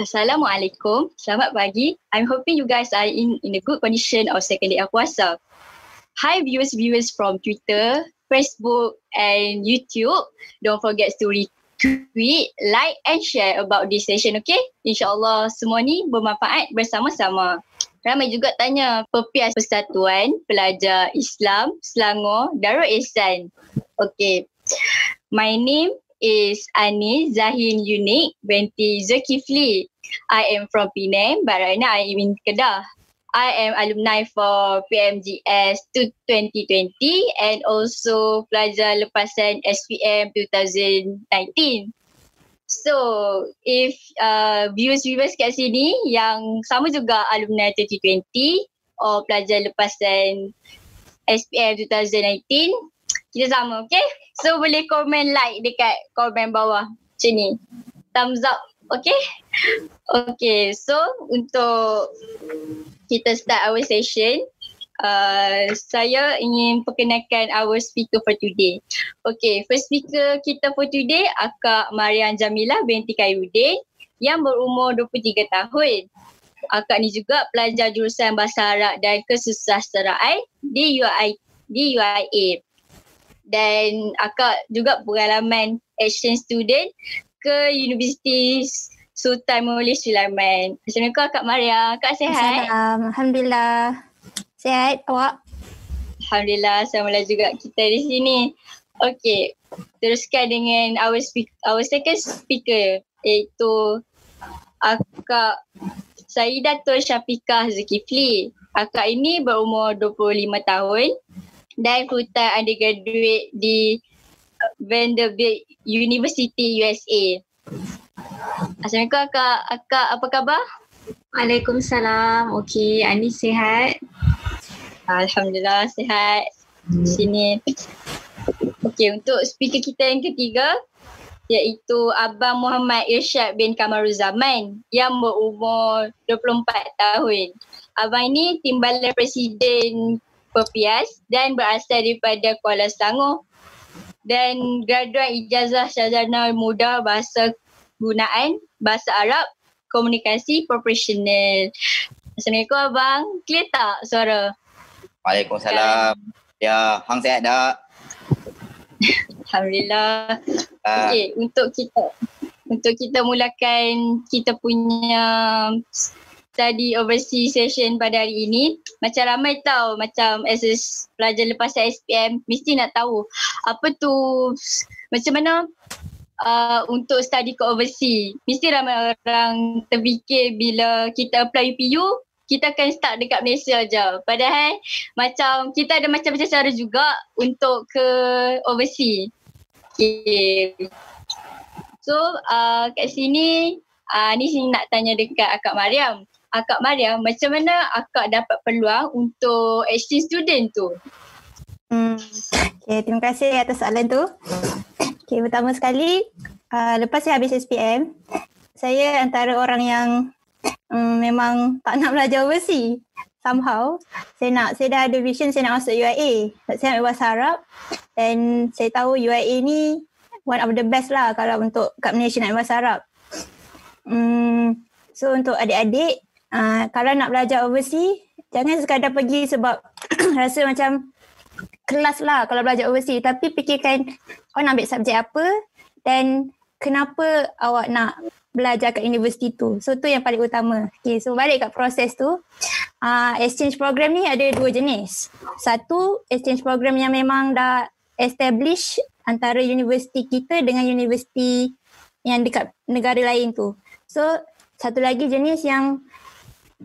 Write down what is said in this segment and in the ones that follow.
Assalamualaikum. Selamat pagi. I'm hoping you guys are in in a good condition of second day of puasa. Hi viewers viewers from Twitter, Facebook and YouTube. Don't forget to retweet, like and share about this session, okay? InsyaAllah semua ni bermanfaat bersama-sama. Ramai juga tanya Pepias Persatuan Pelajar Islam Selangor Darul Ihsan. Okay. My name is Ani Zahin Unik binti Zulkifli. I am from Penang but right now I am in Kedah. I am alumni for PMGS 2020 and also pelajar lepasan SPM 2019. So, if uh, viewers-viewers kat sini yang sama juga alumni 2020 or pelajar lepasan SPM 2019, kita sama, okay? So, boleh komen like dekat komen bawah macam ni. Thumbs up, okay? Okay, so untuk kita start our session, uh, saya ingin perkenalkan our speaker for today. Okay, first speaker kita for today, Akak Marian Jamila binti Kayudin yang berumur 23 tahun. Akak ni juga pelajar jurusan Bahasa Arab dan Kesusasteraan di UI di UIA. Dan akak juga pengalaman exchange student ke Universiti Sultan Mulih Sulaiman. Assalamualaikum Kak Maria. Kak sihat? Assalamualaikum. Alhamdulillah. Sihat awak? Alhamdulillah sama juga kita di sini. Okay. Teruskan dengan our speak, our second speaker iaitu Akak Saidatul Syafiqah Zulkifli. Akak ini berumur 25 tahun dan full time undergraduate di Vanderbilt University USA. Assalamualaikum Akak. Akak apa khabar? Waalaikumsalam. Okey, Ani sihat? Alhamdulillah sihat. Di sini. Okey, untuk speaker kita yang ketiga iaitu Abang Muhammad Irsyad bin Kamaruzaman yang berumur 24 tahun. Abang ini timbalan Presiden Pepias dan berasal daripada Kuala Selangor dan graduat ijazah sarjana muda bahasa gunaan bahasa Arab komunikasi profesional. Assalamualaikum abang. Clear tak suara? Waalaikumsalam. Ya, hang sihat tak? Alhamdulillah. Uh, okay, untuk kita untuk kita mulakan kita punya study overseas session pada hari ini macam ramai tahu macam as a pelajar lepas SPM mesti nak tahu apa tu macam mana uh, untuk study ke overseas. Mesti ramai orang terfikir bila kita apply UPU, kita akan start dekat Malaysia je. Padahal macam kita ada macam-macam cara juga untuk ke overseas. Okay. So uh, kat sini, uh, ni sini nak tanya dekat Akak Mariam. Akak Mariam, macam mana akak dapat peluang untuk exchange student tu? Hmm. Okay, terima kasih atas soalan tu. Okay, pertama sekali, uh, lepas saya habis SPM, saya antara orang yang um, memang tak nak belajar overseas. Somehow, saya nak, saya dah ada vision saya nak masuk UIA. Saya ambil bahasa Arab dan saya tahu UIA ni one of the best lah kalau untuk kat Malaysia nak bahasa Arab. Um, so untuk adik-adik, uh, kalau nak belajar overseas, jangan sekadar pergi sebab rasa macam kelas lah kalau belajar overseas tapi fikirkan awak nak ambil subjek apa dan kenapa awak nak belajar kat universiti tu. So tu yang paling utama. Okay, so balik kat proses tu. Uh, exchange program ni ada dua jenis. Satu exchange program yang memang dah establish antara universiti kita dengan universiti yang dekat negara lain tu. So satu lagi jenis yang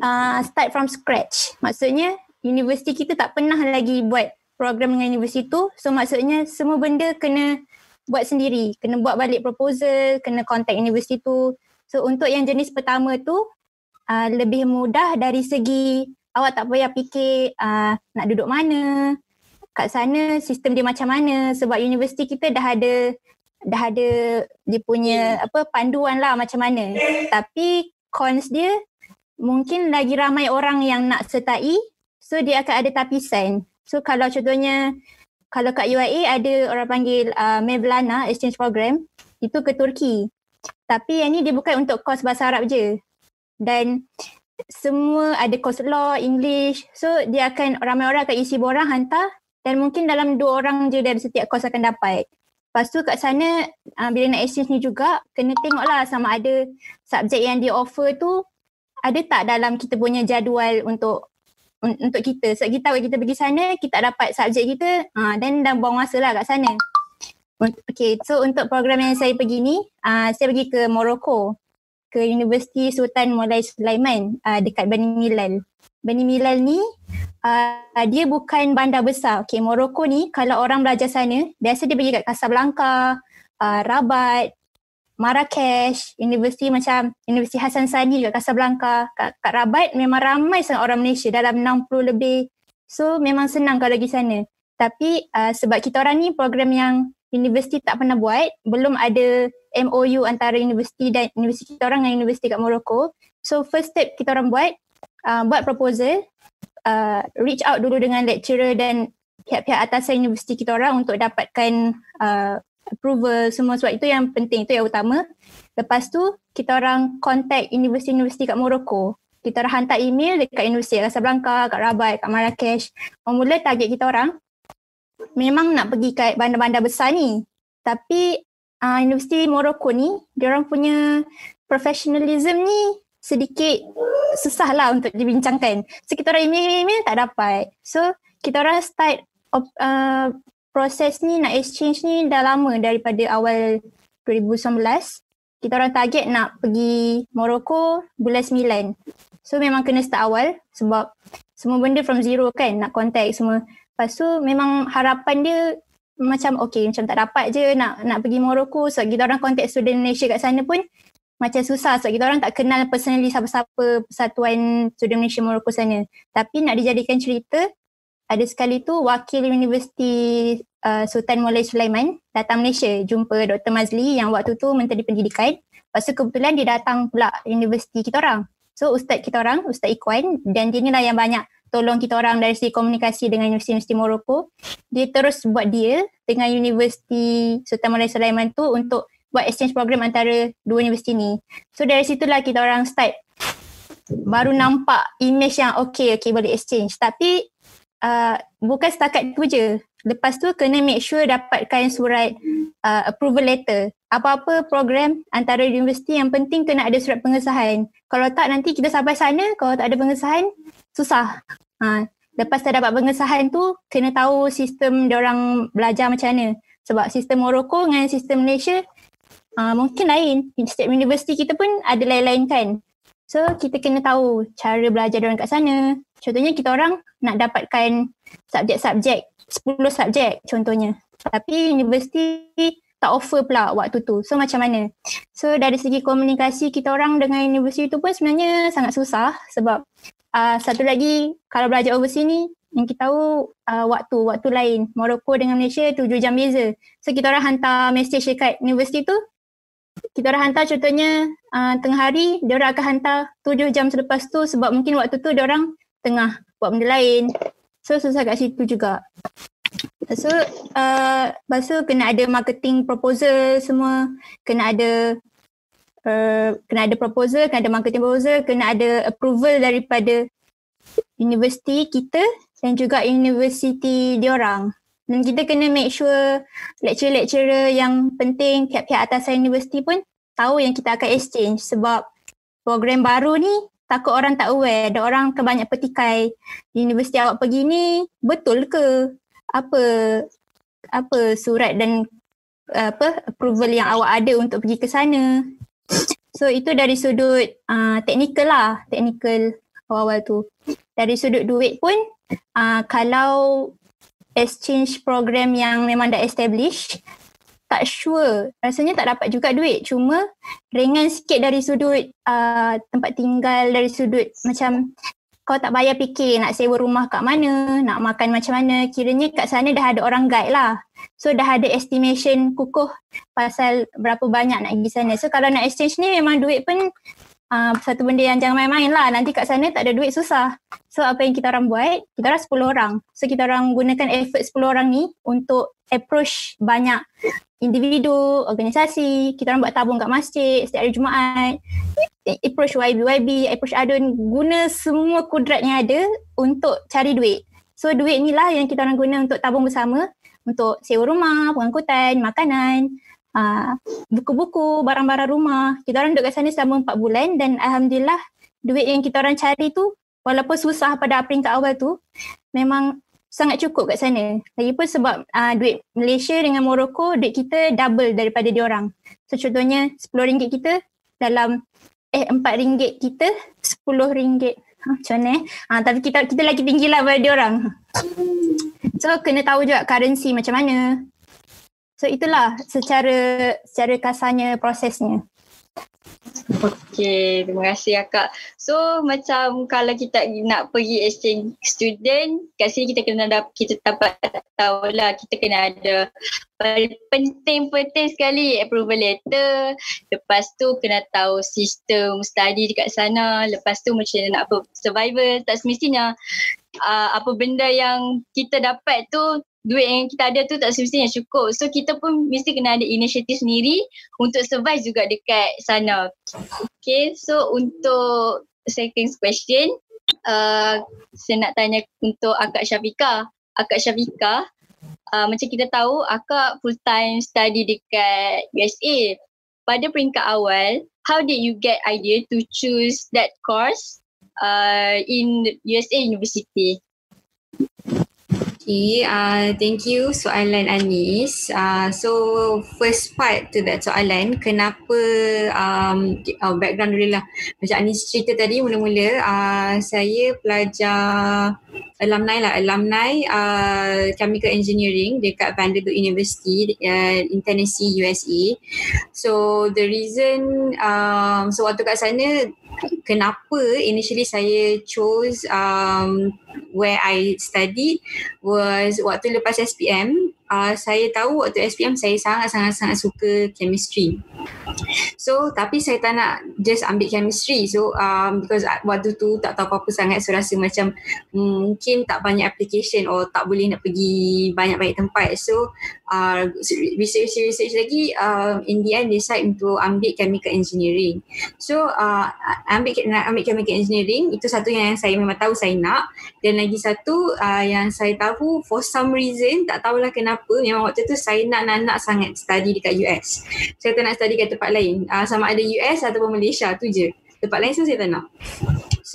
uh, start from scratch. Maksudnya universiti kita tak pernah lagi buat program dengan universiti tu. So maksudnya semua benda kena buat sendiri. Kena buat balik proposal, kena contact universiti tu. So untuk yang jenis pertama tu uh, lebih mudah dari segi awak tak payah fikir uh, nak duduk mana, kat sana sistem dia macam mana sebab universiti kita dah ada dah ada dia punya apa panduan lah macam mana. Tapi cons dia mungkin lagi ramai orang yang nak sertai so dia akan ada tapisan. So kalau contohnya kalau kat UIA ada orang panggil uh, Mevlana exchange program itu ke Turki. Tapi yang ni dia bukan untuk kos bahasa Arab je. Dan semua ada kos law, English. So dia akan ramai orang akan isi borang hantar dan mungkin dalam dua orang je dari setiap kos akan dapat. Lepas tu kat sana uh, bila nak exchange ni juga kena tengoklah sama ada subjek yang dia offer tu ada tak dalam kita punya jadual untuk untuk kita. Sebab kita kalau kita pergi sana kita dapat subjek kita uh, dan dah buang masa lah kat sana. Okay, so untuk program yang saya pergi ni, uh, saya pergi ke Morocco ke Universiti Sultan Mulai Sulaiman uh, dekat Bani Milal. Bani Milal ni uh, dia bukan bandar besar. Okay, Morocco ni kalau orang belajar sana, biasa dia pergi kat Casablanca, uh, Rabat, Marrakesh, universiti macam Universiti Hassan Sani kat Casablanca, kat, kat Rabat memang ramai sangat orang Malaysia dalam 60 lebih. So memang senang kalau pergi sana. Tapi uh, sebab kita orang ni program yang universiti tak pernah buat, belum ada MOU antara universiti dan universiti kita orang dengan universiti kat Morocco. So first step kita orang buat, uh, buat proposal, uh, reach out dulu dengan lecturer dan pihak-pihak atasan universiti kita orang untuk dapatkan uh, approval semua sebab itu yang penting, itu yang utama. Lepas tu kita orang contact universiti-universiti kat Morocco. Kita orang hantar email dekat universiti Casablanca, kat Rabat, kat Marrakesh. Mula target kita orang memang nak pergi kat bandar-bandar besar ni. Tapi uh, Universiti Morocco ni, dia orang punya professionalism ni sedikit susah lah untuk dibincangkan. So kita orang email-email tak dapat. So kita orang start uh, proses ni nak exchange ni dah lama daripada awal 2019. Kita orang target nak pergi Morocco bulan 9. So memang kena start awal sebab semua benda from zero kan nak contact semua. Lepas tu memang harapan dia macam okay macam tak dapat je nak nak pergi Morocco sebab kita orang contact student Malaysia kat sana pun macam susah sebab kita orang tak kenal personally siapa-siapa persatuan student Malaysia Morocco sana. Tapi nak dijadikan cerita, ada sekali tu wakil Universiti uh, Sultan Mulai Sulaiman datang Malaysia jumpa Dr. Mazli yang waktu tu Menteri Pendidikan. Lepas tu kebetulan dia datang pula universiti kita orang. So ustaz kita orang, Ustaz Ikwan dan dia ni lah yang banyak tolong kita orang dari segi komunikasi dengan Universiti Morocco. Dia terus buat deal dengan Universiti Sultan Mulai Sulaiman tu untuk buat exchange program antara dua universiti ni. So dari situlah kita orang start baru nampak image yang okay, okay boleh exchange. Tapi uh, bukan setakat tu je. Lepas tu kena make sure dapatkan surat uh, approval letter. Apa-apa program antara universiti yang penting kena ada surat pengesahan. Kalau tak nanti kita sampai sana, kalau tak ada pengesahan, susah. Ha, lepas dah dapat pengesahan tu, kena tahu sistem orang belajar macam mana. Sebab sistem Morocco dengan sistem Malaysia uh, mungkin lain. Setiap universiti kita pun ada lain-lain kan. So kita kena tahu cara belajar orang kat sana. Contohnya kita orang nak dapatkan subjek-subjek, 10 subjek contohnya. Tapi universiti tak offer pula waktu tu. So macam mana? So dari segi komunikasi kita orang dengan universiti tu pun sebenarnya sangat susah sebab uh, satu lagi kalau belajar overseas ni yang kita tahu uh, waktu waktu lain Morocco dengan Malaysia tujuh jam beza so kita orang hantar message dekat universiti tu kita orang hantar contohnya uh, tengah hari dia orang akan hantar tujuh jam selepas tu sebab mungkin waktu tu dia orang tengah buat benda lain. So susah kat situ juga. So uh, lepas tu kena ada marketing proposal semua. Kena ada uh, kena ada proposal, kena ada marketing proposal, kena ada approval daripada universiti kita dan juga universiti diorang. Dan kita kena make sure lecturer-lecturer yang penting, pihak-pihak atasan universiti pun tahu yang kita akan exchange. Sebab program baru ni takut orang tak aware. Ada orang kebanyak petikai universiti awak pergi ni betul ke? Apa apa surat dan apa approval yang awak ada untuk pergi ke sana? So itu dari sudut uh, teknikal lah, teknikal awal-awal tu. Dari sudut duit pun uh, kalau exchange program yang memang dah establish, tak sure. Rasanya tak dapat juga duit. Cuma ringan sikit dari sudut uh, tempat tinggal, dari sudut macam kau tak bayar fikir nak sewa rumah kat mana, nak makan macam mana. Kiranya kat sana dah ada orang guide lah. So dah ada estimation kukuh pasal berapa banyak nak pergi sana. So kalau nak exchange ni memang duit pun uh, satu benda yang jangan main-main lah. Nanti kat sana tak ada duit susah. So apa yang kita orang buat, kita orang 10 orang. So kita orang gunakan effort 10 orang ni untuk approach banyak individu, organisasi. Kita orang buat tabung kat masjid setiap hari Jumaat. Approach YB, YB, approach Adun. Guna semua kudrat yang ada untuk cari duit. So duit ni lah yang kita orang guna untuk tabung bersama. Untuk sewa rumah, pengangkutan, makanan uh, buku-buku, barang-barang rumah. Kita orang duduk kat sana selama empat bulan dan Alhamdulillah duit yang kita orang cari tu walaupun susah pada peringkat awal tu memang sangat cukup kat sana. Lagipun sebab uh, duit Malaysia dengan Morocco duit kita double daripada diorang. So contohnya RM10 kita dalam eh RM4 kita RM10 ha, macam mana eh? Ha, tapi kita kita lagi tinggi lah daripada diorang. So kena tahu juga currency macam mana. So itulah secara secara kasarnya prosesnya. Okay, terima kasih akak. So macam kalau kita nak pergi exchange student, kat sini kita kena dapat, kita dapat tahu lah kita kena ada penting-penting sekali approval letter. Lepas tu kena tahu sistem study dekat sana. Lepas tu macam mana nak survival. Tak semestinya uh, apa benda yang kita dapat tu duit yang kita ada tu tak semestinya cukup. So kita pun mesti kena ada inisiatif sendiri untuk survive juga dekat sana. Okay, so untuk second question, uh, saya nak tanya untuk Akak Syafika. Akak Syafika, uh, macam kita tahu Akak full time study dekat USA. Pada peringkat awal, how did you get idea to choose that course uh, in USA University? Okay, uh, thank you soalan Anis. Uh, so first part to that soalan, kenapa um, uh, background dulu lah. Macam Anis cerita tadi mula-mula, uh, saya pelajar alumni lah, alumni uh, chemical engineering dekat Vanderbilt University uh, in Tennessee, USA. So the reason, um, so waktu kat sana, kenapa initially saya chose um, where I study was waktu lepas SPM uh, saya tahu waktu SPM saya sangat-sangat-sangat suka chemistry. So tapi saya tak nak just ambil chemistry. So um, because waktu tu tak tahu apa-apa sangat so rasa macam um, mungkin tak banyak application or tak boleh nak pergi banyak-banyak tempat. So uh, research-research lagi uh, in the end decide untuk ambil chemical engineering. So uh, ambil nak ambil chemical engineering itu satu yang saya memang tahu saya nak dan lagi satu uh, yang saya tahu for some reason tak tahulah kenapa memang waktu tu saya nak nak, nak sangat study dekat US. Saya tak nak study kat tempat lain. Uh, sama ada US ataupun Malaysia tu je. Tempat lain tu saya tak nak.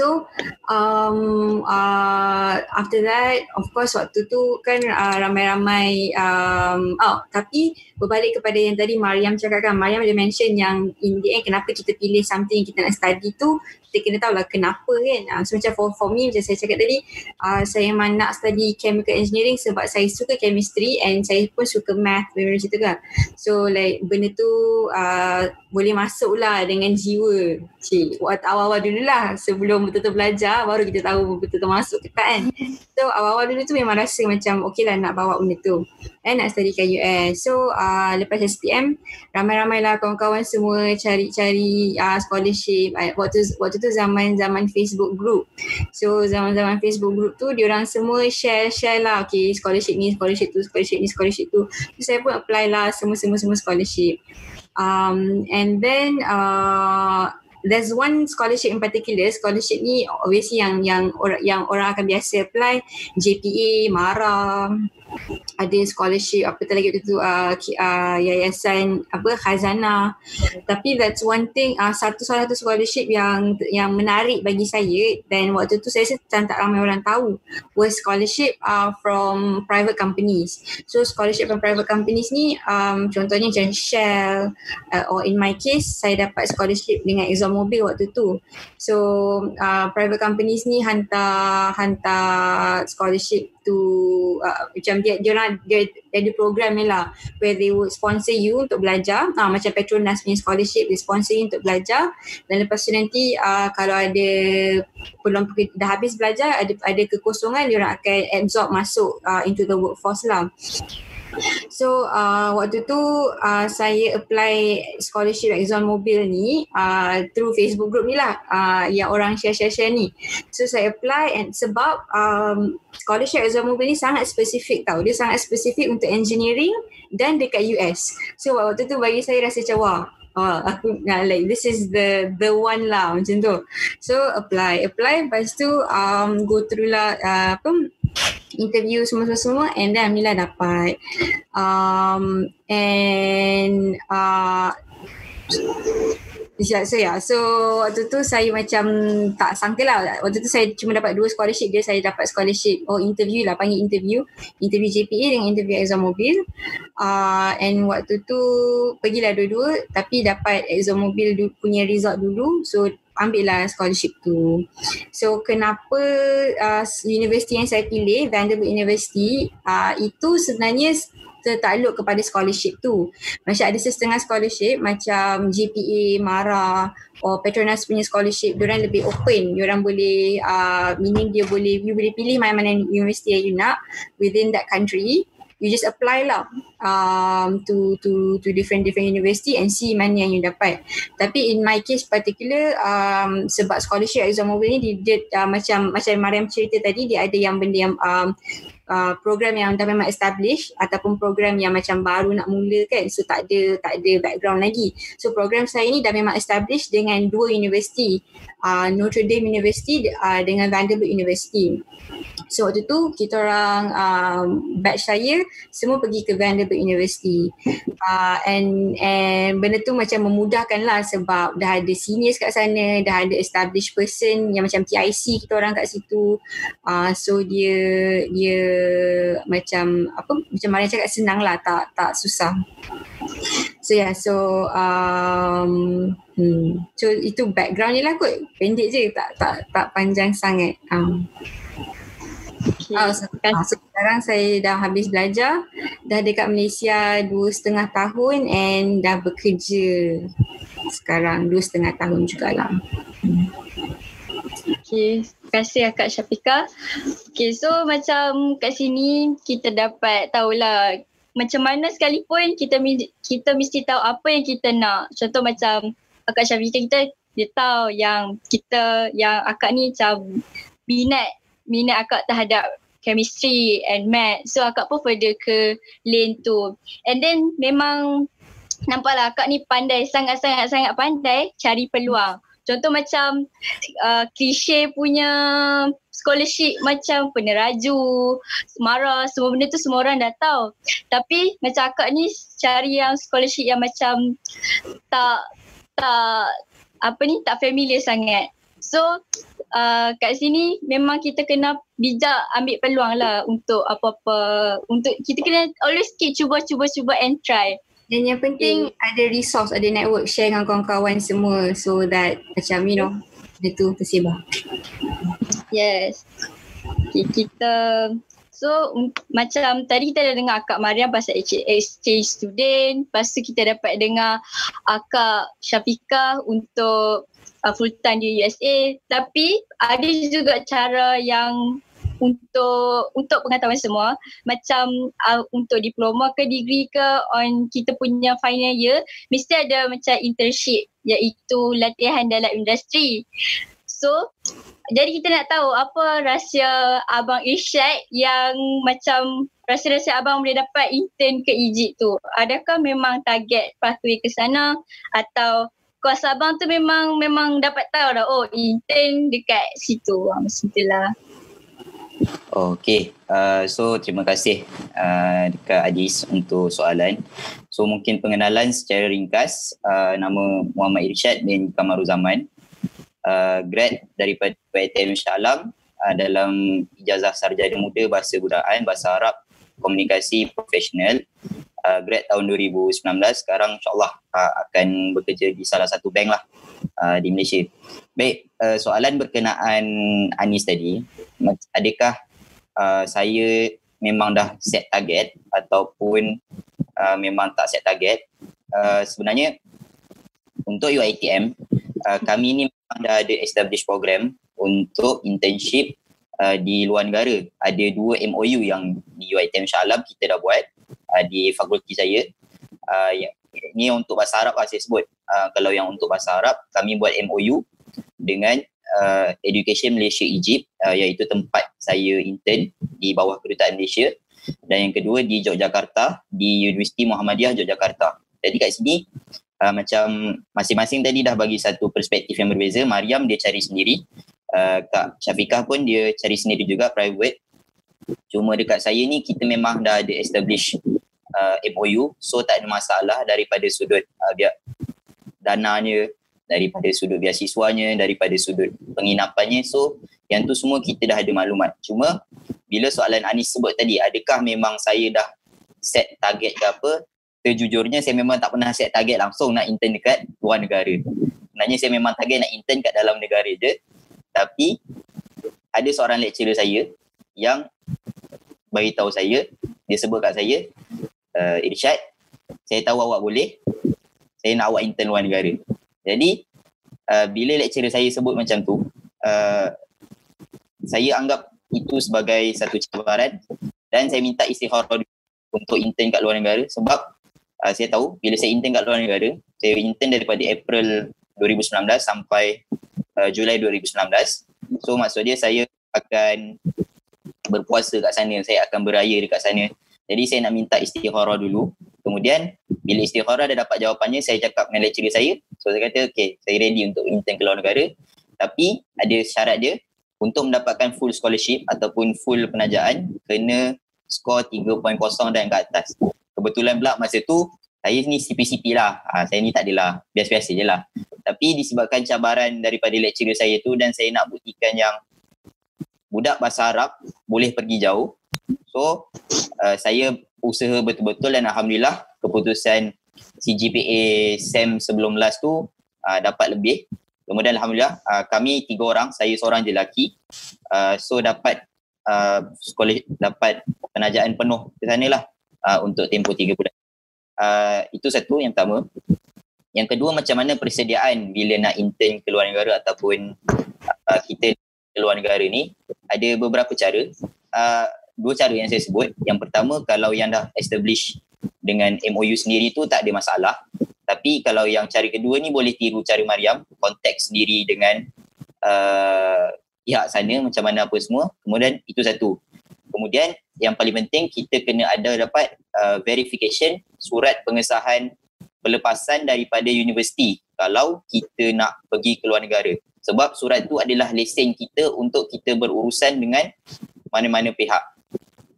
So um, uh, after that of course waktu tu kan uh, ramai-ramai um, oh tapi berbalik kepada yang tadi Mariam cakapkan Mariam ada mention yang in the end kenapa kita pilih something yang kita nak study tu kita kena tahu lah kenapa kan. Uh, so macam for, for me macam saya cakap tadi uh, saya memang nak study chemical engineering sebab saya suka chemistry and saya pun suka math macam tu kan. So like benda tu uh, boleh masuk lah dengan jiwa cik. Awal-awal dulu lah sebelum betul-betul belajar baru kita tahu betul-betul masuk ke tak kan so awal-awal dulu tu memang rasa macam okey lah nak bawa benda tu and nak study kat US so uh, lepas SPM ramai-ramai lah kawan-kawan semua cari-cari uh, scholarship waktu waktu tu zaman-zaman Facebook group. So zaman-zaman Facebook group tu dia orang semua share-share lah okay scholarship ni, scholarship tu, scholarship ni, scholarship tu. So saya pun apply lah semua-semua-semua scholarship. Um, and then uh, there's one scholarship in particular. Scholarship ni obviously yang yang orang yang orang akan biasa apply. JPA, MARA, ada scholarship apa tu lagi tu uh, uh, yayasan apa khazanah. Tapi that's one thing uh, satu salah satu scholarship yang yang menarik bagi saya dan waktu tu saya rasa tak ramai orang tahu was scholarship uh, from private companies. So scholarship from private companies ni um, contohnya macam Shell uh, or in my case saya dapat scholarship dengan ExxonMobil waktu tu. So uh, private companies ni hantar hantar scholarship to uh, macam dia dia orang dia, dia ada program ni lah where they would sponsor you untuk belajar. Uh, macam Petronas punya scholarship they sponsor you untuk belajar. Dan lepas tu nanti uh, kalau ada belum dah habis belajar ada ada kekosongan dia orang akan absorb masuk uh, into the workforce lah So uh, waktu tu uh, saya apply scholarship Exxon Mobil ni uh, through Facebook group ni lah uh, yang orang share-share-share ni. So saya apply and sebab um, scholarship Exxon Mobil ni sangat spesifik tau. Dia sangat spesifik untuk engineering dan dekat US. So waktu tu bagi saya rasa macam wah Oh, aku nah, like this is the the one lah macam tu. So apply, apply lepas tu um, go through lah uh, apa interview semua-semua and then Alhamdulillah dapat. Um, and uh, Yeah, so yeah. So waktu tu saya macam tak sangka lah. Waktu tu saya cuma dapat dua scholarship dia. Saya dapat scholarship oh interview lah. Panggil interview. Interview JPA dengan interview exam mobil. Uh, and waktu tu pergilah dua-dua. Tapi dapat exam mobil du- punya result dulu. So ambil lah scholarship tu. So kenapa uh, universiti yang saya pilih, Vanderbilt University, uh, itu sebenarnya tertakluk kepada scholarship tu. Macam ada setengah scholarship macam GPA, MARA or Petronas punya scholarship, diorang lebih open. Diorang boleh, uh, meaning dia boleh, you boleh pilih mana-mana universiti yang you nak within that country you just apply lah um, to to to different different university and see mana yang you dapat. Tapi in my case particular um, sebab scholarship exam over ni dia, dia uh, macam macam Mariam cerita tadi dia ada yang benda yang um, uh, program yang dah memang establish ataupun program yang macam baru nak mula kan so tak ada tak ada background lagi. So program saya ni dah memang establish dengan dua universiti uh, Notre Dame University uh, dengan Vanderbilt University. So waktu tu kita orang um, batch saya semua pergi ke Vanderbilt University. Uh, and and benda tu macam memudahkan lah sebab dah ada seniors kat sana, dah ada established person yang macam TIC kita orang kat situ. Uh, so dia dia macam apa macam mana cakap senang lah tak tak susah. So yeah, so um, hmm, so itu background ni lah kot. Pendek je tak tak tak panjang sangat. Um. Okay. Oh, so, uh, so sekarang saya dah habis belajar, dah dekat Malaysia dua setengah tahun and dah bekerja sekarang dua setengah tahun jugalah. Okay, terima kasih Kak Syafika. Okay, so macam kat sini kita dapat tahulah macam mana sekalipun kita kita mesti tahu apa yang kita nak. Contoh macam Kak Syafika kita dia tahu yang kita yang akak ni macam minat minat akak terhadap chemistry and math. So akak pun further ke lane tu. And then memang nampaklah akak ni pandai sangat-sangat-sangat pandai cari peluang. Contoh macam uh, klise punya scholarship macam peneraju, semara, semua benda tu semua orang dah tahu. Tapi macam akak ni cari yang scholarship yang macam tak tak apa ni tak familiar sangat. So uh, kat sini memang kita kena bijak ambil peluang lah untuk apa-apa untuk kita kena always keep cuba-cuba-cuba and try dan yang penting okay. ada resource ada network share dengan kawan-kawan semua so that macam you know dia tu tersebar yes okay, kita So macam tadi kita dah dengar Akak Mariam pasal exchange student. Lepas tu kita dapat dengar Akak Syafika untuk uh, full time di USA tapi ada juga cara yang untuk untuk pengetahuan semua macam uh, untuk diploma ke degree ke on kita punya final year mesti ada macam internship iaitu latihan dalam industri. So jadi kita nak tahu apa rahsia abang Irsyad yang macam rahsia-rahsia abang boleh dapat intern ke Egypt tu? Adakah memang target pathway ke sana? Atau kuasa abang tu memang memang dapat tahu dah oh intern dekat situ. Ah macam itulah Okay, uh, so terima kasih uh, dekat Adis untuk soalan. So mungkin pengenalan secara ringkas, uh, nama Muhammad Irsyad bin Kamaruzaman. Uh, grad daripada PTM Shah Alam uh, dalam ijazah sarjana muda bahasa budayaan, bahasa Arab, komunikasi profesional uh, grad tahun 2019 sekarang insyaAllah uh, akan bekerja di salah satu bank lah uh, di Malaysia. Baik, uh, soalan berkenaan Anis tadi, adakah uh, saya memang dah set target ataupun uh, memang tak set target? Uh, sebenarnya untuk UiTM, uh, kami ni memang dah ada established program untuk internship uh, di luar negara. Ada dua MOU yang di UiTM Shah Alam kita dah buat uh, di fakulti saya. Uh, ya, ini untuk bahasa Arab lah saya sebut. Uh, kalau yang untuk bahasa Arab, kami buat MOU dengan uh, Education Malaysia Egypt uh, iaitu tempat saya intern di bawah kedutaan Malaysia dan yang kedua di Yogyakarta di Universiti Muhammadiyah Yogyakarta. Jadi kat sini uh, macam masing-masing tadi dah bagi satu perspektif yang berbeza. Mariam dia cari sendiri. Uh, Kak Syafiqah pun dia cari sendiri juga private. Cuma dekat saya ni kita memang dah ada establish uh, MOU so tak ada masalah daripada sudut uh, biar dananya daripada sudut biasiswanya daripada sudut penginapannya. So yang tu semua kita dah ada maklumat. Cuma bila soalan Anis sebut tadi adakah memang saya dah set target ke apa? Sejujurnya saya memang tak pernah set target langsung nak intern dekat luar negara. Sebenarnya saya memang target nak intern kat dalam negara je. Tapi ada seorang lecturer saya yang bagi tahu saya dia sebut kat saya uh, Irsyad saya tahu awak boleh saya nak awak intern luar negara. Jadi uh, bila lecturer saya sebut macam tu uh, saya anggap itu sebagai satu cabaran dan saya minta istikharah untuk intern kat luar negara sebab uh, saya tahu bila saya intern kat luar negara saya intern daripada April 2019 sampai uh, Julai 2019 so maksud dia saya akan berpuasa kat sana saya akan beraya dekat sana. Jadi saya nak minta istikharah dulu. Kemudian bila istikharah dah dapat jawapannya, saya cakap dengan lecturer saya. So saya kata, okay, saya ready untuk intern ke luar negara. Tapi ada syarat dia, untuk mendapatkan full scholarship ataupun full penajaan, kena skor 3.0 dan ke atas. Kebetulan pula masa tu, saya ni CP-CP lah. Ha, saya ni tak adalah, biasa-biasa je lah. Tapi disebabkan cabaran daripada lecturer saya tu dan saya nak buktikan yang budak bahasa Arab boleh pergi jauh, So uh, saya usaha betul-betul dan Alhamdulillah keputusan CGPA SEM sebelum last tu uh, dapat lebih. Kemudian Alhamdulillah uh, kami tiga orang, saya seorang je lelaki. Uh, so dapat uh, sekolah dapat penajaan penuh ke sana lah uh, untuk tempoh tiga bulan. Uh, itu satu yang pertama. Yang kedua macam mana persediaan bila nak intern ke luar negara ataupun uh, kita ke luar negara ni ada beberapa cara. Uh, dua cara yang saya sebut. Yang pertama kalau yang dah establish dengan MOU sendiri tu tak ada masalah. Tapi kalau yang cara kedua ni boleh tiru cara Mariam, konteks sendiri dengan uh, pihak sana macam mana apa semua. Kemudian itu satu. Kemudian yang paling penting kita kena ada dapat uh, verification surat pengesahan pelepasan daripada universiti kalau kita nak pergi ke luar negara. Sebab surat tu adalah lesen kita untuk kita berurusan dengan mana-mana pihak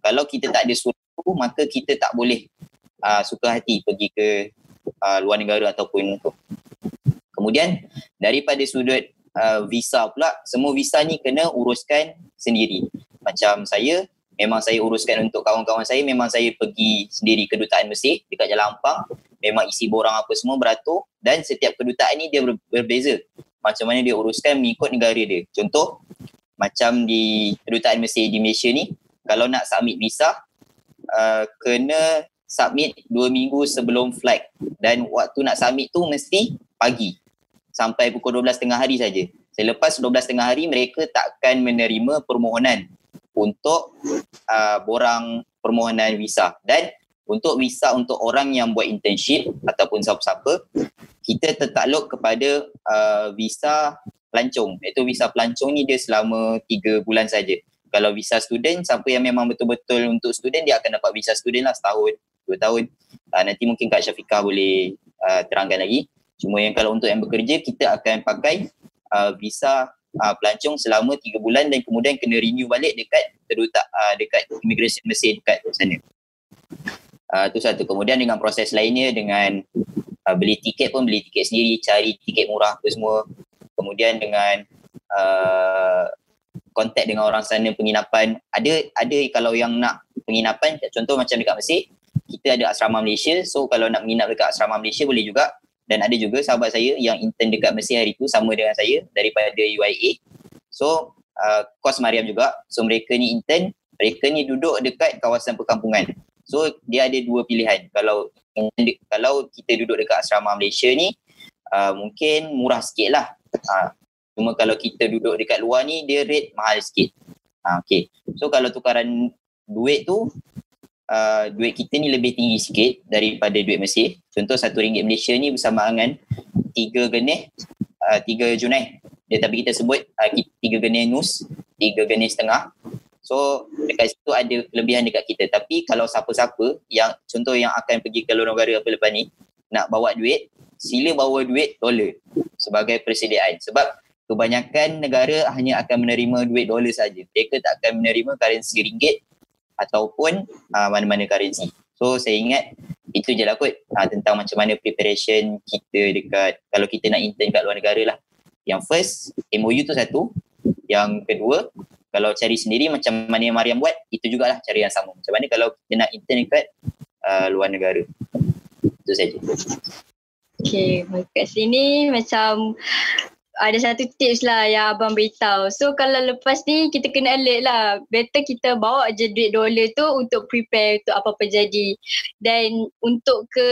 kalau kita tak ada surat tu maka kita tak boleh uh, suka hati pergi ke uh, luar negara ataupun tu. Kemudian daripada sudut uh, visa pula semua visa ni kena uruskan sendiri. Macam saya memang saya uruskan untuk kawan-kawan saya memang saya pergi sendiri kedutaan Mesir dekat Jalan Ampang memang isi borang apa semua beratur dan setiap kedutaan ni dia ber- berbeza macam mana dia uruskan mengikut negara dia contoh macam di kedutaan Mesir di Malaysia ni kalau nak submit visa uh, kena submit dua minggu sebelum flight. Dan waktu nak submit tu mesti pagi. Sampai pukul 12 tengah hari saja. Selepas 12 tengah hari mereka takkan menerima permohonan untuk uh, borang permohonan visa. Dan untuk visa untuk orang yang buat internship ataupun siapa-siapa kita tertakluk kepada uh, visa pelancong. Iaitu visa pelancong ni dia selama 3 bulan saja kalau visa student siapa yang memang betul-betul untuk student dia akan dapat visa student lah setahun dua tahun. Uh, nanti mungkin Kak Syafiqah boleh uh, terangkan lagi. Cuma yang kalau untuk yang bekerja kita akan pakai uh, visa uh, pelancong selama tiga bulan dan kemudian kena renew balik dekat kedutaan uh, dekat immigration Mesir dekat sana. Uh, tu satu. Kemudian dengan proses lainnya dengan uh, beli tiket pun beli tiket sendiri cari tiket murah tu semua. Kemudian dengan uh, kontak dengan orang sana penginapan. Ada ada kalau yang nak penginapan contoh macam dekat Mesir kita ada asrama Malaysia. So kalau nak menginap dekat asrama Malaysia boleh juga. Dan ada juga sahabat saya yang intern dekat Mesir hari tu sama dengan saya daripada UIA so uh, kos Mariam juga. So mereka ni intern mereka ni duduk dekat kawasan perkampungan. So dia ada dua pilihan. Kalau kalau kita duduk dekat asrama Malaysia ni uh, mungkin murah sikit lah. Uh, Cuma kalau kita duduk dekat luar ni dia rate mahal sikit. Ha, okay. So kalau tukaran duit tu uh, duit kita ni lebih tinggi sikit daripada duit Mesir. Contoh satu ringgit Malaysia ni bersama dengan tiga genih, uh, tiga junai. Dia tapi kita sebut uh, tiga genih nus, tiga genih setengah. So dekat situ ada kelebihan dekat kita. Tapi kalau siapa-siapa yang contoh yang akan pergi ke luar negara apa lepas ni nak bawa duit, sila bawa duit dolar sebagai persediaan. Sebab kebanyakan negara hanya akan menerima duit dolar saja. Mereka tak akan menerima currency ringgit ataupun uh, mana-mana currency. So saya ingat itu je lah kot uh, tentang macam mana preparation kita dekat kalau kita nak intern kat luar negara lah. Yang first, MOU tu satu. Yang kedua, kalau cari sendiri macam mana yang Mariam buat, itu jugalah cara yang sama. Macam mana kalau kita nak intern dekat uh, luar negara. Itu saja. Okay, kat sini macam ada satu tips lah yang abang beritahu. So kalau lepas ni kita kena alert lah. Better kita bawa je duit dolar tu untuk prepare untuk apa-apa jadi. Dan untuk ke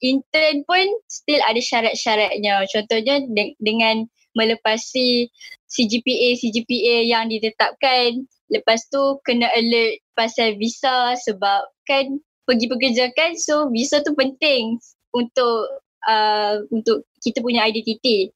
intern pun still ada syarat-syaratnya. Contohnya de- dengan melepasi CGPA CGPA yang ditetapkan. Lepas tu kena alert pasal visa sebab kan pergi pekerja kan so visa tu penting untuk uh, untuk kita punya identiti.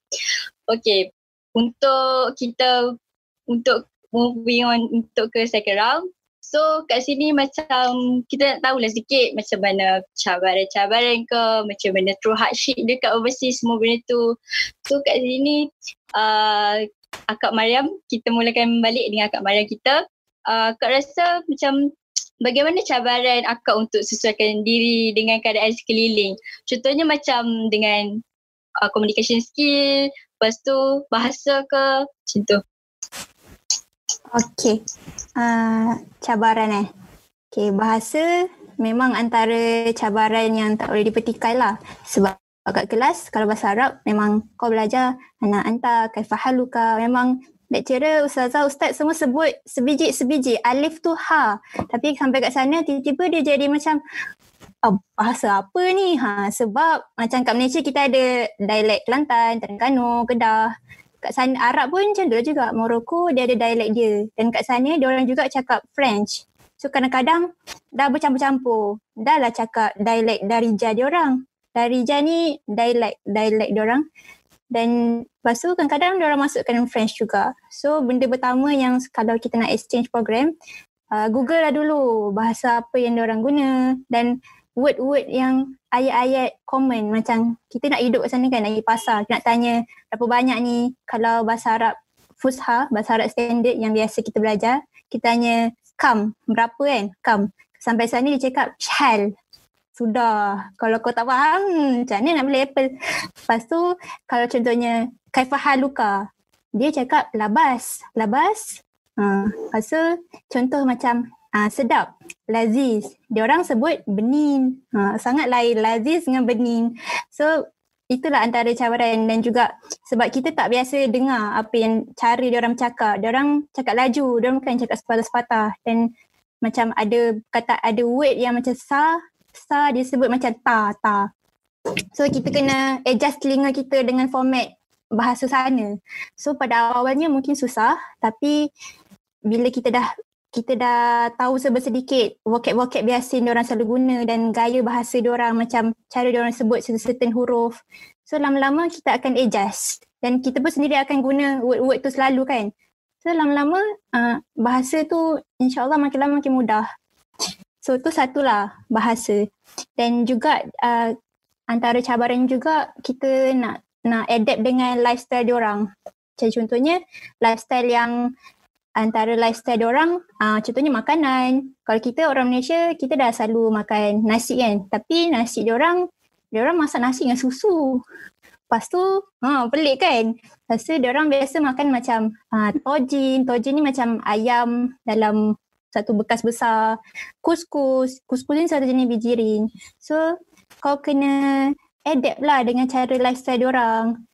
Okay, untuk kita untuk moving on untuk ke second round. So kat sini macam kita nak tahulah sikit macam mana cabaran-cabaran ke, macam mana true hardship dekat overseas semua benda tu. So kat sini uh, Akak Mariam, kita mulakan balik dengan Akak Mariam kita. Uh, Akak rasa macam bagaimana cabaran akak untuk sesuaikan diri dengan keadaan sekeliling? Contohnya macam dengan uh, communication skill, lepas tu bahasa ke macam tu. Okay, uh, cabaran eh. Okay, bahasa memang antara cabaran yang tak boleh dipertikai lah. Sebab kat kelas kalau bahasa Arab memang kau belajar anak anta, kaifahaluka, memang lecturer, ustazah, ustaz semua sebut sebiji-sebiji. Alif tu ha. Tapi sampai kat sana tiba-tiba dia jadi macam oh, bahasa apa ni? Ha, sebab macam kat Malaysia kita ada dialek Kelantan, Terengganu, Kedah. Kat sana Arab pun macam tu juga. Morocco dia ada dialek dia. Dan kat sana dia orang juga cakap French. So kadang-kadang dah bercampur-campur. Dah lah cakap dialek Darija dia orang. Darija ni dialek dialek dia orang. Dan lepas tu kadang-kadang orang masukkan French juga. So benda pertama yang kalau kita nak exchange program, uh, Google lah dulu bahasa apa yang orang guna dan word-word yang ayat-ayat common macam kita nak hidup kat sana kan, pergi pasar, nak tanya berapa banyak ni kalau bahasa Arab Fusha, bahasa Arab standard yang biasa kita belajar, kita tanya kam, berapa kan, kam. Sampai sana dia cakap shal, sudah. Kalau kau tak faham, macam mana nak beli apple? Lepas tu, kalau contohnya kaifahaluka, dia cakap labas. Labas. Ha, lepas tu, contoh macam ha, sedap. Laziz. Dia orang sebut benin. Ha, sangat lain laziz dengan benin. So, itulah antara cabaran dan juga sebab kita tak biasa dengar apa yang cara dia orang cakap. Dia orang cakap laju, dia orang bukan cakap sepatah-sepatah dan macam ada kata ada word yang macam sah sa dia sebut macam ta ta. So kita kena adjust telinga kita dengan format bahasa sana. So pada awalnya mungkin susah tapi bila kita dah kita dah tahu sedikit vocab-vocab biasa orang selalu guna dan gaya bahasa orang macam cara orang sebut certain huruf. So lama-lama kita akan adjust dan kita pun sendiri akan guna word-word tu selalu kan. So lama-lama uh, bahasa tu insyaAllah makin lama makin mudah. So tu satulah bahasa dan juga uh, antara cabaran juga kita nak nak adapt dengan lifestyle diorang. Macam contohnya lifestyle yang antara lifestyle diorang uh, contohnya makanan. Kalau kita orang Malaysia kita dah selalu makan nasi kan tapi nasi diorang diorang masak nasi dengan susu. Lepas tu ha, pelik kan. Lepas tu diorang biasa makan macam uh, tojin. Tojin ni macam ayam dalam satu bekas besar. Kuskus, kuskus ni satu jenis biji ring. So kau kena adapt lah dengan cara lifestyle orang.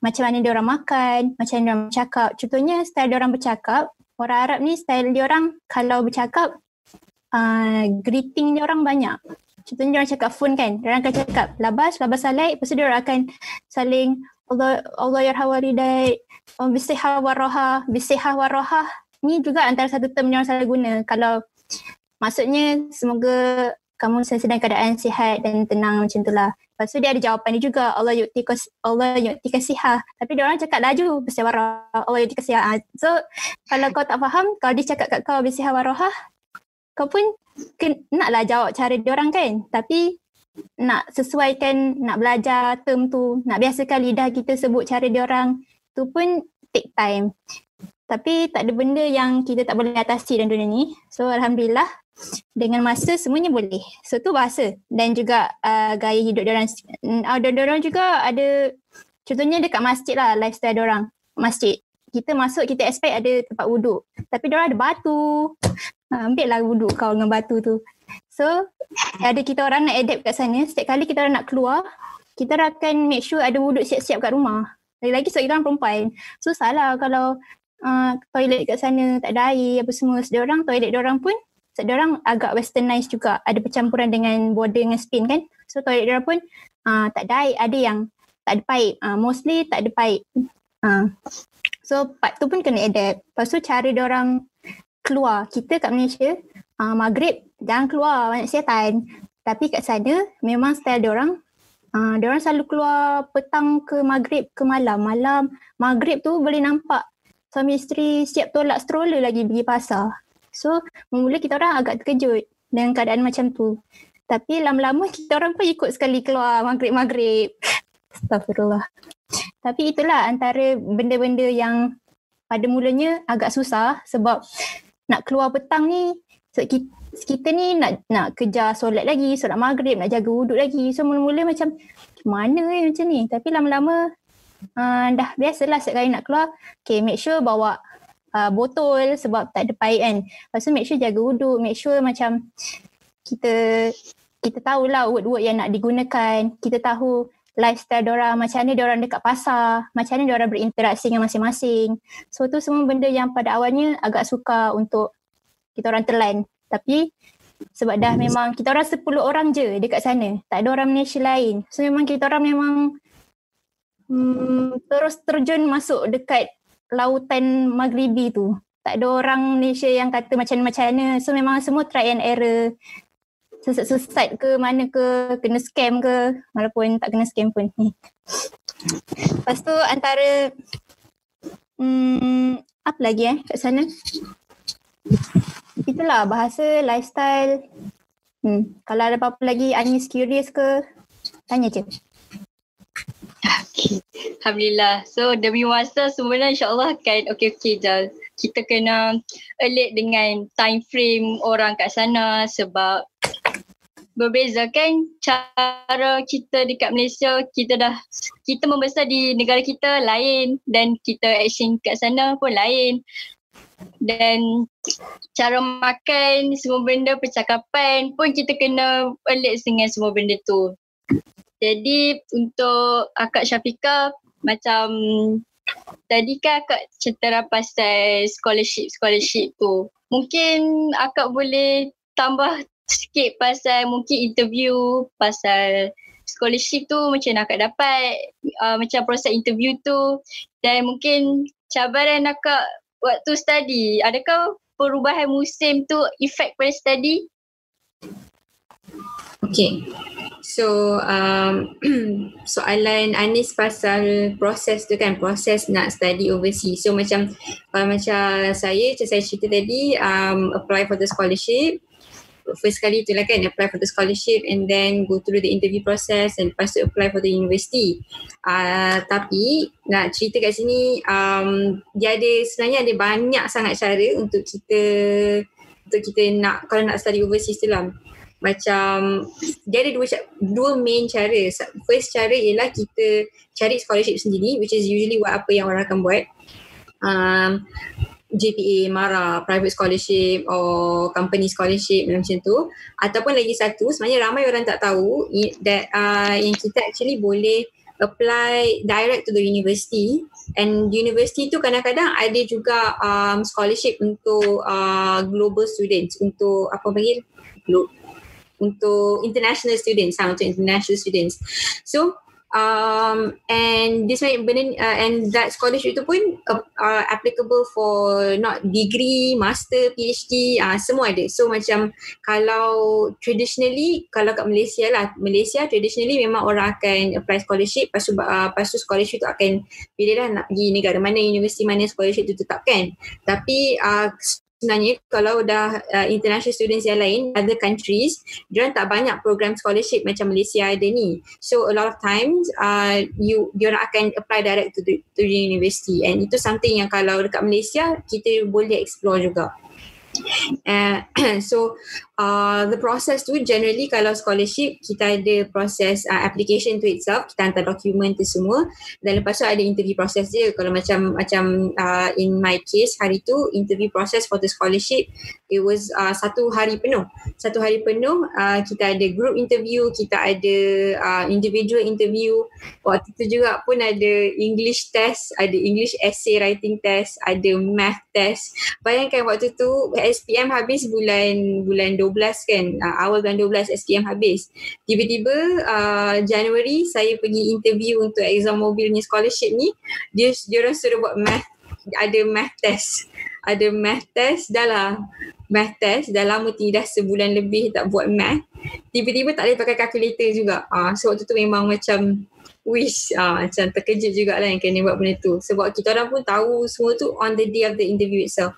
Macam mana dia orang makan, macam mana dia orang bercakap. Contohnya style dia orang bercakap, orang Arab ni style dia orang kalau bercakap uh, greeting dia orang banyak. Contohnya dia orang cakap phone kan, dia orang akan cakap labas, labas alaik, lepas tu dia orang akan saling Allah Allah yarhawalidai, bisihah waroha, bisihah waroha, ni juga antara satu term yang selalu guna kalau maksudnya semoga kamu sedang keadaan sihat dan tenang macam tu lah. Lepas tu dia ada jawapan dia juga Allah yukti Allah yukti kasihah. Tapi dia orang cakap laju bersih warah Allah yukti kasihah. So kalau kau tak faham kalau dia cakap kat kau bersih warah kau pun naklah jawab cara dia orang kan. Tapi nak sesuaikan nak belajar term tu, nak biasakan lidah kita sebut cara dia orang tu pun take time. Tapi tak ada benda yang kita tak boleh atasi dalam dunia ni. So alhamdulillah dengan masa semuanya boleh. So tu bahasa dan juga uh, gaya hidup diorang. Uh, diorang juga ada contohnya dekat masjid lah lifestyle diorang. Masjid. Kita masuk kita expect ada tempat wuduk. Tapi diorang ada batu. Uh, ambil lah wuduk kau dengan batu tu. So ada kita orang nak adapt kat sana. Setiap kali kita orang nak keluar, kita akan make sure ada wuduk siap-siap kat rumah. Lagi-lagi kita orang perempuan. So salah kalau uh, toilet kat sana tak ada air apa semua. Setiap orang toilet dia orang pun so, orang agak westernized juga. Ada percampuran dengan border dengan Spain kan. So toilet dia pun uh, tak ada air. Ada yang tak ada pipe. Uh, mostly tak ada pipe. Uh. So part tu pun kena adapt. Lepas tu cara dia orang keluar. Kita kat Malaysia, uh, maghrib jangan keluar banyak setan. Tapi kat sana memang style dia orang Uh, dia orang selalu keluar petang ke maghrib ke malam. Malam maghrib tu boleh nampak suami isteri siap tolak stroller lagi pergi pasar. So mula kita orang agak terkejut dengan keadaan macam tu. Tapi lama-lama kita orang pun ikut sekali keluar maghrib-maghrib. Astagfirullah. Tapi itulah antara benda-benda yang pada mulanya agak susah sebab nak keluar petang ni kita, kita ni nak nak kejar solat lagi, solat maghrib, nak jaga wuduk lagi. So mula-mula macam mana ni macam ni. Tapi lama-lama uh, dah biasalah setiap kali nak keluar. Okay make sure bawa uh, botol sebab tak ada paip kan. Lepas tu make sure jaga wuduk, make sure macam kita kita tahulah word-word yang nak digunakan. Kita tahu lifestyle diorang, macam mana diorang dekat pasar, macam mana diorang berinteraksi dengan masing-masing. So tu semua benda yang pada awalnya agak suka untuk kita orang telan. Tapi sebab dah memang kita orang 10 orang je dekat sana. Tak ada orang Malaysia lain. So memang kita orang memang hmm, terus terjun masuk dekat lautan maghribi tu. Tak ada orang Malaysia yang kata macam macam. So memang semua try and error. Sesat-sesat ke mana ke, kena scam ke. Walaupun tak kena scam pun. Lepas tu antara hmm, apa lagi eh kat sana? Itulah bahasa, lifestyle. Hmm. Kalau ada apa-apa lagi Anis curious ke, tanya je. Okay. Alhamdulillah. So demi masa semuanya insyaAllah akan okay-okay je. Kita kena alert dengan time frame orang kat sana sebab berbeza kan cara kita dekat Malaysia kita dah kita membesar di negara kita lain dan kita action kat sana pun lain dan cara makan semua benda percakapan pun kita kena alert dengan semua benda tu jadi untuk akak Syafika macam tadi kan akak cerita pasal scholarship-scholarship tu. Mungkin akak boleh tambah sikit pasal mungkin interview pasal scholarship tu macam mana akak dapat uh, macam proses interview tu dan mungkin cabaran akak waktu study adakah perubahan musim tu efek pada study? Okay. So um, soalan Anis pasal proses tu kan proses nak study overseas. So macam kalau macam saya macam saya cerita tadi um, apply for the scholarship. First kali itulah kan apply for the scholarship and then go through the interview process and lepas tu apply for the university. Uh, tapi nak cerita kat sini um, dia ada sebenarnya ada banyak sangat cara untuk kita untuk kita nak kalau nak study overseas tu lah macam dia ada dua dua main cara. First cara ialah kita cari scholarship sendiri which is usually what apa yang orang akan buat. Um, JPA, MARA, private scholarship or company scholarship macam tu. Ataupun lagi satu sebenarnya ramai orang tak tahu that uh, yang kita actually boleh apply direct to the university and university tu kadang-kadang ada juga um, scholarship untuk uh, global students untuk apa panggil untuk international students ha, untuk international students so um, and this one benda uh, and that scholarship tu pun uh, uh, applicable for not degree, master, PhD, uh, semua ada. So macam kalau traditionally kalau kat Malaysia lah, Malaysia traditionally memang orang akan apply scholarship lepas tu, uh, lepas tu scholarship tu akan pilih lah nak pergi negara mana, universiti mana scholarship tu tetapkan. Tapi uh, sebenarnya kalau dah uh, international students yang lain other countries dia tak banyak program scholarship macam Malaysia ada ni. So a lot of times uh, you dia akan apply direct to the, to the university. And itu something yang kalau dekat Malaysia kita boleh explore juga Uh, so uh, the process tu generally kalau scholarship kita ada proses uh, application to itself. Kita hantar dokumen tu semua. Dan lepas tu ada interview process dia. Kalau macam macam uh, in my case hari tu interview process for the scholarship it was uh, satu hari penuh. Satu hari penuh uh, kita ada group interview kita ada uh, individual interview. Waktu tu juga pun ada English test ada English essay writing test ada math test. Bayangkan waktu tu SPM habis bulan bulan 12 kan. Uh, awal bulan 12 SPM habis. Tiba-tiba uh, Januari saya pergi interview untuk exam mobil ni scholarship ni dia dia orang suruh buat math ada math test. Ada math test dah lah. Math test dah lama tidak sebulan lebih tak buat math. Tiba-tiba tak boleh pakai calculator juga. Uh, so waktu tu memang macam wish uh, macam terkejut jugalah yang kena buat benda tu. Sebab kita orang pun tahu semua tu on the day of the interview itself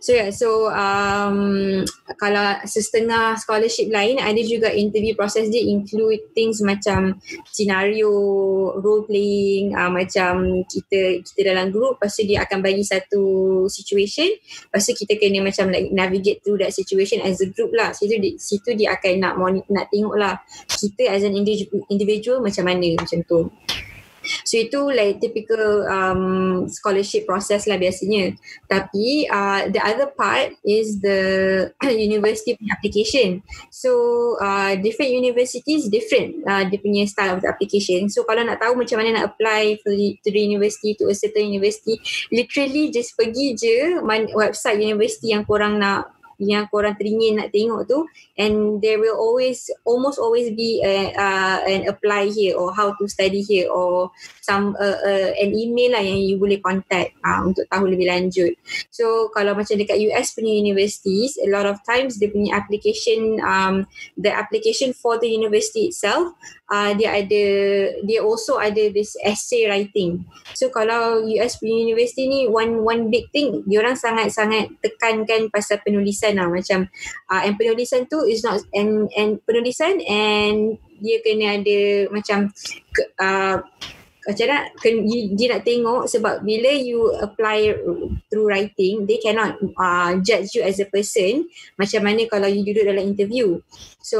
So yeah, so um, kalau setengah scholarship lain ada juga interview proses dia include things macam scenario, role playing, uh, macam kita kita dalam group tu dia akan bagi satu situation tu kita kena macam like navigate through that situation as a group lah. Situ, di, situ dia akan nak nak tengok lah kita as an individual, individual macam mana macam tu. So itu like typical um, scholarship process lah biasanya. Tapi uh, the other part is the university application. So uh, different universities different uh, dia punya style of the application. So kalau nak tahu macam mana nak apply for the, to the university to a certain university, literally just pergi je man, website university yang korang nak yang korang teringin nak tengok tu and there will always almost always be a, uh, an apply here or how to study here or some uh, uh, an email lah yang you boleh contact uh, untuk tahu lebih lanjut. So kalau macam dekat US punya universities a lot of times dia punya application um, the application for the university itself uh, dia ada dia also ada this essay writing. So kalau US punya university ni one one big thing dia orang sangat-sangat tekankan pasal penulisan penulisan lah. Macam uh, and penulisan tu is not and and penulisan and dia kena ada macam uh, macam mana dia nak tengok sebab bila you apply through writing they cannot uh, judge you as a person macam mana kalau you duduk dalam interview. So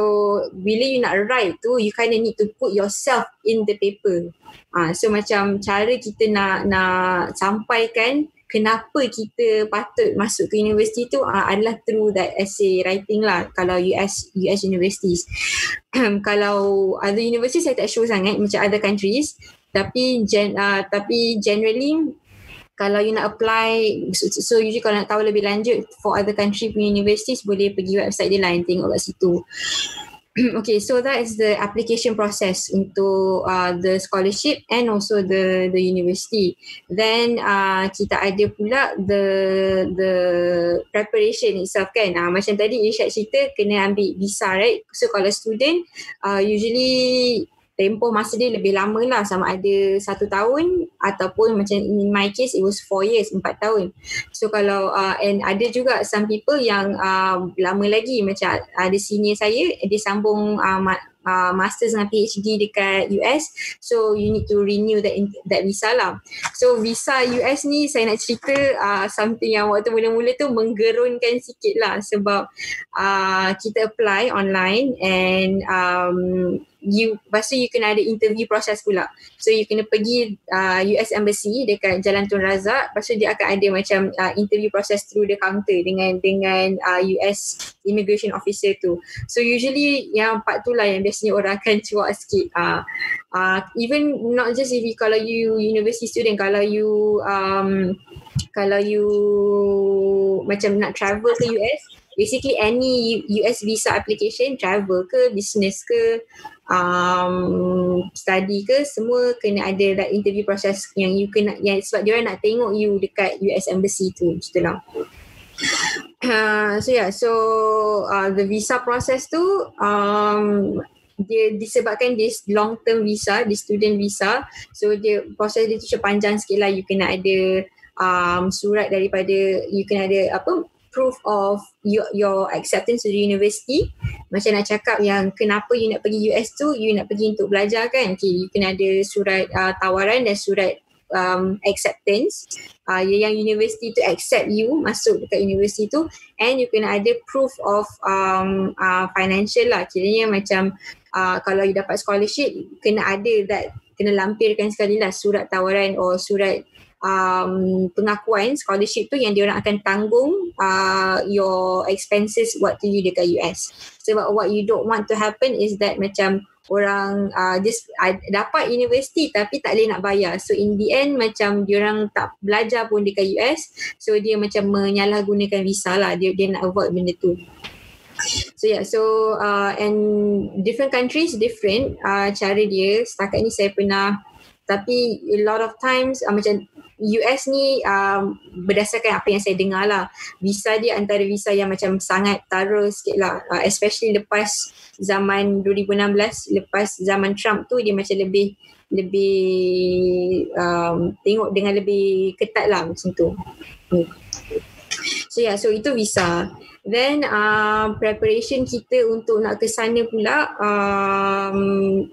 bila you nak write tu you kind of need to put yourself in the paper. Uh, so macam cara kita nak nak sampaikan kenapa kita patut masuk ke universiti tu uh, adalah through that essay writing lah. Kalau US US universities. Kalau other universities saya tak sure sangat macam other countries. Tapi gen, uh, tapi generally kalau you nak apply so, so usually kalau nak tahu lebih lanjut for other country punya universities boleh pergi website dia lah and tengok kat situ okay, so that is the application process untuk uh, the scholarship and also the the university. Then uh, kita ada pula the the preparation itself kan. Uh, macam tadi Irsyad cerita kena ambil visa right. So kalau student uh, usually tempoh masa dia lebih lama lah. Sama ada satu tahun ataupun macam in my case it was four years, empat tahun. So kalau uh, and ada juga some people yang uh, lama lagi. Macam ada senior saya dia sambung uh, uh, masters dengan PhD dekat US so you need to renew that that visa lah. So visa US ni saya nak cerita uh, something yang waktu mula-mula tu menggerunkan sikit lah. Sebab uh, kita apply online and um, you lepas tu you kena ada interview process pula. So you kena pergi uh, US Embassy dekat Jalan Tun Razak. Lepas tu dia akan ada macam uh, interview process through the counter dengan dengan uh, US immigration officer tu. So usually yang part tu lah yang biasanya orang akan cuak sikit. Uh, uh, even not just if you, kalau you university student kalau you um, kalau you macam nak travel ke US basically any US visa application travel ke business ke um, study ke semua kena ada that interview process yang you kena yang sebab dia nak tengok you dekat US embassy tu macam lah. Uh, so yeah, so uh, the visa process tu um, dia disebabkan this long term visa, this student visa. So dia proses dia tu panjang sikit lah. You kena ada um, surat daripada, you kena ada apa proof of your, your acceptance to the university. Macam nak cakap yang kenapa you nak pergi US tu, you nak pergi untuk belajar kan. Okay, you kena ada surat uh, tawaran dan surat um, acceptance uh, yang university tu accept you masuk dekat university tu and you kena ada proof of um, uh, financial lah kiranya macam uh, kalau you dapat scholarship kena ada that kena lampirkan sekali lah surat tawaran or surat um, pengakuan scholarship tu yang diorang akan tanggung uh, your expenses what to you dekat US sebab what you don't want to happen is that macam orang uh, just uh, dapat universiti tapi tak boleh nak bayar. So in the end macam diorang tak belajar pun dekat US. So dia macam menyalahgunakan visa lah. Dia, dia nak avoid benda tu. So yeah, so uh, and different countries different uh, cara dia. Setakat ni saya pernah tapi a lot of times uh, macam US ni um, berdasarkan apa yang saya dengar lah visa dia antara visa yang macam sangat tara sikit lah uh, especially lepas zaman 2016 lepas zaman Trump tu dia macam lebih lebih um, tengok dengan lebih ketat lah macam tu hmm. So yeah so itu visa Then uh, preparation kita untuk nak ke sana pula um,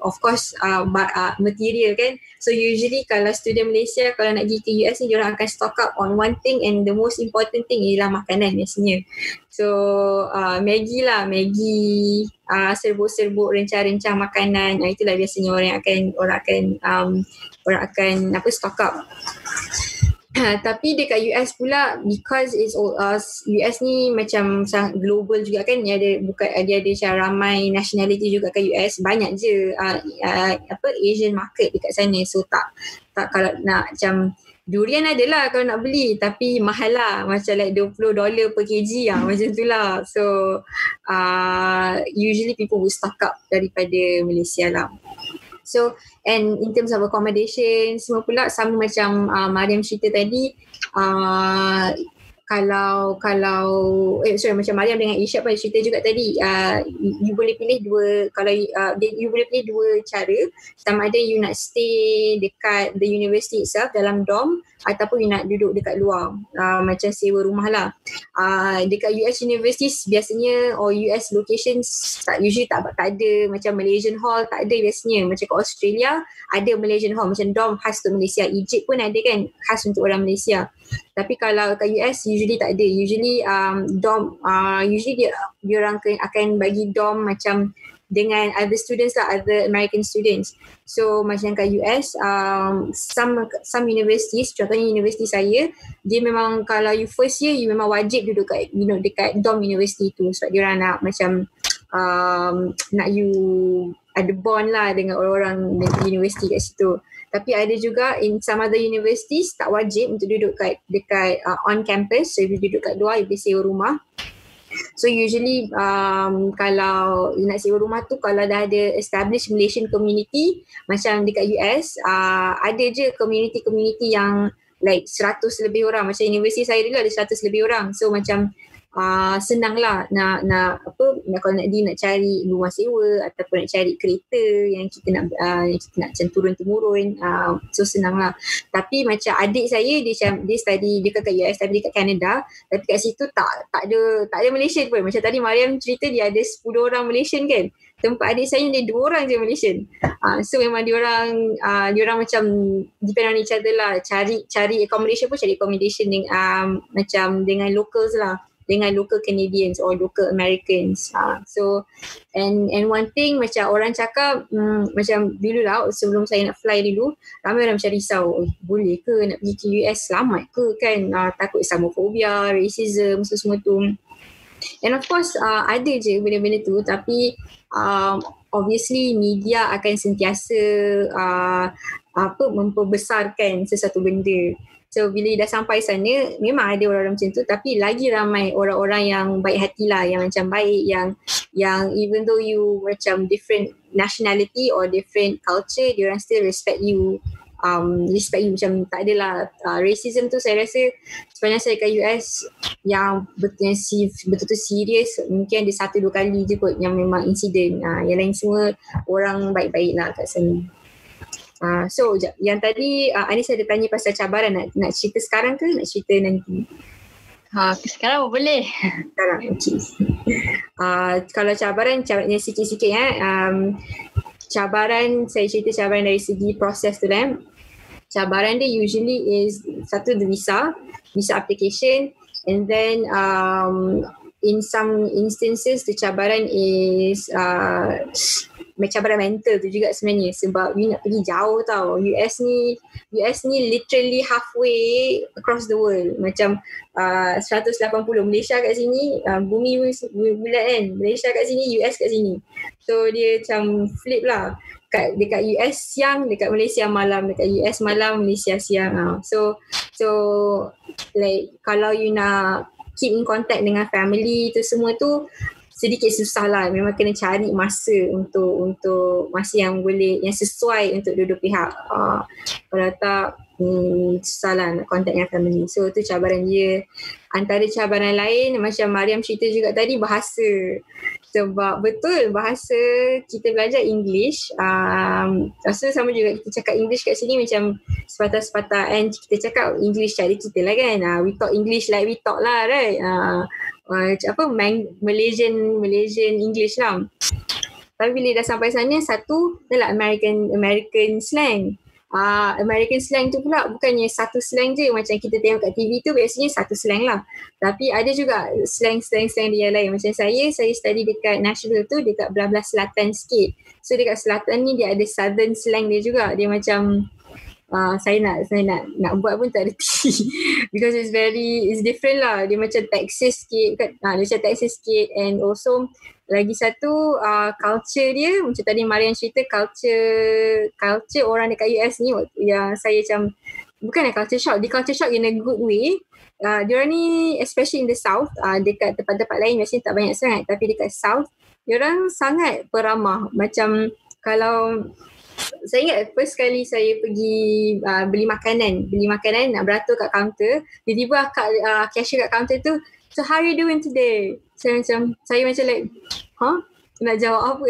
of course uh, uh, material kan. So usually kalau student Malaysia kalau nak pergi ke US ni diorang akan stock up on one thing and the most important thing ialah makanan biasanya. So uh, Maggie lah, Maggie uh, serbuk-serbuk rencah-rencah makanan. Uh, itulah biasanya orang akan orang akan um, orang akan apa stock up. tapi dekat US pula because it's all us US ni macam sangat global juga kan? Dia ada bukan dia ada macam ramai nationality juga kat US banyak je uh, uh, apa Asian market dekat sana. So tak tak kalau nak macam durian adalah kalau nak beli. Tapi mahal lah. Macam like 20 dolar per kg lah macam tu lah. So uh, usually people will stock up daripada Malaysia lah So and in terms of accommodation semua pula sama macam uh, Mariam cerita tadi uh, kalau kalau eh sorry macam Mariam dengan Isyad pun cerita juga tadi uh, you, you boleh pilih dua kalau uh, you boleh pilih dua cara. Sama ada you nak stay dekat the university itself dalam dorm ataupun you nak duduk dekat luar uh, macam sewa rumah lah. Uh, dekat US universities biasanya or US locations tak usually tak, tak ada. Macam Malaysian hall tak ada biasanya. Macam kat Australia ada Malaysian hall. Macam dorm khas untuk Malaysia. Egypt pun ada kan khas untuk orang Malaysia. Tapi kalau kat US usually tak ada. Usually um, dorm uh, usually dia dia orang akan bagi dorm macam dengan other students lah, other American students. So macam kat US, um, some some universities, contohnya universiti saya, dia memang kalau you first year, you memang wajib duduk kat, you know, dekat dorm university tu sebab dia orang nak macam um, nak you ada bond lah dengan orang-orang di universiti kat situ. Tapi ada juga in some other universities tak wajib untuk duduk kat dekat uh, on campus. So if you duduk kat luar, you boleh sewa rumah. So usually um, kalau nak sewa rumah tu kalau dah ada established Malaysian community macam dekat US uh, ada je community-community yang like 100 lebih orang. Macam universiti saya dulu ada 100 lebih orang. So macam uh, senang lah nak nak nak kalau nak di nak cari rumah sewa ataupun nak cari kereta yang kita nak uh, yang kita nak macam turun temurun uh, so senang lah. Tapi macam adik saya dia macam dia study dia kat US tapi dekat Canada tapi kat situ tak tak ada tak ada Malaysian pun. Macam tadi Mariam cerita dia ada 10 orang Malaysian kan? Tempat adik saya dia dua orang je Malaysian. Uh, so memang dia orang uh, dia orang macam depend on each other lah. Cari cari accommodation pun cari accommodation dengan um, macam dengan locals lah dengan local Canadians or local Americans. Uh, so and and one thing macam orang cakap um, macam dulu lah sebelum saya nak fly dulu ramai orang macam risau oh, boleh ke nak pergi ke US selamat ke kan uh, takut Islamophobia, racism semua tu. And of course uh, ada je benda-benda tu tapi um, obviously media akan sentiasa uh, apa memperbesarkan sesuatu benda So bila dah sampai sana memang ada orang-orang macam tu. Tapi lagi ramai orang-orang yang baik hati lah yang macam baik yang yang even though you macam different nationality or different culture dia orang still respect you. Um, respect you macam tak adalah uh, racism tu saya rasa sepanjang saya kat US yang betul betul-betul serius mungkin ada satu dua kali je kot yang memang insiden uh, yang lain semua orang baik-baik lah kat sana Uh, so yang tadi uh, Anis ada tanya pasal cabaran nak, nak cerita sekarang ke nak cerita nanti? Ha, sekarang pun boleh. Sekarang, okay. Uh, kalau cabaran, cabarannya sikit-sikit ya. Um, cabaran, saya cerita cabaran dari segi proses tu kan. Cabaran dia usually is satu the visa, visa application and then um, in some instances the cabaran is uh, macam cabaran mental tu juga sebenarnya. Sebab you nak pergi jauh tau. US ni US ni literally halfway across the world. Macam uh, 180 Malaysia kat sini uh, bumi bulat kan. Malaysia kat sini US kat sini. So dia macam flip lah. Kat dekat US siang dekat Malaysia malam. Dekat US malam Malaysia siang. Uh. so so like kalau you nak keep in contact dengan family tu semua tu sedikit susah lah. Memang kena cari masa untuk untuk masa yang boleh yang sesuai untuk dua-dua pihak. Uh, kalau tak hmm, susah lah nak contact dengan family. So tu cabaran dia. Antara cabaran lain macam Mariam cerita juga tadi bahasa. Sebab betul bahasa kita belajar English um, rasa sama juga kita cakap English kat sini macam sepatah-sepatah. And kita cakap English cari kita lah kan. Uh, we talk English like we talk lah right? Uh, uh, apa Mang- Malaysian Malaysian English lah. Tapi bila dah sampai sana satu adalah American American slang. Uh, American slang tu pula bukannya satu slang je macam kita tengok kat TV tu biasanya satu slang lah. Tapi ada juga slang-slang-slang dia lain. Macam saya, saya study dekat Nashville tu dekat belah-belah selatan sikit. So dekat selatan ni dia ada southern slang dia juga. Dia macam uh, saya nak saya nak nak buat pun tak reti because it's very it's different lah. Dia macam Texas sikit kan uh, dia macam Texas sikit. And also lagi satu uh, culture dia macam tadi Marian cerita culture culture orang dekat US ni yang saya macam bukan culture shock dia culture shock in a good way. Uh, dia ni especially in the south uh, dekat tempat-tempat lain biasanya tak banyak sangat. Tapi dekat south dia orang sangat peramah. Macam kalau saya ingat first kali saya pergi uh, beli makanan, beli makanan nak beratur kat kaunter, tiba-tiba uh, cashier kat kaunter tu, so how are you doing today? Saya macam, saya macam like, huh? Nak jawab apa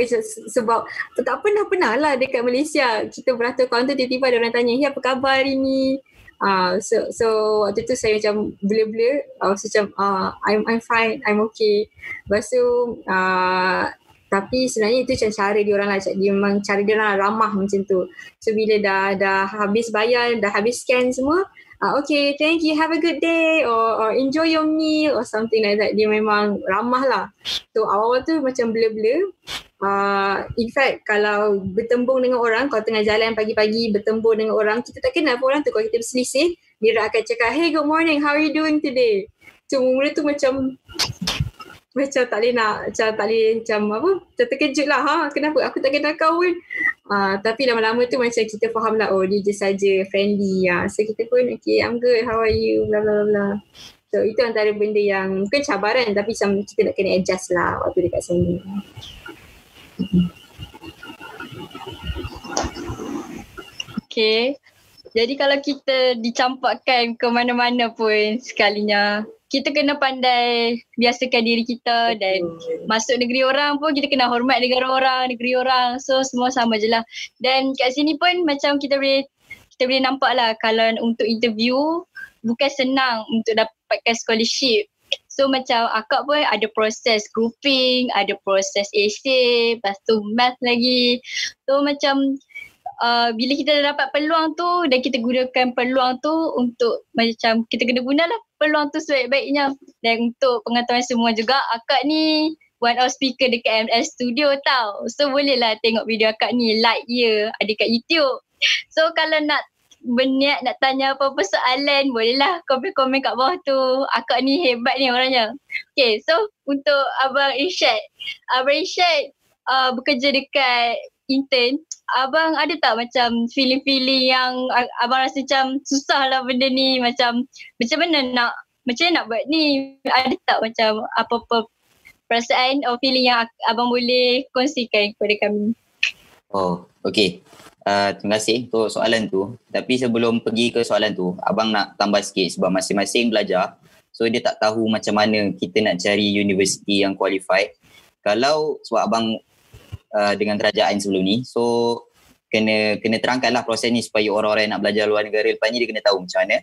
sebab tak pernah-pernah lah dekat Malaysia kita beratur kaunter tiba-tiba ada orang tanya, hey apa khabar hari ni? Uh, so so waktu tu saya macam blur-blur, uh, so macam uh, I'm I'm fine, I'm okay. Lepas tu uh, tapi sebenarnya itu macam cara dia orang lah. Dia memang cara dia orang ramah macam tu. So bila dah dah habis bayar dah habis scan semua uh, okay thank you have a good day or, or enjoy your meal or something like that. Dia memang ramah lah. So awal-awal tu macam blur-blur. Uh, in fact kalau bertembung dengan orang kalau tengah jalan pagi-pagi bertembung dengan orang kita tak kenal pun orang tu. Kalau kita berselisih dia akan cakap hey good morning how are you doing today? So mula tu macam macam tak boleh nak macam tak boleh macam apa macam terkejut lah. Ha kenapa? Aku tak kenal kau pun uh, tapi lama-lama tu macam kita faham lah oh dia je saja friendly. Ya. so kita pun okay I'm good how are you bla bla bla so itu antara benda yang mungkin cabaran tapi macam kita nak kena adjust lah waktu dekat sini Okay. Jadi kalau kita dicampakkan ke mana-mana pun sekalinya kita kena pandai biasakan diri kita dan masuk negeri orang pun kita kena hormat negara orang, negeri orang. So semua sama je lah. Dan kat sini pun macam kita boleh kita boleh nampak lah kalau untuk interview bukan senang untuk dapatkan scholarship. So macam akak pun ada proses grouping, ada proses essay, lepas tu math lagi. So macam uh, bila kita dah dapat peluang tu dan kita gunakan peluang tu untuk macam kita kena gunalah peluang tu sebaik-baiknya. Dan untuk pengetahuan semua juga akak ni one of speaker dekat ML Studio tau. So bolehlah tengok video akak ni. Like ye ada kat YouTube. So kalau nak berniat nak tanya apa-apa soalan bolehlah komen-komen kat bawah tu. Akak ni hebat ni orangnya. Okay so untuk Abang Irsyad. Abang Irsyad uh, bekerja dekat intern abang ada tak macam feeling-feeling yang abang rasa macam susah lah benda ni macam macam mana nak macam mana nak buat ni ada tak macam apa-apa perasaan atau feeling yang abang boleh kongsikan kepada kami oh okay Uh, terima kasih untuk soalan tu. Tapi sebelum pergi ke soalan tu, abang nak tambah sikit sebab masing-masing belajar. So dia tak tahu macam mana kita nak cari universiti yang qualified. Kalau sebab abang uh, dengan kerajaan sebelum ni, so kena kena terangkanlah proses ni supaya orang-orang yang nak belajar luar negara lepas ni dia kena tahu macam mana.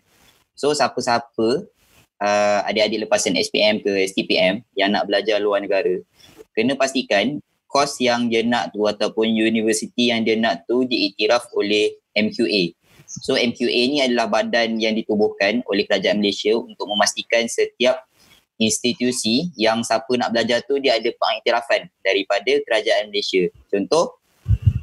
So siapa-siapa uh, adik-adik lepasan SPM ke STPM yang nak belajar luar negara, kena pastikan kos yang dia nak tu ataupun universiti yang dia nak tu diiktiraf oleh MQA. So MQA ni adalah badan yang ditubuhkan oleh kerajaan Malaysia untuk memastikan setiap institusi yang siapa nak belajar tu dia ada pengiktirafan daripada kerajaan Malaysia. Contoh,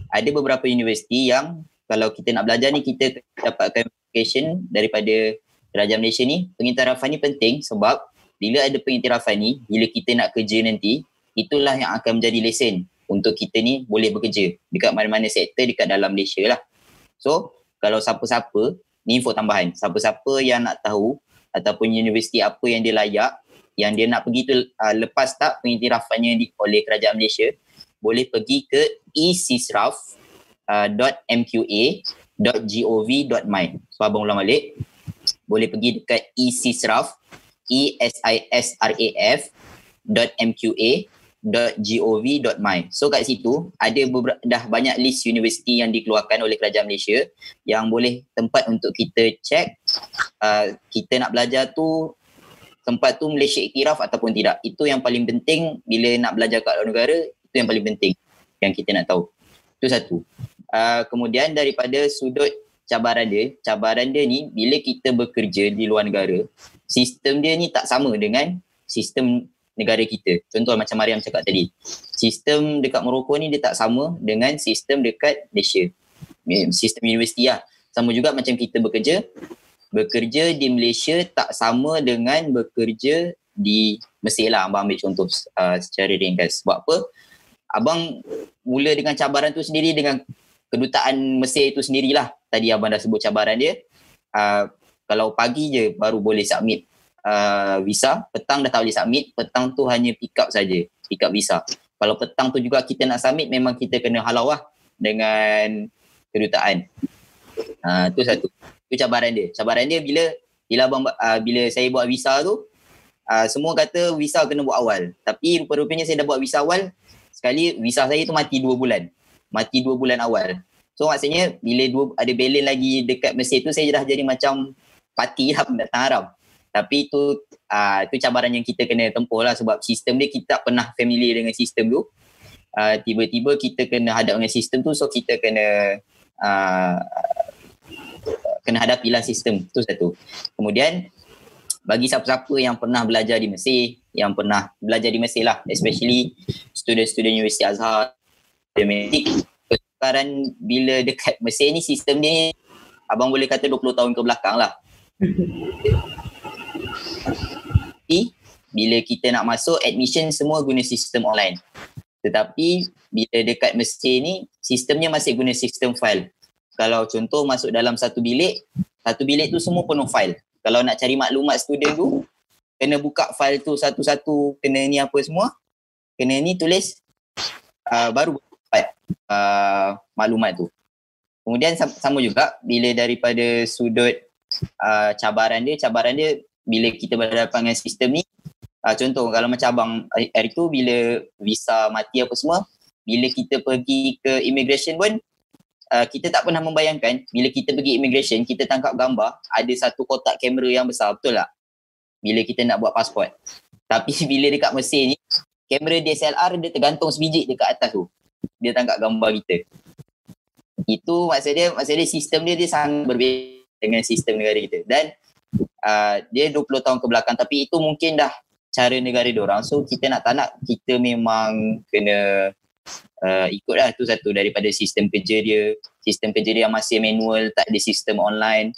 ada beberapa universiti yang kalau kita nak belajar ni kita dapatkan application daripada kerajaan Malaysia ni. Pengiktirafan ni penting sebab bila ada pengiktirafan ni, bila kita nak kerja nanti, itulah yang akan menjadi lesen untuk kita ni boleh bekerja dekat mana-mana sektor dekat dalam Malaysia lah. So, kalau siapa-siapa, ni info tambahan, siapa-siapa yang nak tahu ataupun universiti apa yang dia layak, yang dia nak pergi tu uh, lepas tak pengiktirafannya di, oleh kerajaan Malaysia, boleh pergi ke ecisraf.mqa.gov.my. Uh, ulang balik. Boleh pergi dekat E-S-I-S-R-A-F dot MQA www.gov.my. So kat situ ada dah banyak list universiti yang dikeluarkan oleh kerajaan Malaysia yang boleh tempat untuk kita check uh, kita nak belajar tu tempat tu Malaysia iktiraf ataupun tidak. Itu yang paling penting bila nak belajar kat luar negara, itu yang paling penting yang kita nak tahu. Itu satu. Uh, kemudian daripada sudut cabaran dia, cabaran dia ni bila kita bekerja di luar negara, sistem dia ni tak sama dengan sistem negara kita. Contoh macam Mariam cakap tadi. Sistem dekat Morocco ni dia tak sama dengan sistem dekat Malaysia. Sistem universiti lah. Sama juga macam kita bekerja. Bekerja di Malaysia tak sama dengan bekerja di Mesir lah. Abang ambil contoh uh, secara ringkas. Sebab apa? Abang mula dengan cabaran tu sendiri dengan kedutaan Mesir tu sendirilah. Tadi abang dah sebut cabaran dia. Uh, kalau pagi je baru boleh submit uh, visa, petang dah tak boleh submit, petang tu hanya pick up saja, pick up visa. Kalau petang tu juga kita nak submit memang kita kena halau lah dengan kedutaan. Uh, tu satu. Tu cabaran dia. Cabaran dia bila bila abang uh, bila saya buat visa tu uh, semua kata visa kena buat awal. Tapi rupa-rupanya saya dah buat visa awal sekali visa saya tu mati dua bulan. Mati dua bulan awal. So maksudnya bila dua, ada balance lagi dekat Mesir tu saya dah jadi macam parti lah pendatang Arab. Tapi itu uh, cabaran yang kita kena tempuh lah sebab sistem dia kita tak pernah familiar dengan sistem tu. Uh, tiba-tiba kita kena hadap dengan sistem tu so kita kena uh, kena hadapilah sistem tu satu. Kemudian bagi siapa-siapa yang pernah belajar di Mesir, yang pernah belajar di Mesir lah, especially student-student Universiti Azhar, Dematik, sekarang bila dekat Mesir ni sistem ni abang boleh kata 20 tahun ke belakang lah. Tapi bila kita nak masuk admission semua guna sistem online. Tetapi bila dekat Mesir ni sistemnya masih guna sistem file. Kalau contoh masuk dalam satu bilik, satu bilik tu semua penuh file. Kalau nak cari maklumat student tu, kena buka file tu satu-satu, kena ni apa semua. Kena ni tulis uh, baru dapat uh, maklumat tu. Kemudian sama juga bila daripada sudut uh, cabaran dia, cabaran dia bila kita berhadapan dengan sistem ni uh, contoh kalau macam abang hari tu bila visa mati apa semua bila kita pergi ke immigration pun uh, kita tak pernah membayangkan bila kita pergi immigration kita tangkap gambar ada satu kotak kamera yang besar betul tak? Bila kita nak buat pasport. Tapi bila dekat Mesir ni kamera DSLR dia tergantung sebiji dekat atas tu. Dia tangkap gambar kita. Itu maksud dia maksud dia sistem dia dia sangat berbeza dengan sistem negara kita. Dan uh, dia 20 tahun ke belakang. Tapi itu mungkin dah cara negara dia orang. So kita nak tak nak kita memang kena uh, ikutlah tu satu daripada sistem kerja dia. Sistem kerja dia yang masih manual tak ada sistem online.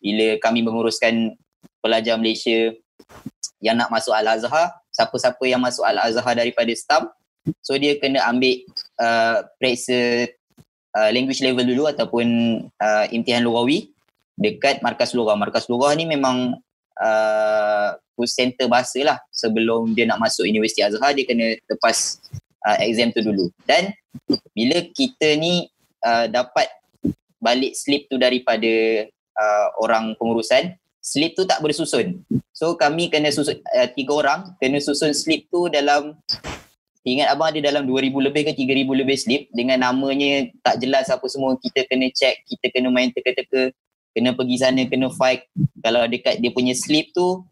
Bila kami menguruskan pelajar Malaysia yang nak masuk Al-Azhar siapa-siapa yang masuk Al-Azhar daripada STAM so dia kena ambil uh, periksa uh, language level dulu ataupun uh, imtihan lugawi dekat markas lugah. Markas lugah ni memang uh, center bahasa lah sebelum dia nak masuk Universiti Azhar dia kena lepas uh, exam tu dulu. Dan bila kita ni uh, dapat balik slip tu daripada uh, orang pengurusan, slip tu tak bersusun. So kami kena susun, uh, tiga orang kena susun slip tu dalam Ingat abang ada dalam 2000 lebih ke 3000 lebih slip dengan namanya tak jelas apa semua kita kena check, kita kena main teka-teka, kena pergi sana, kena fight. Kalau dekat dia punya slip tu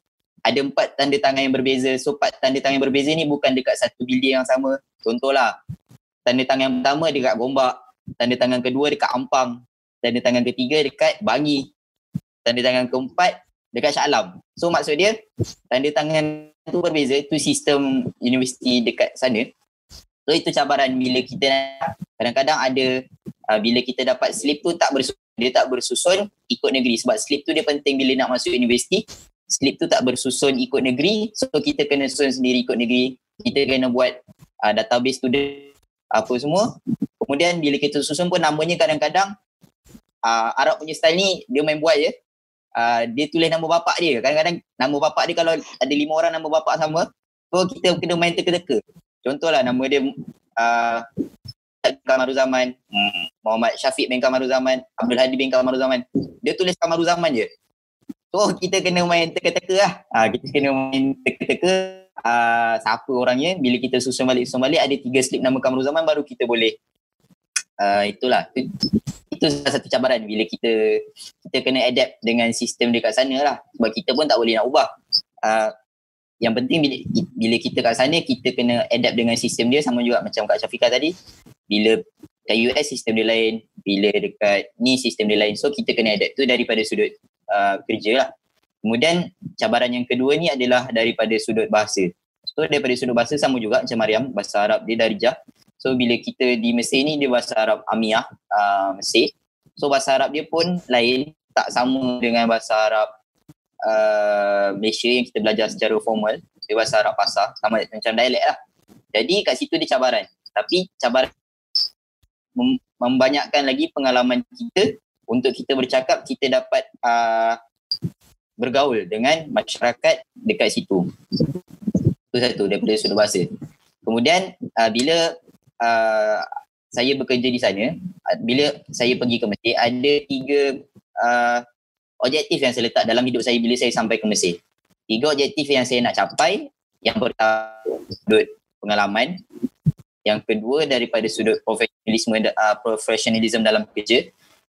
ada empat tanda tangan yang berbeza. So empat tanda tangan yang berbeza ni bukan dekat satu bilik yang sama. Contohlah, tanda tangan yang pertama dekat Gombak, tanda tangan kedua dekat Ampang, tanda tangan ketiga dekat Bangi, tanda tangan keempat dekat Shah Alam. So maksud dia tanda tangan tu berbeza tu sistem universiti dekat sana. So itu cabaran bila kita kadang-kadang ada uh, bila kita dapat slip tu tak bersusun dia tak bersusun ikut negeri sebab slip tu dia penting bila nak masuk universiti slip tu tak bersusun ikut negeri so kita kena susun sendiri ikut negeri kita kena buat uh, database tu apa semua kemudian bila kita susun pun namanya kadang-kadang uh, Arab punya style ni dia main buat je uh, dia tulis nama bapak dia. Kadang-kadang nama bapak dia kalau ada lima orang nama bapak sama, so kita kena main teka-teka. Contohlah nama dia uh, Kamaruzaman, hmm, Muhammad Syafiq bin Kamaruzaman, Abdul Hadi bin Kamaruzaman. Dia tulis Kamaruzaman je. So kita kena main teka-teka lah. Uh, kita kena main teka-teka. Uh, siapa orangnya. Bila kita susun balik, susun balik ada tiga slip nama Kamaruzaman baru kita boleh. Uh, itulah. Itu salah satu cabaran. Bila kita kita kena adapt dengan sistem dekat sana lah. Sebab kita pun tak boleh nak ubah. Uh, yang penting bila, bila kita kat sana kita kena adapt dengan sistem dia. Sama juga macam Kak Syafiqah tadi. Bila kat US sistem dia lain. Bila dekat ni sistem dia lain. So kita kena adapt tu daripada sudut uh, kerja lah kemudian cabaran yang kedua ni adalah daripada sudut bahasa so daripada sudut bahasa sama juga macam Mariam bahasa Arab dia darjah So bila kita di Mesir ni dia bahasa Arab Amiyah uh, Mesir. So bahasa Arab dia pun lain tak sama dengan bahasa Arab uh, Malaysia yang kita belajar secara formal. Dia bahasa Arab pasar sama macam dialek lah. Jadi kat situ dia cabaran. Tapi cabaran mem- membanyakkan lagi pengalaman kita untuk kita bercakap kita dapat uh, bergaul dengan masyarakat dekat situ. Itu satu daripada sudut bahasa. Kemudian uh, bila uh, saya bekerja di sana, uh, bila saya pergi ke Mesir, ada tiga uh, objektif yang saya letak dalam hidup saya bila saya sampai ke Mesir. Tiga objektif yang saya nak capai, yang pertama sudut pengalaman, yang kedua daripada sudut profesionalisme uh, profesionalism dalam kerja,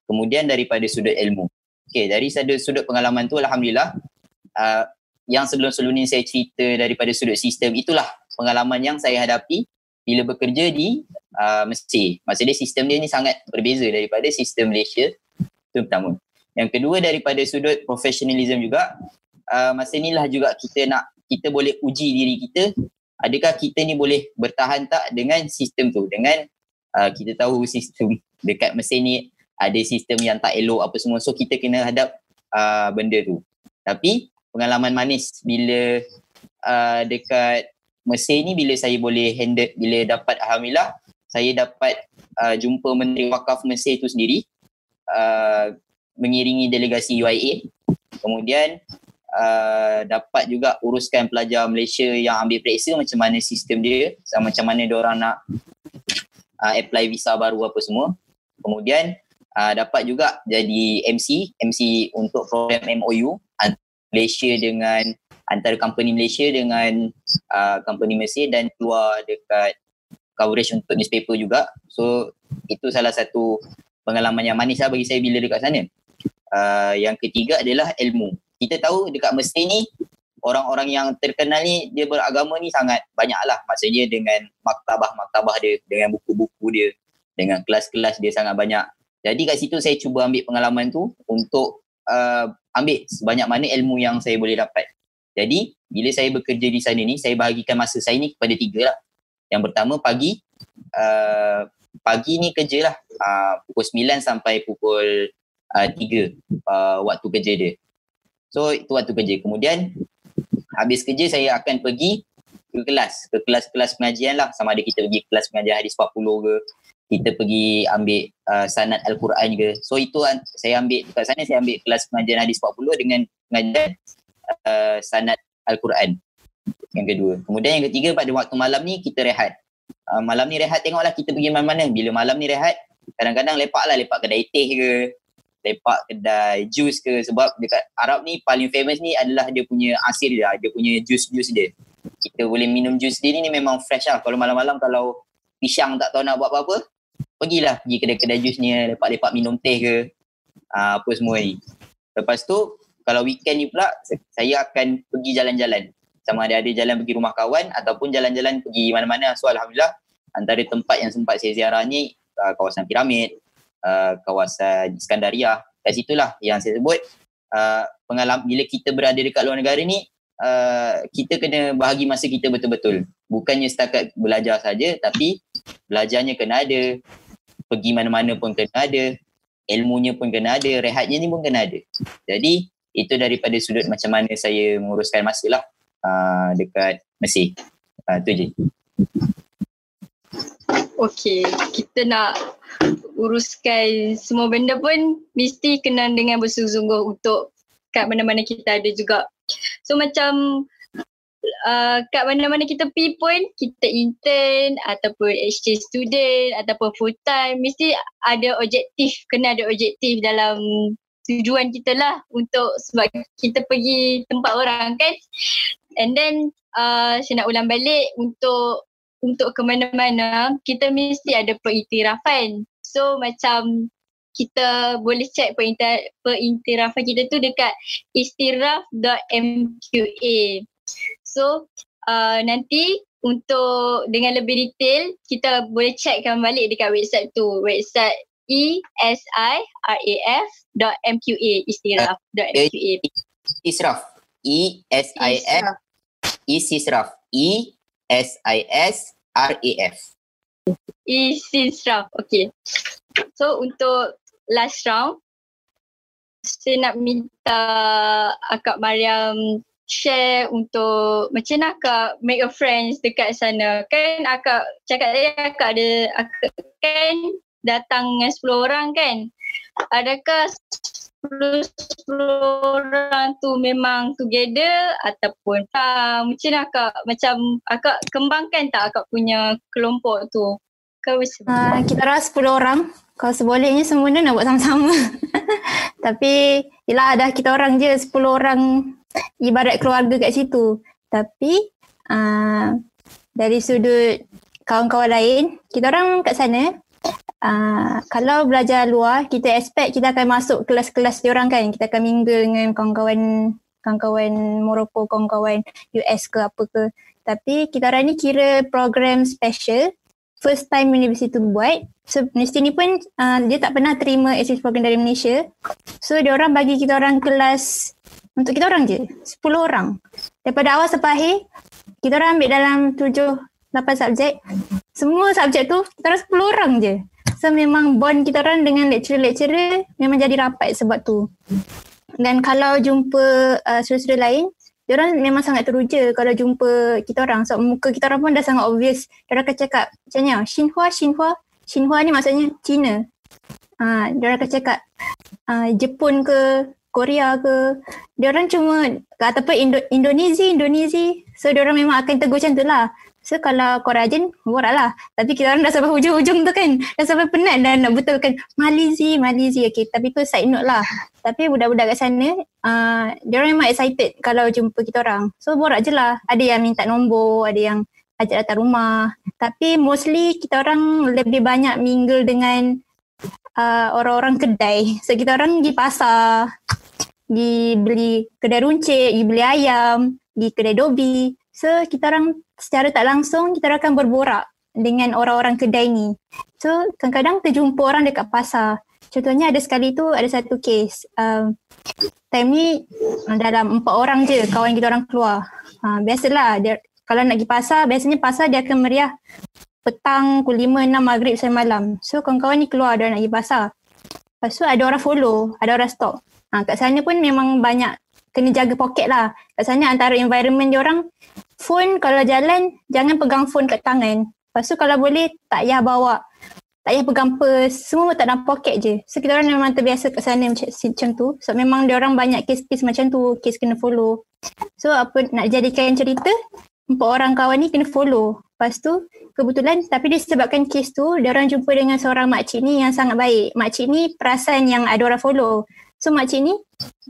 kemudian daripada sudut ilmu. Okay, dari sudut, sudut pengalaman tu Alhamdulillah, uh, yang sebelum-sebelum ni saya cerita daripada sudut sistem, itulah pengalaman yang saya hadapi bila bekerja di uh, Mesir. Maksudnya sistem dia ni sangat berbeza daripada sistem Malaysia. Itu pertama. Yang kedua daripada sudut profesionalism juga, uh, masa inilah juga kita nak, kita boleh uji diri kita, adakah kita ni boleh bertahan tak dengan sistem tu. Dengan uh, kita tahu sistem dekat Mesir ni ada sistem yang tak elok apa semua. So kita kena hadap uh, benda tu. Tapi pengalaman manis bila uh, dekat Mesir ni bila saya boleh handle bila dapat alhamdulillah saya dapat uh, jumpa menteri wakaf Mesir itu sendiri uh, mengiringi delegasi UIA kemudian uh, dapat juga uruskan pelajar Malaysia yang ambil periksa macam mana sistem dia sama macam mana dia orang nak uh, apply visa baru apa semua kemudian uh, dapat juga jadi MC MC untuk program MOU Malaysia dengan antara company Malaysia dengan uh, company Mesir dan keluar dekat coverage untuk newspaper juga. So itu salah satu pengalaman yang manis lah bagi saya bila dekat sana. Uh, yang ketiga adalah ilmu. Kita tahu dekat Mesir ni orang-orang yang terkenal ni dia beragama ni sangat banyak lah. Maksudnya dengan maktabah-maktabah dia, dengan buku-buku dia, dengan kelas-kelas dia sangat banyak. Jadi kat situ saya cuba ambil pengalaman tu untuk uh, ambil sebanyak mana ilmu yang saya boleh dapat. Jadi bila saya bekerja di sana ni, saya bahagikan masa saya ni kepada tiga lah. Yang pertama pagi, uh, pagi ni kerja lah uh, pukul 9 sampai pukul uh, 3 uh, waktu kerja dia. So itu waktu kerja. Kemudian habis kerja saya akan pergi ke kelas, ke kelas-kelas pengajian lah. Sama ada kita pergi kelas pengajian hadis 40 ke, kita pergi ambil uh, sanad Al-Quran ke. So itu saya ambil dekat sana saya ambil kelas pengajian hadis 40 dengan pengajian uh, sanad Al-Quran yang kedua. Kemudian yang ketiga pada waktu malam ni kita rehat. Uh, malam ni rehat tengoklah kita pergi mana-mana. Bila malam ni rehat kadang-kadang lepak lah lepak kedai teh ke lepak kedai jus ke sebab dekat Arab ni paling famous ni adalah dia punya asir dia, dia punya jus-jus dia. Kita boleh minum jus dia ni, ni memang fresh lah. Kalau malam-malam kalau pisang tak tahu nak buat apa-apa, pergilah pergi kedai-kedai jus ni lepak-lepak minum teh ke uh, apa semua ni. Lepas tu kalau weekend ni pula saya akan pergi jalan-jalan. Sama ada ada jalan pergi rumah kawan ataupun jalan-jalan pergi mana-mana. So alhamdulillah antara tempat yang sempat saya ziarah ni uh, kawasan piramid, uh, kawasan Iskandaria. Kat situlah yang saya sebut uh, pengalaman bila kita berada dekat luar negara ni uh, kita kena bahagi masa kita betul-betul. Bukannya setakat belajar saja tapi belajarnya kena ada, pergi mana-mana pun kena ada, ilmunya pun kena ada, rehatnya ni pun kena ada. Jadi itu daripada sudut macam mana saya menguruskan masa lah uh, dekat Mesir. Uh, tu je. Okay, kita nak uruskan semua benda pun mesti kena dengan bersungguh-sungguh untuk kat mana-mana kita ada juga. So macam uh, kat mana-mana kita pergi pun kita intern ataupun exchange student ataupun full time mesti ada objektif, kena ada objektif dalam tujuan kita lah untuk sebab kita pergi tempat orang kan. And then uh, saya nak ulang balik untuk untuk ke mana-mana kita mesti ada periktirafan. So macam kita boleh check perintirafan kita tu dekat istiraf.mqa. So uh, nanti untuk dengan lebih detail kita boleh checkkan balik dekat website tu. Website esiraf.mqa istiraf.mqa. Israf. E S I F E Sisraf. E S I S R A F. E Sisraf. Okay. So untuk last round saya nak minta Akak Mariam share untuk macam mana akak make a friends dekat sana. Kan akak cakap tadi akak ada akak kan datang dengan 10 orang kan. Adakah 10, 10 orang tu memang together ataupun uh, macam mana akak macam akak kembangkan tak akak punya kelompok tu? Uh, kita rasa 10 orang. Kalau sebolehnya semuanya nak buat sama-sama. Tapi yelah dah kita orang je 10 orang ibarat keluarga kat situ. Tapi uh, dari sudut kawan-kawan lain, kita orang kat sana uh, kalau belajar luar, kita expect kita akan masuk kelas-kelas dia orang kan. Kita akan mingle dengan kawan-kawan kawan-kawan Morocco, kawan-kawan US ke apa ke. Tapi kita orang ni kira program special first time university tu buat. So university ni pun uh, dia tak pernah terima exchange program dari Malaysia. So dia orang bagi kita orang kelas untuk kita orang je, 10 orang. Daripada awal sampai akhir, kita orang ambil dalam 7 8 subjek. Semua subjek tu kita orang 10 orang je. So memang bond kita orang dengan lecturer-lecturer memang jadi rapat sebab tu. Dan kalau jumpa uh, saudara-saudara lain, dia orang memang sangat teruja kalau jumpa kita orang sebab muka kita orang pun dah sangat obvious. Dia orang akan cakap macam ni, Xinhua, Xinhua. Xinhua ni maksudnya Cina. Ha, dia orang akan cakap uh, Jepun ke, Korea ke. Dia orang cuma ataupun Indo- Indonesia, Indonesia. So dia orang memang akan tegur macam tu lah. So kalau kau rajin, borak lah. Tapi kita orang dah sampai hujung-hujung tu kan. Dah sampai penat dah nak betulkan Malizi, Malizi. Okay, tapi tu side note lah. Tapi budak-budak kat sana, uh, dia orang memang excited kalau jumpa kita orang. So borak je lah. Ada yang minta nombor, ada yang ajak datang rumah. Tapi mostly kita orang lebih banyak mingle dengan uh, orang-orang kedai. So kita orang pergi pasar, pergi beli kedai runcit, pergi beli ayam, pergi kedai dobi. So kita orang secara tak langsung kita akan berborak dengan orang-orang kedai ni. So kadang-kadang terjumpa orang dekat pasar. Contohnya ada sekali tu ada satu case. Um, time ni dalam empat orang je kawan kita orang keluar. Ha, biasalah dia, kalau nak pergi pasar biasanya pasar dia akan meriah petang pukul lima, enam maghrib sampai malam. So kawan-kawan ni keluar dia nak pergi pasar. Lepas tu ada orang follow, ada orang stop. Ha, kat sana pun memang banyak kena jaga poket lah. Kat sana antara environment dia orang, phone kalau jalan, jangan pegang phone kat tangan. Lepas tu kalau boleh, tak payah bawa tak payah pegang purse, semua tak dalam poket je. So kita orang memang terbiasa kat sana macam, macam tu. So memang dia orang banyak kes-kes macam tu, kes kena follow. So apa nak jadikan cerita, empat orang kawan ni kena follow. Lepas tu kebetulan tapi dia sebabkan kes tu, dia orang jumpa dengan seorang makcik ni yang sangat baik. Makcik ni perasan yang ada orang follow. So makcik ni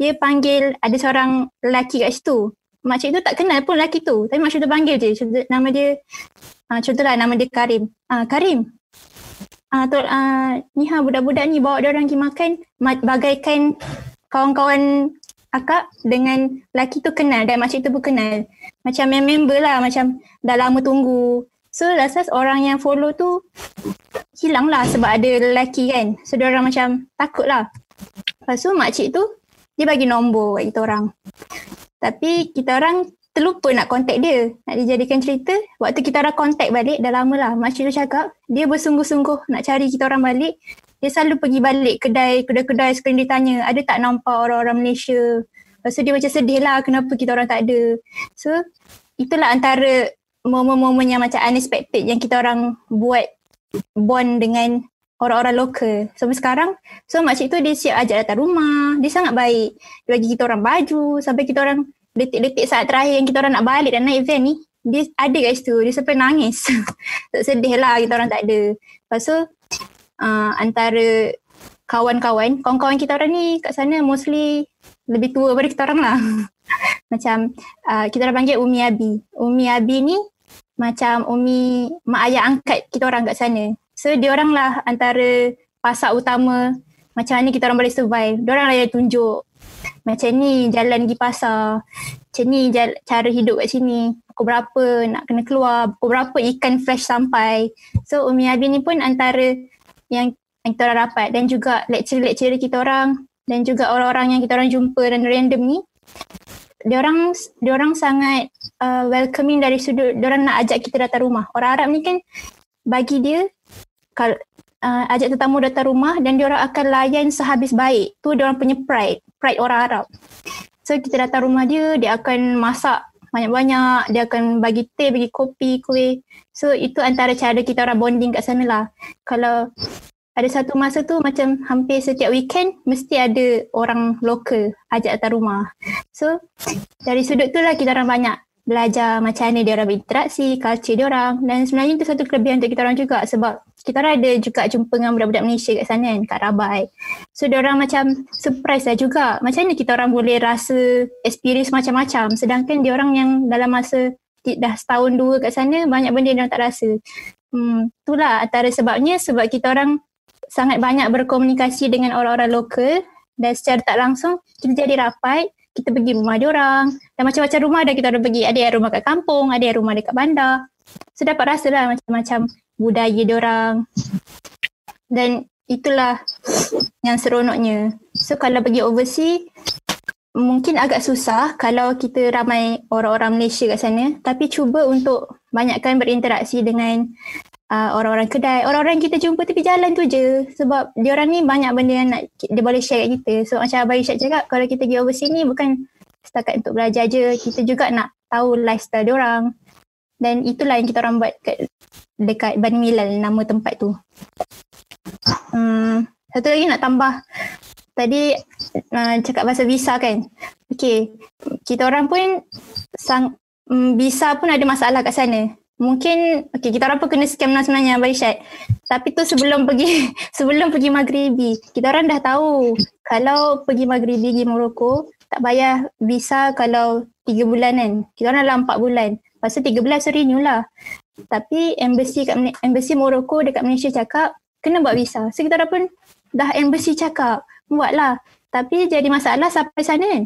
dia panggil ada seorang lelaki kat situ. Makcik tu tak kenal pun lelaki tu. Tapi makcik tu panggil je. Contoh, nama dia, uh, contohlah nama dia Karim. Uh, Karim, uh, tu, uh, ni ha budak-budak ni bawa dia orang pergi makan bagaikan kawan-kawan akak dengan lelaki tu kenal dan makcik tu pun kenal. Macam member lah macam dah lama tunggu. So rasa orang yang follow tu hilang lah sebab ada lelaki kan. So dia orang macam takut lah. Lepas tu makcik tu dia bagi nombor kat kita orang. Tapi kita orang terlupa nak contact dia. Nak dijadikan cerita, waktu kita orang contact balik, dah lama lah. Makcik tu cakap, dia bersungguh-sungguh nak cari kita orang balik. Dia selalu pergi balik kedai, kedai-kedai sekali dia tanya, ada tak nampak orang-orang Malaysia? Lepas tu dia macam sedih lah kenapa kita orang tak ada. So, itulah antara momen-momen yang macam unexpected yang kita orang buat bond dengan orang-orang lokal. Sampai sekarang, so makcik tu dia siap ajak datang rumah. Dia sangat baik. Dia bagi kita orang baju sampai kita orang detik-detik saat terakhir yang kita orang nak balik dan naik van ni dia ada kat situ dia sampai nangis tak sedih lah kita orang tak ada lepas tu uh, antara kawan-kawan kawan-kawan kita orang ni kat sana mostly lebih tua daripada kita orang lah macam uh, kita orang panggil Umi Abi Umi Abi ni macam Umi mak ayah angkat kita orang kat sana. So dia orang lah antara pasak utama. Macam mana kita orang boleh survive? Dia orang lah yang tunjuk. Macam ni jalan pergi pasar. Macam ni jala, cara hidup kat sini. Pukul berapa nak kena keluar. Pukul berapa ikan fresh sampai. So Umi Abi ni pun antara yang, yang kita orang dapat. Dan juga lecturer-lecturer kita orang. Dan juga orang-orang yang kita orang jumpa dan random ni dia orang dia orang sangat uh, welcoming dari sudut dia orang nak ajak kita datang rumah orang Arab ni kan bagi dia kalau uh, ajak tetamu datang rumah dan dia orang akan layan sehabis baik tu dia orang punya pride pride orang Arab. So kita datang rumah dia, dia akan masak banyak-banyak, dia akan bagi teh, bagi kopi, kuih. So itu antara cara kita orang bonding kat sana lah. Kalau ada satu masa tu macam hampir setiap weekend mesti ada orang lokal ajak datang rumah. So dari sudut tu lah kita orang banyak belajar macam mana dia orang berinteraksi, culture dia orang dan sebenarnya itu satu kelebihan untuk kita orang juga sebab kita orang ada juga jumpa dengan budak-budak Malaysia kat sana kan, kat Rabai. So dia orang macam surprise lah juga. Macam mana kita orang boleh rasa experience macam-macam sedangkan dia orang yang dalam masa dah setahun dua kat sana banyak benda dia orang tak rasa. Hmm, itulah antara sebabnya sebab kita orang sangat banyak berkomunikasi dengan orang-orang lokal dan secara tak langsung kita jadi rapat kita pergi rumah dia orang. Dan macam-macam rumah dah kita orang pergi ada yang rumah kat kampung ada yang rumah dekat bandar. So dapat rasa lah macam-macam budaya dia orang. Dan itulah yang seronoknya. So kalau pergi overseas mungkin agak susah kalau kita ramai orang-orang Malaysia kat sana. Tapi cuba untuk banyakkan berinteraksi dengan uh, orang-orang kedai, orang-orang kita jumpa tepi jalan tu je sebab dia orang ni banyak benda yang nak dia boleh share kat kita. So macam Abang Isyad cakap kalau kita pergi overseas ni bukan setakat untuk belajar je, kita juga nak tahu lifestyle dia orang. Dan itulah yang kita orang buat kat dekat Bani Milal nama tempat tu. Hmm, satu lagi nak tambah tadi uh, cakap pasal visa kan. Okay, kita orang pun sang, um, visa pun ada masalah kat sana mungkin okay, kita orang pun kena scam lah sebenarnya Abang Isyad. Tapi tu sebelum pergi sebelum pergi Maghribi, kita orang dah tahu kalau pergi Maghribi pergi Morocco tak bayar visa kalau 3 bulan kan. Kita orang dalam 4 bulan. Tu 3 bulan renew lah. Tapi embassy kat embassy Morocco dekat Malaysia cakap kena buat visa. So kita orang pun dah embassy cakap buatlah. Tapi jadi masalah sampai sana kan.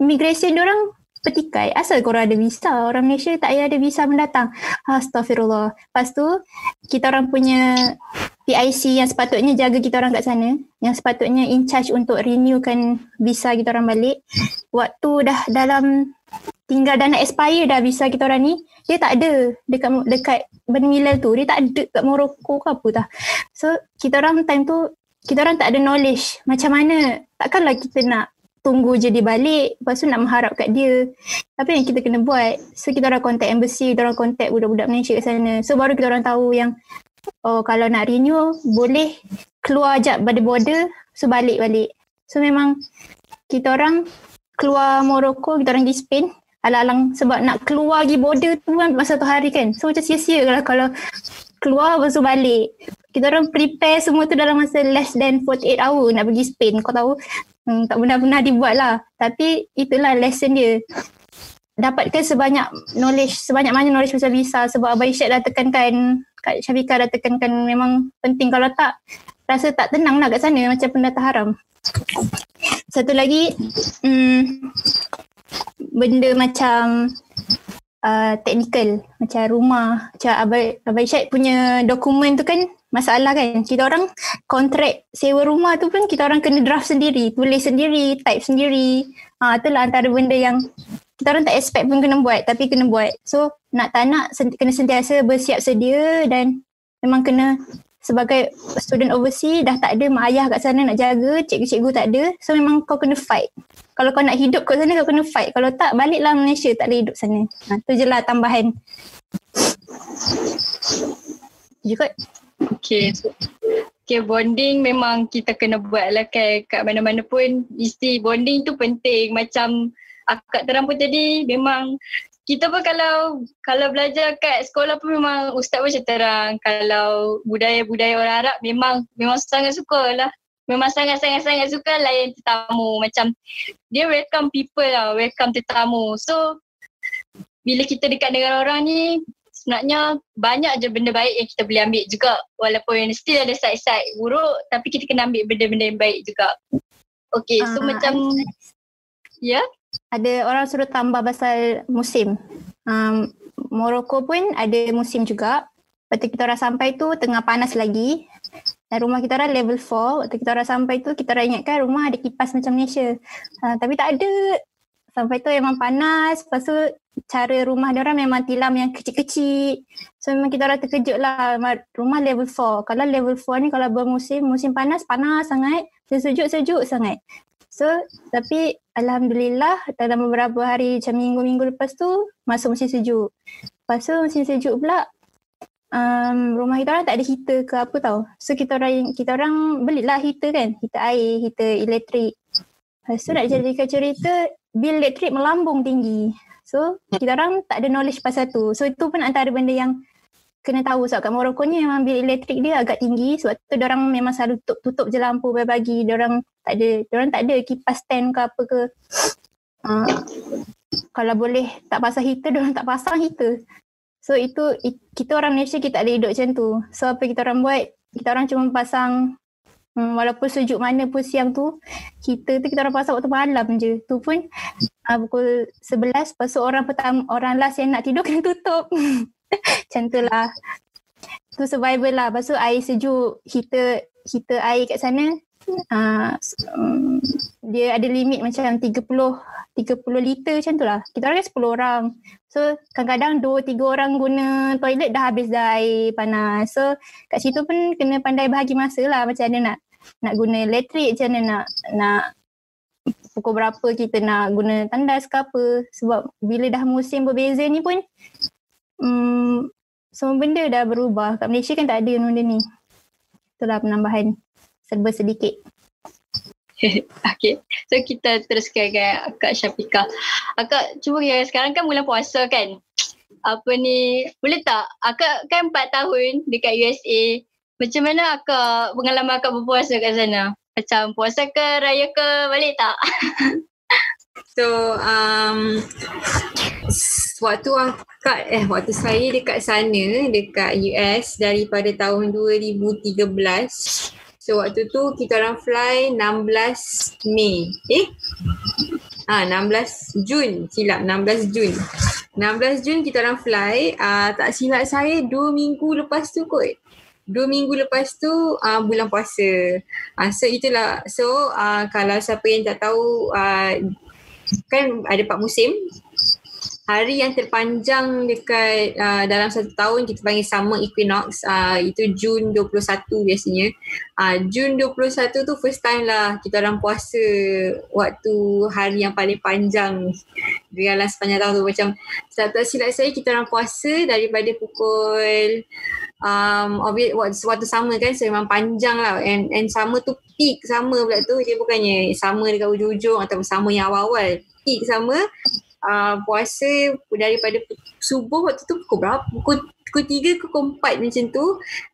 Immigration dia orang petikai. Asal korang ada visa. Orang Malaysia tak payah ada visa mendatang. Astagfirullah lepas tu kita orang punya PIC yang sepatutnya jaga kita orang kat sana. Yang sepatutnya in charge untuk renewkan visa kita orang balik. Waktu dah dalam tinggal dah nak expire dah visa kita orang ni dia tak ada dekat dekat Ben Milal tu. Dia tak ada kat Morocco ke apa tah. So kita orang time tu kita orang tak ada knowledge macam mana takkanlah kita nak tunggu je dia balik lepas tu nak mengharap kat dia apa yang kita kena buat so kita orang contact embassy kita orang contact budak-budak Malaysia kat sana so baru kita orang tahu yang oh kalau nak renew boleh keluar jap pada border so balik-balik. So memang kita orang keluar Morocco, kita orang di Spain alang-alang sebab nak keluar pergi border tu kan masa satu hari kan. So macam sia-sia kalau, kalau keluar lepas tu balik. Kita orang prepare semua tu dalam masa less than 48 hour nak pergi Spain. Kau tahu hmm, tak pernah-pernah dibuat lah. Tapi itulah lesson dia. Dapatkan sebanyak knowledge, sebanyak mana knowledge pasal visa sebab Abang Isyad dah tekankan, Kak Syafiqah dah tekankan memang penting. Kalau tak, rasa tak tenang lah kat sana macam pendatang haram. Satu lagi, hmm, benda macam uh, technical. Macam rumah macam Abai, Abai Syed punya dokumen tu kan masalah kan. Kita orang kontrak sewa rumah tu pun kita orang kena draft sendiri tulis sendiri type sendiri. Ha, itulah antara benda yang kita orang tak expect pun kena buat tapi kena buat. So nak tak nak kena sentiasa bersiap sedia dan memang kena sebagai student overseas dah tak ada mak ayah kat sana nak jaga, cikgu-cikgu tak ada. So memang kau kena fight. Kalau kau nak hidup kat sana kau kena fight. Kalau tak baliklah Malaysia tak boleh hidup sana. Ha, tu je lah tambahan. Juga. Okay. Okay bonding memang kita kena buat lah kan kat mana-mana pun. Mesti bonding tu penting. Macam akak terang pun tadi memang kita pun kalau kalau belajar kat sekolah pun memang ustaz pun terang. Kalau budaya-budaya orang Arab memang memang sangat suka lah memang sangat-sangat-sangat suka layan tetamu. Macam dia welcome people lah welcome tetamu. So bila kita dekat dengan orang ni sebenarnya banyak je benda baik yang kita boleh ambil juga. Walaupun still ada side-side buruk tapi kita kena ambil benda-benda yang baik juga. Okay so uh, macam ya? yeah? Ada orang suruh tambah pasal musim. Um, Morocco pun ada musim juga. Waktu kita orang sampai tu tengah panas lagi. Dan rumah kita orang level 4. Waktu kita orang sampai tu kita orang ingatkan rumah ada kipas macam Malaysia. Uh, tapi tak ada. Sampai tu memang panas. Lepas tu cara rumah dia orang memang tilam yang kecil-kecil. So memang kita orang terkejut lah rumah level 4. Kalau level 4 ni kalau bermusim, musim panas, panas sangat. Sejuk-sejuk sangat. So tapi Alhamdulillah dalam beberapa hari macam minggu-minggu lepas tu masuk musim sejuk. Lepas tu musim sejuk pula um, rumah kita orang tak ada heater ke apa tau. So kita orang kita orang belilah heater kan. Heater air, heater elektrik. Lepas tu nak jadikan cerita bil elektrik melambung tinggi. So kita orang tak ada knowledge pasal tu. So itu pun antara benda yang kena tahu sebab kat Morocco ni memang bil elektrik dia agak tinggi sebab tu orang memang selalu tutup, tutup je lampu pagi-pagi orang tak ada orang tak ada kipas stand ke apa ke. Uh, kalau boleh tak pasang heater orang tak pasang heater. So itu kita orang Malaysia kita tak boleh hidup macam tu. So apa kita orang buat? Kita orang cuma pasang um, walaupun sejuk mana pun siang tu heater tu kita orang pasang waktu malam je. Tu pun uh, pukul 11 lepas tu orang pertama orang last yang nak tidur kena tutup Macam tu lah. Tu survival lah. Lepas tu air sejuk, heater, heater air kat sana. Uh, dia ada limit macam 30 30 liter macam tu lah. Kita orang kan 10 orang. So kadang-kadang 2-3 orang guna toilet dah habis dah air panas. So kat situ pun kena pandai bahagi masa lah macam mana nak nak guna elektrik, macam mana nak nak pukul berapa kita nak guna tandas ke apa. Sebab bila dah musim berbeza ni pun hmm, semua benda dah berubah. Kat Malaysia kan tak ada benda ni. Itulah penambahan serba sedikit. okay. So kita teruskan dengan Kak Syafiqah. Akak cuba ya sekarang kan bulan puasa kan. Apa ni, boleh tak? Akak kan 4 tahun dekat USA. Macam mana akak pengalaman akak berpuasa kat sana? Macam puasa ke, raya ke, balik tak? so, um, waktu akak eh waktu saya dekat sana dekat US daripada tahun 2013 so waktu tu kita orang fly 16 Mei. Eh? Ah 16 Jun silap 16 Jun. 16 Jun kita orang fly uh, tak silap saya 2 minggu lepas tu kot. Dua minggu lepas tu uh, bulan puasa. Uh, so itulah. So uh, kalau siapa yang tak tahu uh, kan ada empat musim hari yang terpanjang dekat uh, dalam satu tahun kita panggil summer equinox uh, itu Jun 21 biasanya. Uh, Jun 21 tu first time lah kita orang puasa waktu hari yang paling panjang. Dalam sepanjang tahun tu. Macam tak silap saya kita orang puasa daripada pukul um, obvious, waktu sama kan so memang panjang lah. And, and sama tu peak sama pula tu. Dia bukannya sama dekat ujung-ujung atau sama yang awal-awal. Peak sama uh, puasa daripada subuh waktu tu pukul berapa? Pukul pukul tiga ke pukul empat macam tu.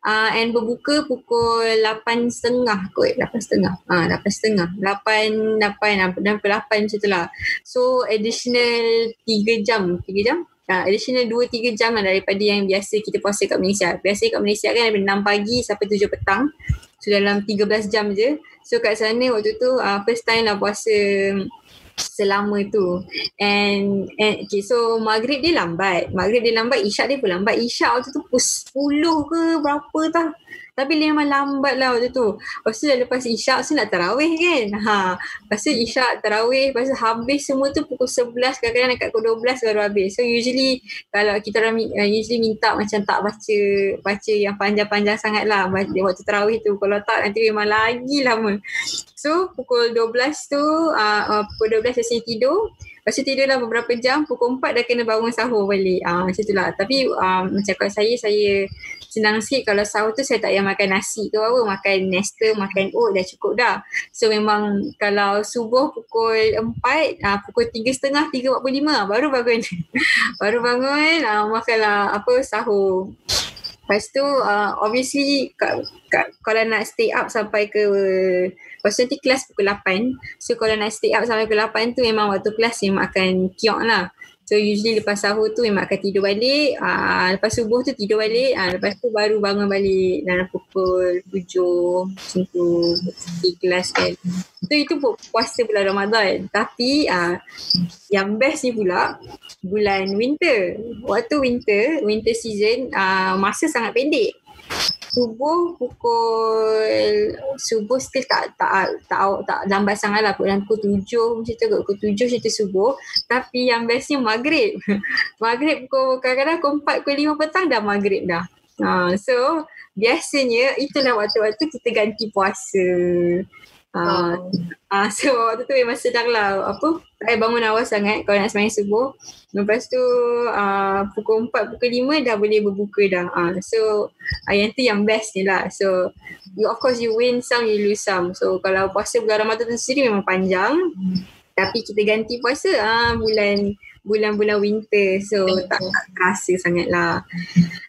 Uh, and berbuka pukul lapan setengah kot. Lapan setengah. Ah lapan setengah. Lapan lapan dan pukul lapan macam tu lah. So additional tiga jam. Tiga jam? Uh, additional dua tiga jam lah daripada yang biasa kita puasa kat Malaysia. Biasa kat Malaysia kan daripada enam pagi sampai tujuh petang. So dalam tiga belas jam je. So kat sana waktu tu uh, first time lah puasa selama tu. And, and okay so maghrib dia lambat. Maghrib dia lambat isyak dia pun lambat. Isyak waktu tu pukul 10 ke berapa tau tapi dia memang lambat lah waktu tu. Lepas tu dah lepas isyak tu nak tarawih kan. Ha. Lepas tu isyak tarawih. Lepas tu habis semua tu pukul 11 kadang-kadang dekat pukul 12 baru habis. So usually kalau kita orang uh, usually minta macam tak baca baca yang panjang-panjang sangat lah waktu tarawih tu. Kalau tak nanti memang lagi lama. So pukul 12 tu uh, uh, pukul 12 saya tidur. Lepas tu tidur lah beberapa jam, pukul 4 dah kena bangun sahur balik. Ah uh, macam itulah. Tapi um, macam kalau saya, saya senang sikit kalau sahur tu saya tak payah makan nasi tu apa makan nesta makan oat dah cukup dah. So memang kalau subuh pukul 4 uh, ah, pukul 3.30 3.45 baru bangun. Baru bangun uh, makanlah apa sahur. Lepas tu uh, obviously kat, kat, kalau nak stay up sampai ke Lepas tu nanti kelas pukul 8 So kalau nak stay up sampai pukul 8 tu memang waktu kelas memang akan kiok lah So usually lepas sahur tu memang akan tidur balik. Uh, lepas subuh tu tidur balik. Uh, lepas tu baru bangun balik dalam pukul tujuh macam tu. Kelas kan. So itu puasa bulan Ramadan. Tapi uh, yang best ni pula bulan winter. Waktu winter, winter season uh, masa sangat pendek subuh pukul subuh still tak tak tak tak, tak lambat sangat lah dalam pukul tujuh macam tu pukul tujuh macam tu subuh. Tapi yang bestnya maghrib. Maghrib pukul kadang-kadang pukul empat pukul lima petang dah maghrib dah. Uh, so biasanya itulah waktu-waktu kita ganti puasa uh, uh, so waktu tu memang sedang lah apa tak bangun awal sangat kalau nak sembahyang subuh. Lepas tu uh, pukul 4, pukul 5 dah boleh berbuka dah. Uh, so uh, yang tu yang best ni lah. So you, of course you win some, you lose some. So kalau puasa bulan Ramadan tu sendiri memang panjang. Tapi kita ganti puasa uh, bulan bulan-bulan winter. So tak, tak terasa sangat lah.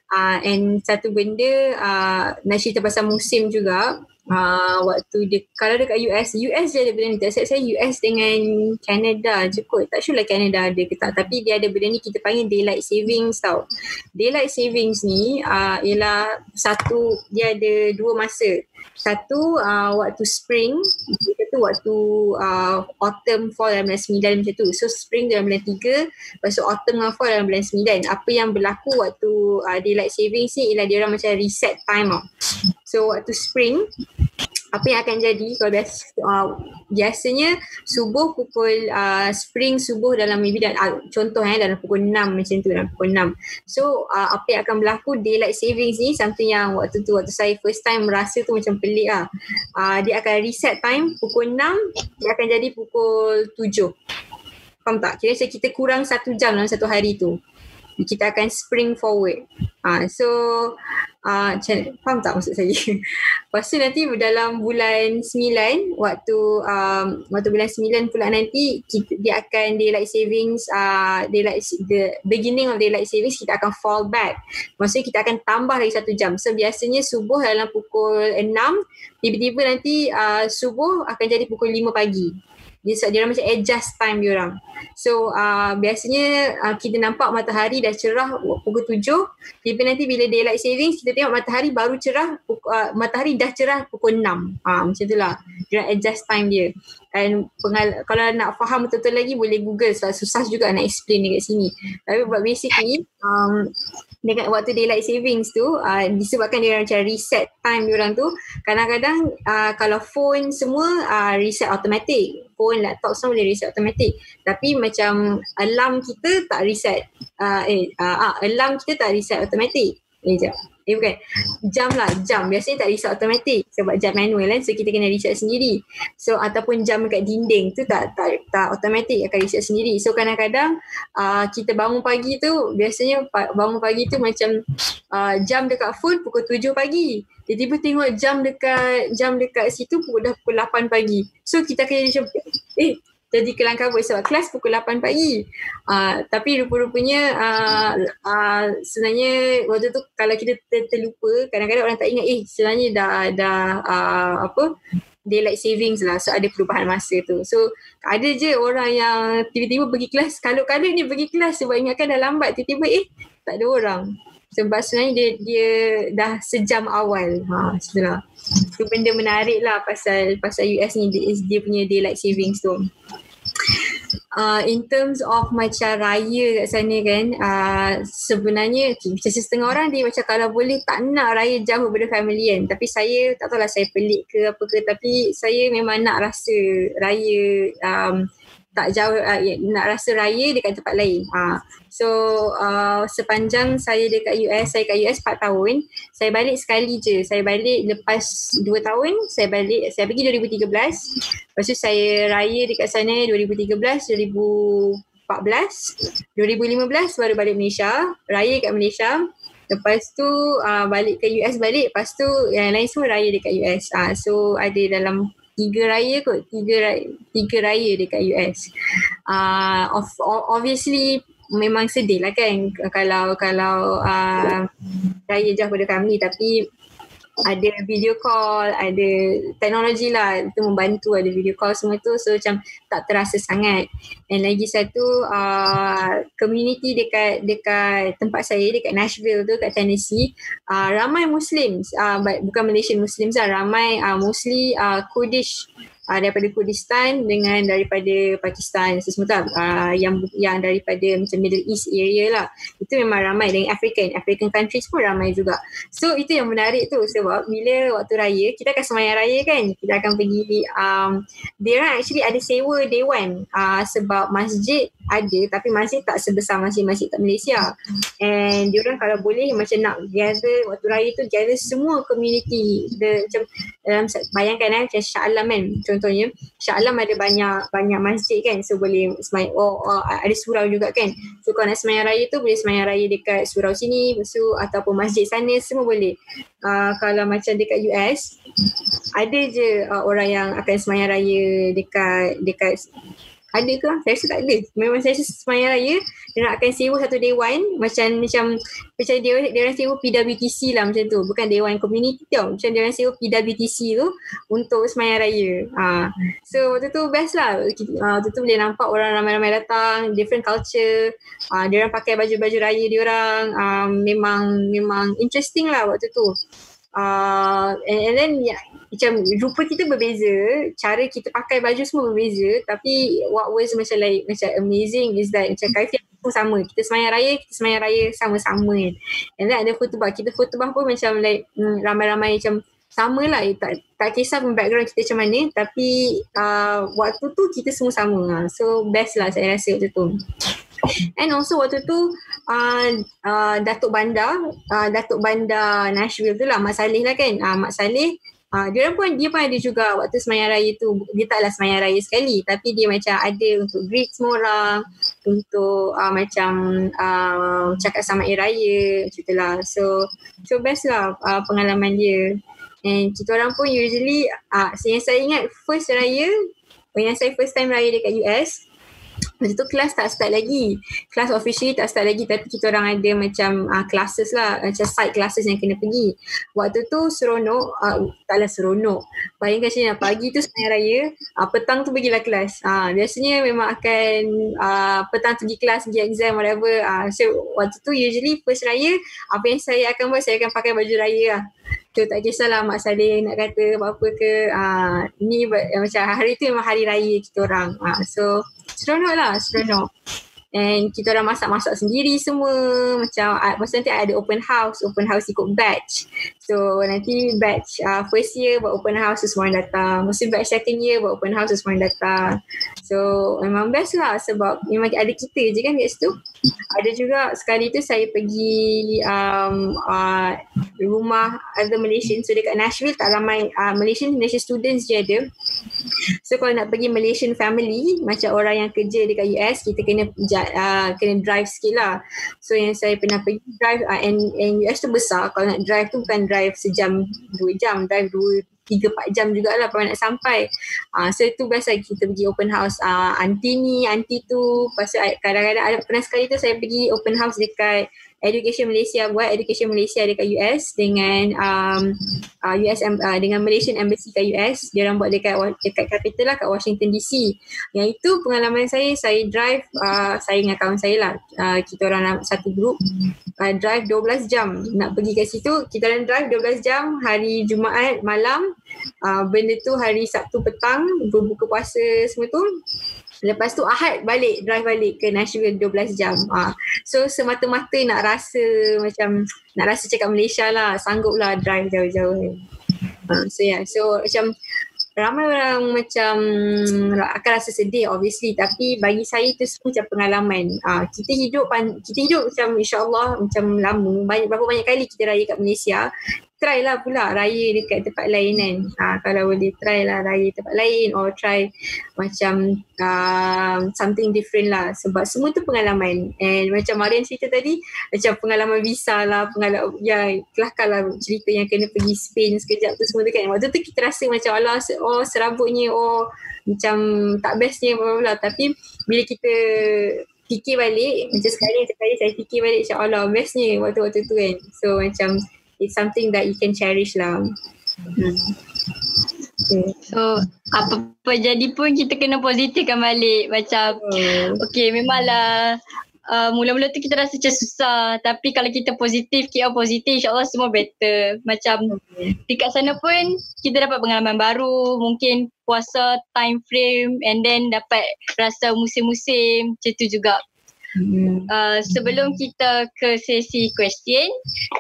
Uh, and satu benda uh, nak cerita pasal musim juga uh, waktu dia kalau dekat US US dia ada benda ni. Tak saya US dengan Canada je kot. Tak sure lah Canada ada ke tak. Tapi dia ada benda ni kita panggil daylight savings tau. Daylight savings ni uh, ialah satu dia ada dua masa. Satu uh, waktu spring kita tu waktu uh, autumn fall dalam bulan 9 macam tu. So spring dalam bulan 3 lepas tu autumn dengan fall dalam bulan 9 apa yang berlaku waktu uh, daylight savings ni ialah dia orang macam reset time tau. So waktu spring apa yang akan jadi kalau biasa uh, biasanya subuh pukul uh, spring subuh dalam maybe dan uh, contoh eh dalam pukul 6 macam tu dalam pukul 6 so uh, apa yang akan berlaku daylight savings ni something yang waktu tu waktu saya first time merasa tu macam pelik lah. Uh, dia akan reset time pukul 6 dia akan jadi pukul 7 faham tak? Kira kita kurang satu jam dalam satu hari tu kita akan spring forward. Uh, so, uh, faham tak maksud saya? Lepas tu nanti dalam bulan 9, waktu um, waktu bulan 9 pula nanti, kita, dia akan daylight savings, uh, daylight, the beginning of daylight savings, kita akan fall back. Maksudnya kita akan tambah lagi satu jam. So, biasanya subuh dalam pukul 6, tiba-tiba nanti uh, subuh akan jadi pukul 5 pagi dia dia orang macam adjust time dia orang. So uh, biasanya uh, kita nampak matahari dah cerah pukul tujuh. Tapi nanti bila daylight savings kita tengok matahari baru cerah uh, matahari dah cerah pukul enam. Uh, macam itulah. Dia orang adjust time dia. And pengal- kalau nak faham betul-betul lagi boleh google sebab susah juga nak explain dekat sini. Tapi buat basically um, dengan waktu daylight savings tu uh, disebabkan dia orang macam reset time dia orang tu kadang-kadang uh, kalau phone semua uh, reset automatic. Phone laptop semua boleh reset automatic. Tapi macam alarm kita tak reset uh, eh uh, alarm kita tak reset automatic. Eh jap Eh bukan. Jam lah. Jam. Biasanya tak reset automatic. Sebab jam manual kan. So kita kena reset sendiri. So ataupun jam dekat dinding tu tak tak, tak automatic akan reset sendiri. So kadang-kadang uh, kita bangun pagi tu biasanya bangun pagi tu macam uh, jam dekat phone pukul 7 pagi. Tiba-tiba tengok jam dekat jam dekat situ pukul dah pukul 8 pagi. So kita akan macam eh jadi kelang kabut sebab kelas pukul 8 pagi. Uh, tapi rupa-rupanya uh, uh, sebenarnya waktu tu kalau kita ter- terlupa kadang-kadang orang tak ingat eh sebenarnya dah dah uh, apa daylight savings lah so ada perubahan masa tu. So ada je orang yang tiba-tiba pergi kelas kalau-kalau ni pergi kelas sebab ingatkan dah lambat tiba-tiba eh tak ada orang. Sebab sebenarnya dia, dia dah sejam awal. Ha, setelah. Itu benda menarik lah pasal pasal US ni dia, dia punya daylight savings tu uh, in terms of macam raya kat sana kan uh, sebenarnya okay, macam setengah orang dia macam kalau boleh tak nak raya jauh daripada family kan tapi saya tak tahu lah saya pelik ke apa ke tapi saya memang nak rasa raya um, tak jauh uh, nak rasa raya dekat tempat lain. Uh, so uh, sepanjang saya dekat US, saya kat US 4 tahun, saya balik sekali je. Saya balik lepas 2 tahun, saya balik saya pergi 2013. Lepas tu saya raya dekat sana 2013, 2014, 2015 baru balik Malaysia, raya kat Malaysia. Lepas tu uh, balik ke US balik, lepas tu yang lain semua raya dekat US. Uh, so ada dalam tiga raya kot. Tiga raya, tiga raya dekat US uh, of, obviously memang sedih lah kan kalau kalau uh, raya jauh pada kami. Tapi ada video call, ada teknologi lah itu membantu ada video call semua tu so macam tak terasa sangat. Dan lagi satu uh, community dekat dekat tempat saya dekat Nashville tu kat Tennessee uh, ramai Muslims uh, bukan Malaysian Muslims lah ramai uh, mostly uh, Kurdish uh, daripada Kurdistan dengan daripada Pakistan semua uh, yang yang daripada macam Middle East area lah. Itu memang ramai. Dengan African African countries pun ramai juga. So itu yang menarik tu. Sebab bila waktu raya kita akan semayang raya kan? Kita akan pergi um, dia actually ada sewa dewan uh, sebab masjid ada tapi masjid tak sebesar masjid-masjid tak Malaysia. And diorang kalau boleh macam nak gather waktu raya tu gather semua community. The, macam dalam bayangkan eh macam Shah Alam kan contohnya Shah Alam ada banyak banyak masjid kan. So boleh semayang oh, oh, ada surau juga kan. So kalau nak semayang raya tu boleh semayang raya dekat surau sini so, ataupun masjid sana semua boleh. Uh, kalau macam dekat US ada je uh, orang yang akan semayang raya dekat dekat ada ke? Saya rasa tak ada. Memang saya rasa semayang raya dia nak akan sewa satu dewan macam macam macam dia dia orang sewa PWTC lah macam tu. Bukan dewan community tau. Macam dia orang sewa PWTC tu untuk semayang raya. Ha. So waktu tu best lah. Ha, waktu tu boleh nampak orang ramai-ramai datang, different culture. Ha, dia orang pakai baju-baju raya dia orang. Ha, memang memang interesting lah waktu tu. Uh, and, and then yeah, macam rupa kita berbeza, cara kita pakai baju semua berbeza tapi what was macam like macam amazing is that macam kaifiat pun sama. Kita semayang raya, kita semayang raya sama-sama kan. And then ada khutbah. Kita khutbah pun macam like hmm, ramai-ramai macam sama lah. Tak, tak kisah pun background kita macam mana tapi uh, waktu tu kita semua sama lah. So best lah saya rasa waktu tu. And also waktu tu uh, uh, Datuk Bandar, uh, Datuk Bandar Nashville tu lah Mak Saleh lah kan. Uh, Mak Saleh Uh, dia pun dia pun ada juga waktu semayang raya tu. Dia taklah semayang raya sekali tapi dia macam ada untuk greet semua orang untuk uh, macam uh, cakap sama air raya macam tu lah. So so best lah uh, pengalaman dia. And kita orang pun usually uh, yang saya ingat first raya yang saya first time raya dekat US Masa tu kelas tak start lagi. Kelas officially tak start lagi tapi kita orang ada macam uh, classes lah. Macam side classes yang kena pergi. Waktu tu seronok. Uh, taklah seronok. Bayangkan macam ni. Pagi tu sepanjang raya. Uh, petang tu pergilah kelas. Uh, biasanya memang akan uh, petang tu pergi kelas, pergi exam, whatever. Uh, so waktu tu usually first raya. Apa yang saya akan buat, saya akan pakai baju raya lah. So tak kisahlah Mak Saleh nak kata apa-apa ke. Uh, ni macam hari tu memang hari raya kita orang. Uh, so seronok lah seronok and kita orang masak-masak sendiri semua. Macam uh, masa nanti ada open house open house ikut batch. So nanti batch uh, first year buat open house semua orang datang. Masa batch second year buat open house semua orang datang. So memang best lah sebab memang ada kita je kan kat situ. Ada juga sekali tu saya pergi um, uh, rumah other Malaysian so dekat Nashville tak ramai uh, Malaysian Malaysian students je ada So kalau nak pergi Malaysian family macam orang yang kerja dekat US kita kena uh, kena drive sikit lah. So yang saya pernah pergi drive uh, and, and US tu besar kalau nak drive tu bukan drive sejam dua jam drive dua tiga empat jam jugalah baru nak sampai. Uh, so itu biasa kita pergi open house uh, aunty ni, aunty tu. Pasal kadang-kadang ada pernah sekali tu saya pergi open house dekat Education Malaysia buat Education Malaysia dekat US dengan um, uh, US uh, dengan Malaysian Embassy kat US dia orang buat dekat dekat capital lah kat Washington DC yang itu pengalaman saya saya drive uh, saya dengan kawan saya lah uh, kita orang satu group uh, drive 12 jam nak pergi ke situ kita orang drive 12 jam hari Jumaat malam uh, benda tu hari Sabtu petang berbuka puasa semua tu Lepas tu Ahad balik, drive balik ke Nashville 12 jam. Ha. So semata-mata nak rasa macam, nak rasa cakap Malaysia lah, sanggup lah drive jauh-jauh. Ha. So yeah, so macam ramai orang macam akan rasa sedih obviously tapi bagi saya itu semua macam pengalaman. Ha. kita hidup kita hidup macam insyaAllah macam lama, banyak, berapa banyak kali kita raya kat Malaysia try lah pula raya dekat tempat lain kan. Ha, kalau boleh try lah raya tempat lain or try macam uh, something different lah. Sebab semua tu pengalaman. And macam Marian cerita tadi, macam pengalaman visa lah, pengalaman, ya kelakar lah cerita yang kena pergi Spain sekejap tu semua tu kan. Waktu tu kita rasa macam Allah, oh serabutnya, oh macam tak bestnya bla bla Tapi bila kita fikir balik, macam sekali sekali saya fikir balik macam Allah bestnya waktu-waktu tu kan. So macam it's something that you can cherish lah. Hmm. Okay. So apa-apa jadi pun kita kena positifkan balik macam oh. okay memanglah uh, mula-mula tu kita rasa macam susah tapi kalau kita positif kita positif insyaAllah semua better macam okay. dekat sana pun kita dapat pengalaman baru mungkin puasa time frame and then dapat rasa musim-musim macam tu juga Hmm. Uh, sebelum kita ke sesi question,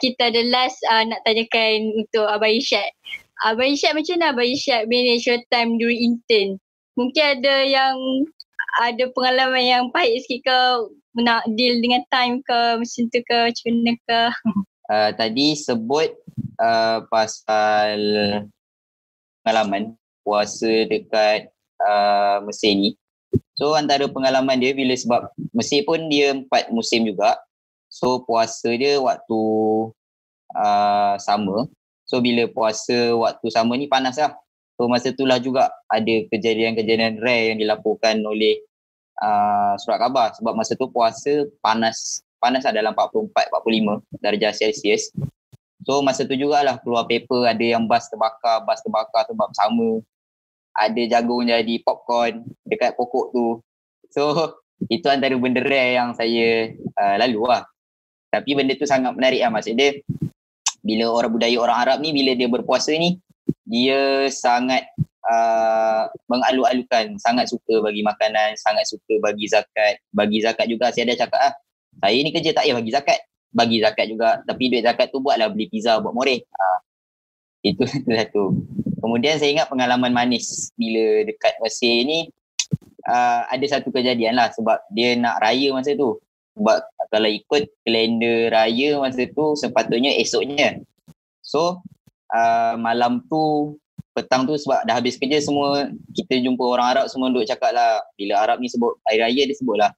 kita ada last uh, nak tanyakan untuk Abang Isyad. Abang Isyad macam mana Abang Isyad manage your time during intern? Mungkin ada yang ada pengalaman yang pahit sikit ke nak deal dengan time ke macam tu ke macam mana ke? Uh, tadi sebut uh, pasal pengalaman puasa dekat uh, Mesir ni. So antara pengalaman dia bila sebab Mesir pun dia empat musim juga. So puasa dia waktu uh, sama. So bila puasa waktu sama ni panas lah. So masa itulah juga ada kejadian-kejadian rare yang dilaporkan oleh uh, surat khabar. Sebab masa tu puasa panas panas lah dalam 44-45 darjah Celsius. So masa tu jugalah keluar paper ada yang bas terbakar, bas terbakar sebab sama ada jagung jadi popcorn dekat pokok tu. So itu antara benda rare yang saya uh, lalu lah. Tapi benda tu sangat menarik lah. Maksud dia bila orang budaya orang Arab ni bila dia berpuasa ni dia sangat uh, mengalu-alukan. Sangat suka bagi makanan sangat suka bagi zakat. Bagi zakat juga saya dah cakap ah saya ni kerja tak payah bagi zakat. Bagi zakat juga. Tapi duit zakat tu buatlah beli pizza buat moreh. Uh, itu satu Kemudian saya ingat pengalaman manis bila dekat Mesir ni uh, ada satu kejadian lah sebab dia nak raya masa tu. Sebab kalau ikut kalender raya masa tu sepatutnya esoknya. So uh, malam tu petang tu sebab dah habis kerja semua kita jumpa orang Arab semua duduk cakap lah. Bila Arab ni sebut hari raya dia sebut lah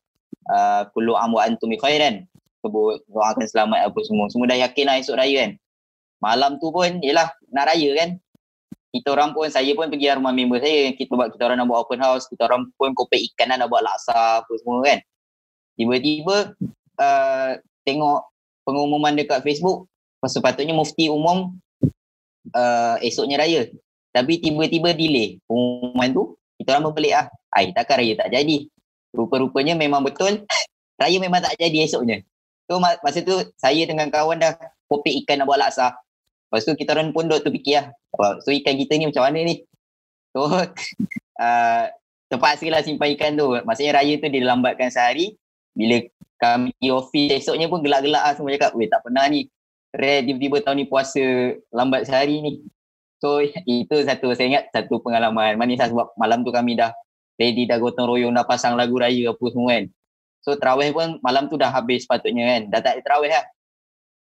uh, kullu am wa antum khairan. Sebut doakan selamat apa semua. Semua dah yakin lah esok raya kan. Malam tu pun yelah nak raya kan kita orang pun saya pun pergi rumah member saya. Kita buat kita orang nak buat open house. Kita orang pun kopek ikan nak buat laksa apa semua kan. Tiba-tiba uh, tengok pengumuman dekat Facebook sepatutnya mufti umum uh, esoknya raya. Tapi tiba-tiba delay pengumuman tu kita orang berpelik ah ai takkan raya tak jadi? Rupa-rupanya memang betul. Raya memang tak jadi esoknya. So masa tu saya dengan kawan dah kopek ikan nak buat laksa Lepas tu kita orang pun duduk tu fikir lah. So ikan kita ni macam mana ni? So uh, terpaksa lah simpan ikan tu. Maksudnya raya tu dia lambatkan sehari. Bila kami pergi office esoknya pun gelak-gelak lah semua cakap. Weh tak pernah ni. Rare tiba-tiba tahun ni puasa lambat sehari ni. So itu satu saya ingat satu pengalaman manis lah sebab malam tu kami dah ready dah gotong royong dah pasang lagu raya apa semua kan. So terawih pun malam tu dah habis sepatutnya kan. Dah tak ada terawih lah.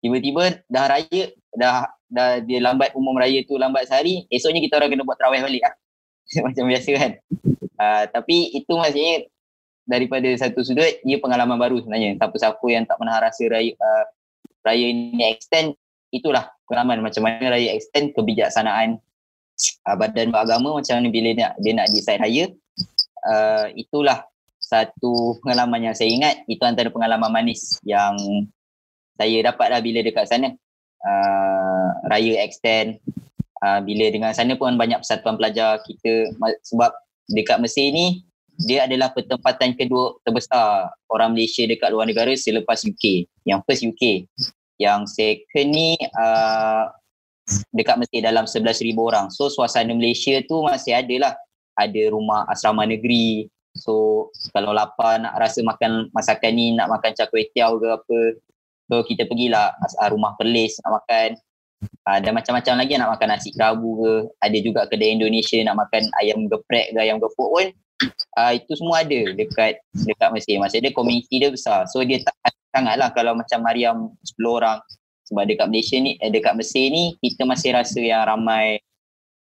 Tiba-tiba dah raya, dah dah dia lambat umum raya tu lambat sehari, esoknya kita orang kena buat terawih balik lah. macam biasa kan. Uh, tapi itu maksudnya daripada satu sudut dia pengalaman baru sebenarnya. Siapa-siapa yang tak pernah rasa raya uh, raya ini extend itulah pengalaman macam mana raya extend kebijaksanaan uh, badan beragama macam mana bila dia nak, dia nak decide raya. Uh, itulah satu pengalaman yang saya ingat itu antara pengalaman manis yang saya dapat lah bila dekat sana uh, raya extend uh, bila dengan sana pun banyak persatuan pelajar kita sebab dekat Mesir ni dia adalah pertempatan kedua terbesar orang Malaysia dekat luar negara selepas UK. Yang first UK. Yang second ni uh, dekat Mesir dalam 11,000 orang. So suasana Malaysia tu masih ada lah. Ada rumah asrama negeri. So kalau lapar nak rasa makan masakan ni, nak makan cakwe tiaw ke apa. So kita pergilah rumah perlis nak makan. Uh, dan macam-macam lagi nak makan nasi kerabu ke. Ada juga kedai Indonesia nak makan ayam geprek ke ayam gepuk pun. Uh, itu semua ada dekat dekat Mesir. Maksudnya komuniti dia besar. So dia tak sangat lah kalau macam Mariam 10 orang. Sebab dekat Malaysia ni, eh, dekat Mesir ni kita masih rasa yang ramai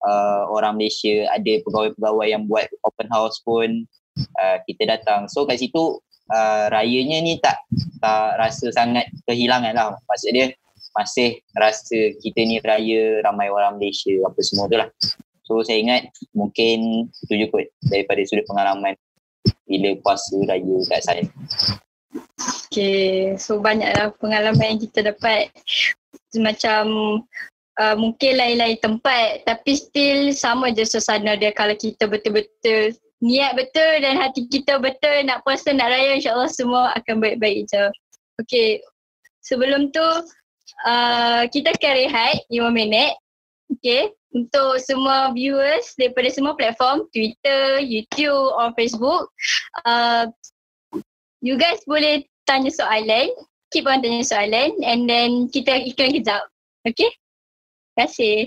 uh, orang Malaysia. Ada pegawai-pegawai yang buat open house pun uh, kita datang. So kat situ uh, rayanya ni tak tak rasa sangat kehilangan lah. Maksud dia masih rasa kita ni raya ramai orang Malaysia apa semua tu lah. So saya ingat mungkin itu je kot daripada sudut pengalaman bila puasa raya kat saya. Okay, so banyaklah pengalaman yang kita dapat macam uh, mungkin lain-lain tempat tapi still sama je suasana dia kalau kita betul-betul niat betul dan hati kita betul nak puasa nak raya insyaAllah semua akan baik-baik je. Okay, sebelum tu uh, kita akan rehat 5 minit. Okay, untuk semua viewers daripada semua platform, Twitter, YouTube or Facebook, uh, you guys boleh tanya soalan, keep on tanya soalan and then kita iklan kejap. Okay? Terima kasih.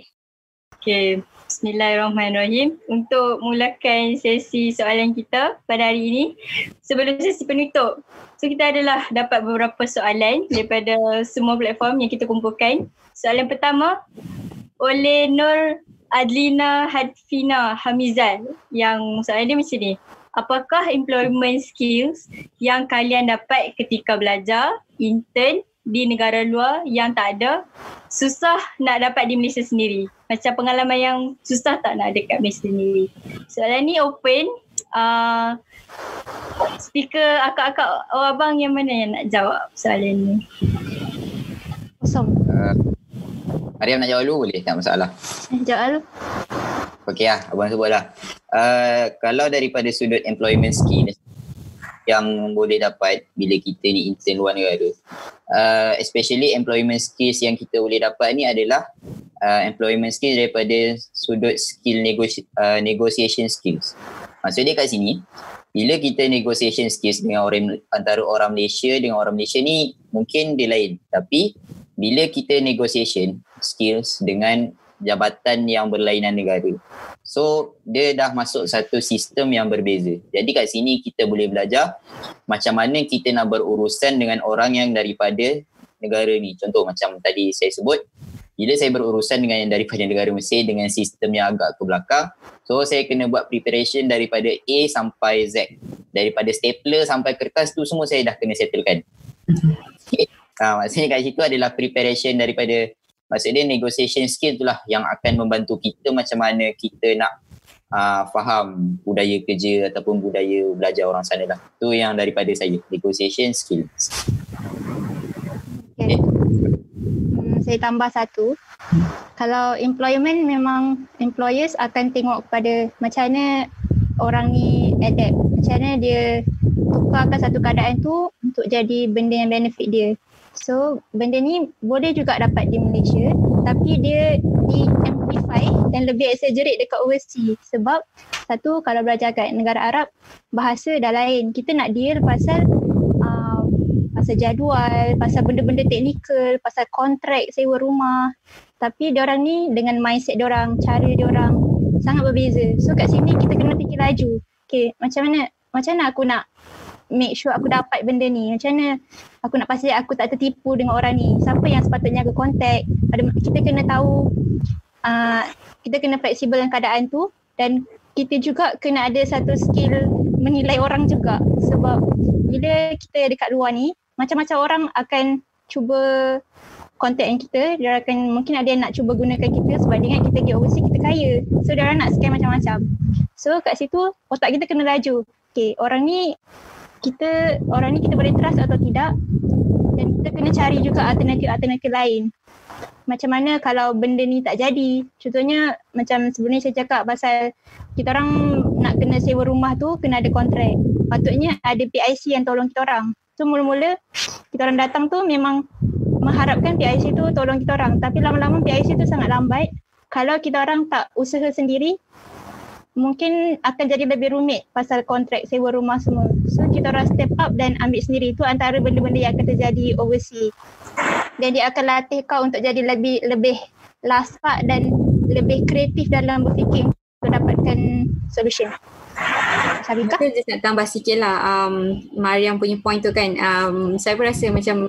Okay, Bismillahirrahmanirrahim. Untuk mulakan sesi soalan kita pada hari ini, sebelum sesi penutup, so kita adalah dapat beberapa soalan daripada semua platform yang kita kumpulkan. Soalan pertama oleh Nur Adlina Hadfina Hamizal yang soalan dia macam ni. Apakah employment skills yang kalian dapat ketika belajar, intern di negara luar yang tak ada susah nak dapat di Malaysia sendiri? Macam pengalaman yang susah tak nak dekat Malaysia sendiri? Soalan ni open. Uh, speaker akak-akak oh, abang yang mana yang nak jawab soalan ni? Kosong. Uh, Mariam nak jawab dulu boleh tak masalah. Eh, jawab dulu. Okey lah, abang sebut lah. Uh, kalau daripada sudut employment skill yang boleh dapat bila kita ni intern luar negara. Uh, especially employment skills yang kita boleh dapat ni adalah uh, employment skills daripada sudut skill negosi- uh, negotiation skills. Maksudnya kat sini, bila kita negotiation skills dengan orang antara orang Malaysia dengan orang Malaysia ni mungkin dia lain. Tapi bila kita negotiation skills dengan jabatan yang berlainan negara. So dia dah masuk satu sistem yang berbeza. Jadi kat sini kita boleh belajar macam mana kita nak berurusan dengan orang yang daripada negara ni. Contoh macam tadi saya sebut, bila saya berurusan dengan yang daripada negara Mesir dengan sistem yang agak ke belakang, so saya kena buat preparation daripada A sampai Z. Daripada stapler sampai kertas tu semua saya dah kena settlekan. Okay. Ha, maksudnya kat situ adalah preparation daripada maksudnya negotiation skill itulah yang akan membantu kita macam mana kita nak uh, faham budaya kerja ataupun budaya belajar orang sana lah. Itu yang daripada saya, negotiation skill. Okay. Hmm, saya tambah satu. Kalau employment memang employers akan tengok kepada macam mana orang ni adapt. Macam mana dia tukarkan satu keadaan tu untuk jadi benda yang benefit dia. So benda ni boleh juga dapat di Malaysia tapi dia di amplify dan lebih exaggerate dekat overseas sebab satu kalau belajar kat negara Arab bahasa dah lain. Kita nak deal pasal uh, pasal jadual, pasal benda-benda teknikal, pasal kontrak sewa rumah. Tapi dia orang ni dengan mindset dia orang, cara dia orang sangat berbeza. So kat sini kita kena fikir laju. Okay, macam mana macam mana aku nak make sure aku dapat benda ni. Macam mana aku nak pastikan aku tak tertipu dengan orang ni? Siapa yang sepatutnya aku contact? Ada kita kena tahu uh, kita kena fleksibel dengan keadaan tu dan kita juga kena ada satu skill menilai orang juga. Sebab bila kita dekat luar ni macam-macam orang akan cuba contact yang kita. Dia akan mungkin ada yang nak cuba gunakan kita sebab dengan kita pergi overseas kita kaya. So dia nak scam macam-macam. So kat situ otak kita kena laju. Okay orang ni kita orang ni kita boleh trust atau tidak dan kita kena cari juga alternatif-alternatif lain. Macam mana kalau benda ni tak jadi? Contohnya macam sebelum ni saya cakap pasal kita orang nak kena sewa rumah tu kena ada kontrak. Patutnya ada PIC yang tolong kita orang. So mula-mula kita orang datang tu memang mengharapkan PIC tu tolong kita orang. Tapi lama-lama PIC tu sangat lambat. Kalau kita orang tak usaha sendiri mungkin akan jadi lebih rumit pasal kontrak sewa rumah semua. So kita orang step up dan ambil sendiri. Itu antara benda-benda yang akan terjadi overseas. Dan dia akan latih kau untuk jadi lebih lebih last part dan lebih kreatif dalam berfikir untuk dapatkan solution. Sabika? Aku just nak tambah sikit lah. Um, Mariam punya point tu kan. Um, Saya pun rasa macam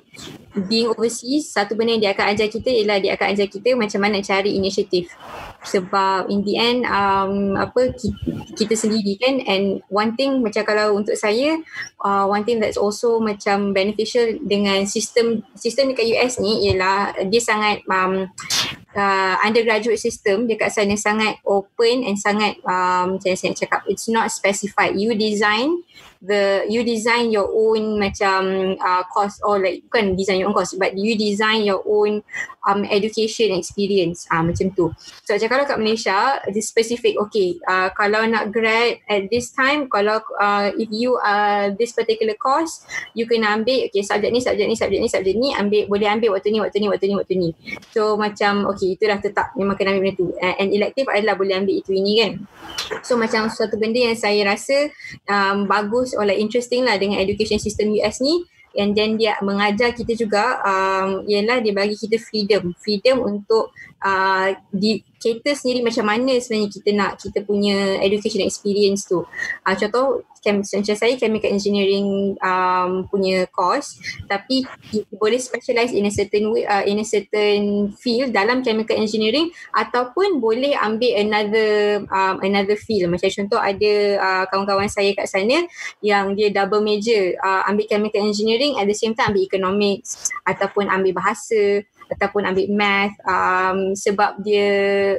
being overseas Satu benda yang dia akan ajar kita ialah dia akan ajar kita macam mana cari inisiatif Sebab in the end um, apa kita, sendiri kan And one thing macam kalau untuk saya uh, One thing that's also macam beneficial dengan sistem Sistem dekat US ni ialah dia sangat um, uh, undergraduate system dekat sana sangat open and sangat um, macam saya cakap it's not specified. You design the you design your own macam uh, course or like bukan design your own course but you design your own um, education experience uh, macam tu. So macam kalau kat Malaysia the specific okay uh, kalau nak grad at this time kalau uh, if you are this particular course you kena ambil okay subjek ni subjek ni subjek ni subjek ni ambil boleh ambil waktu ni waktu ni waktu ni waktu ni. So macam okay itu dah tetap memang kena ambil benda tu. And elective adalah boleh ambil itu ini kan. So macam suatu benda yang saya rasa um, bagus or like interesting lah dengan education system US ni. And then dia mengajar kita juga um, ialah dia bagi kita freedom. Freedom untuk uh, di cater sendiri macam mana sebenarnya kita nak kita punya education experience tu. Uh, contoh macam saya chemical engineering um, punya course tapi boleh specialize in a certain way uh, in a certain field dalam chemical engineering ataupun boleh ambil another um, another field. Macam contoh ada uh, kawan-kawan saya kat sana yang dia double major uh, ambil chemical engineering at the same time ambil economics ataupun ambil bahasa ataupun ambil math um, sebab dia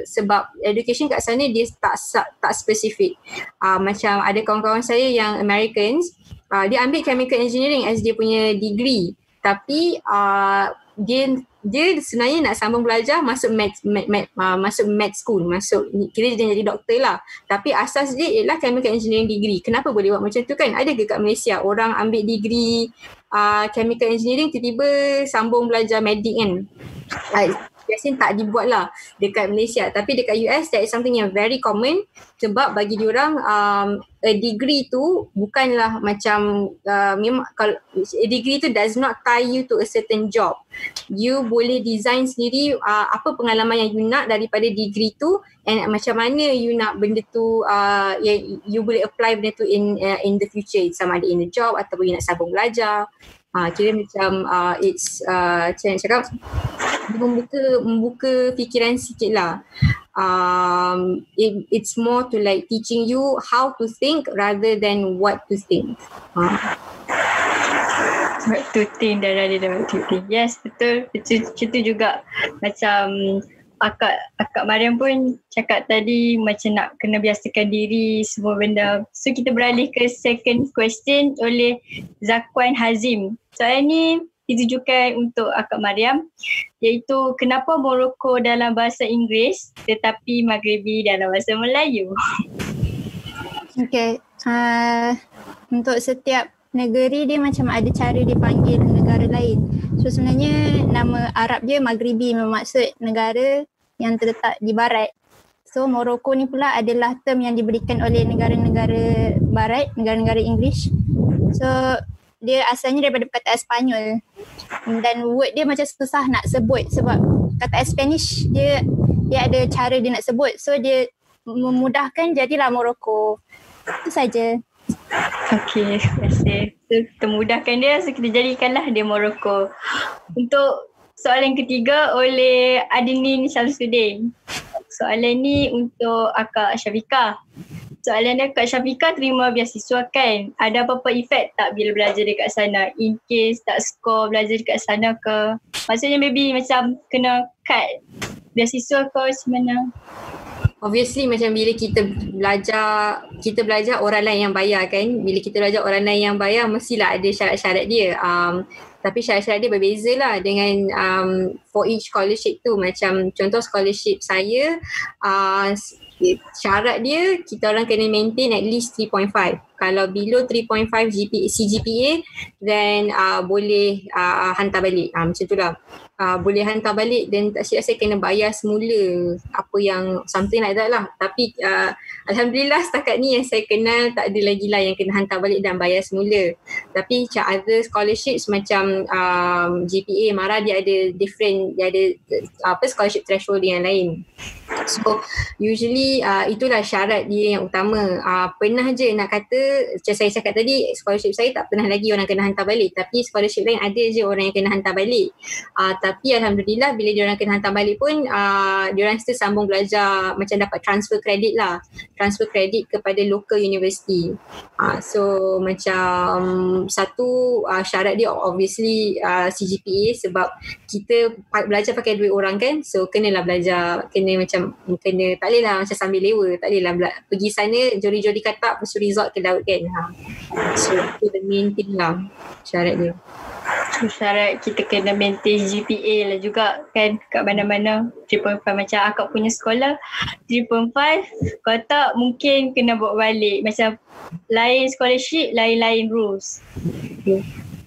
sebab education kat sana dia tak tak spesifik uh, macam ada kawan-kawan saya yang Americans uh, dia ambil chemical engineering as dia punya degree. Tapi uh, dia dia sebenarnya nak sambung belajar masuk med, med, med uh, masuk med school. Masuk kira dia jadi doktor lah. Tapi asas dia ialah chemical engineering degree. Kenapa boleh buat macam tu kan? Ada ke kat Malaysia orang ambil degree uh, chemical engineering tiba-tiba sambung belajar medik kan? Uh, biasanya tak dibuat lah dekat Malaysia. Tapi dekat US that is something yang very common sebab bagi diorang um, a degree tu bukanlah macam uh, memang kalau a degree tu does not tie you to a certain job. You boleh design sendiri uh, apa pengalaman yang you nak daripada degree tu and macam mana you nak benda tu uh, yang you boleh apply benda tu in uh, in the future. Sama ada in the job ataupun you nak sambung belajar uh, kira macam uh, it's uh, macam nak cakap membuka membuka fikiran sikit lah. Um, it, it's more to like teaching you how to think rather than what to think. Uh. what to think dan rather than what to think. Yes betul. Itu, itu juga. Macam akak akak Mariam pun cakap tadi macam nak kena biasakan diri semua benda. So kita beralih ke second question oleh Zakwan Hazim. Soalan ni ditujukan untuk Akak Mariam iaitu kenapa Morocco dalam bahasa Inggeris tetapi Maghribi dalam bahasa Melayu? Okay. Uh, untuk setiap negeri dia macam ada cara dipanggil negara lain. So sebenarnya nama Arab dia Maghribi bermaksud negara yang terletak di barat. So Morocco ni pula adalah term yang diberikan oleh negara-negara barat, negara-negara English. So dia asalnya daripada perkataan Spanyol dan word dia macam susah nak sebut sebab kata Spanish dia dia ada cara dia nak sebut so dia memudahkan jadilah Morocco itu saja Okay, terima kasih. So, kita mudahkan dia, so kita jadikanlah dia Morocco. Untuk soalan ketiga oleh Adinin Syamsuddin. Soalan ni untuk Akak Syafika. soalan dia Kak Syafika terima beasiswa kan? Ada apa-apa efek tak bila belajar dekat sana? In case tak score belajar dekat sana ke? Maksudnya maybe macam kena cut beasiswa ke macam mana? Obviously macam bila kita belajar kita belajar orang lain yang bayar kan bila kita belajar orang lain yang bayar mestilah ada syarat-syarat dia um, tapi syarat-syarat dia berbeza lah dengan um, for each scholarship tu. Macam contoh scholarship saya uh, syarat dia kita orang kena maintain at least 3.5 kalau below 3.5 GPA, CGPA then uh, boleh uh, hantar balik. Uh, macam tu lah uh, boleh hantar balik dan tak silap saya kena bayar semula apa yang something like that lah. Tapi uh, Alhamdulillah setakat ni yang saya kenal tak ada lagi lah yang kena hantar balik dan bayar semula. Tapi macam other scholarships macam um, GPA Mara dia ada different dia ada uh, apa scholarship threshold yang lain so usually uh, itulah syarat dia yang utama. Uh, pernah je nak kata macam saya cakap tadi scholarship saya tak pernah lagi orang kena hantar balik. Tapi scholarship lain ada je orang yang kena hantar balik. Uh, tapi alhamdulillah bila dia orang kena hantar balik pun uh, dia orang still sambung belajar macam dapat transfer kredit lah. Transfer kredit kepada local university. Uh, so macam satu uh, syarat dia obviously uh, CGPA sebab kita belajar pakai duit orang kan. So kenalah belajar kena macam kena tak boleh lah macam sambil lewa tak boleh lah pergi sana jori-jori kata lepas resort ke laut kan. Ha. so itu the main thing lah syarat dia. Syarat kita kena maintain GPA lah juga kan kat mana-mana. 3.5 macam akak punya sekolah 3.5 kalau tak mungkin kena bawa balik. Macam lain scholarship lain-lain rules. Okay.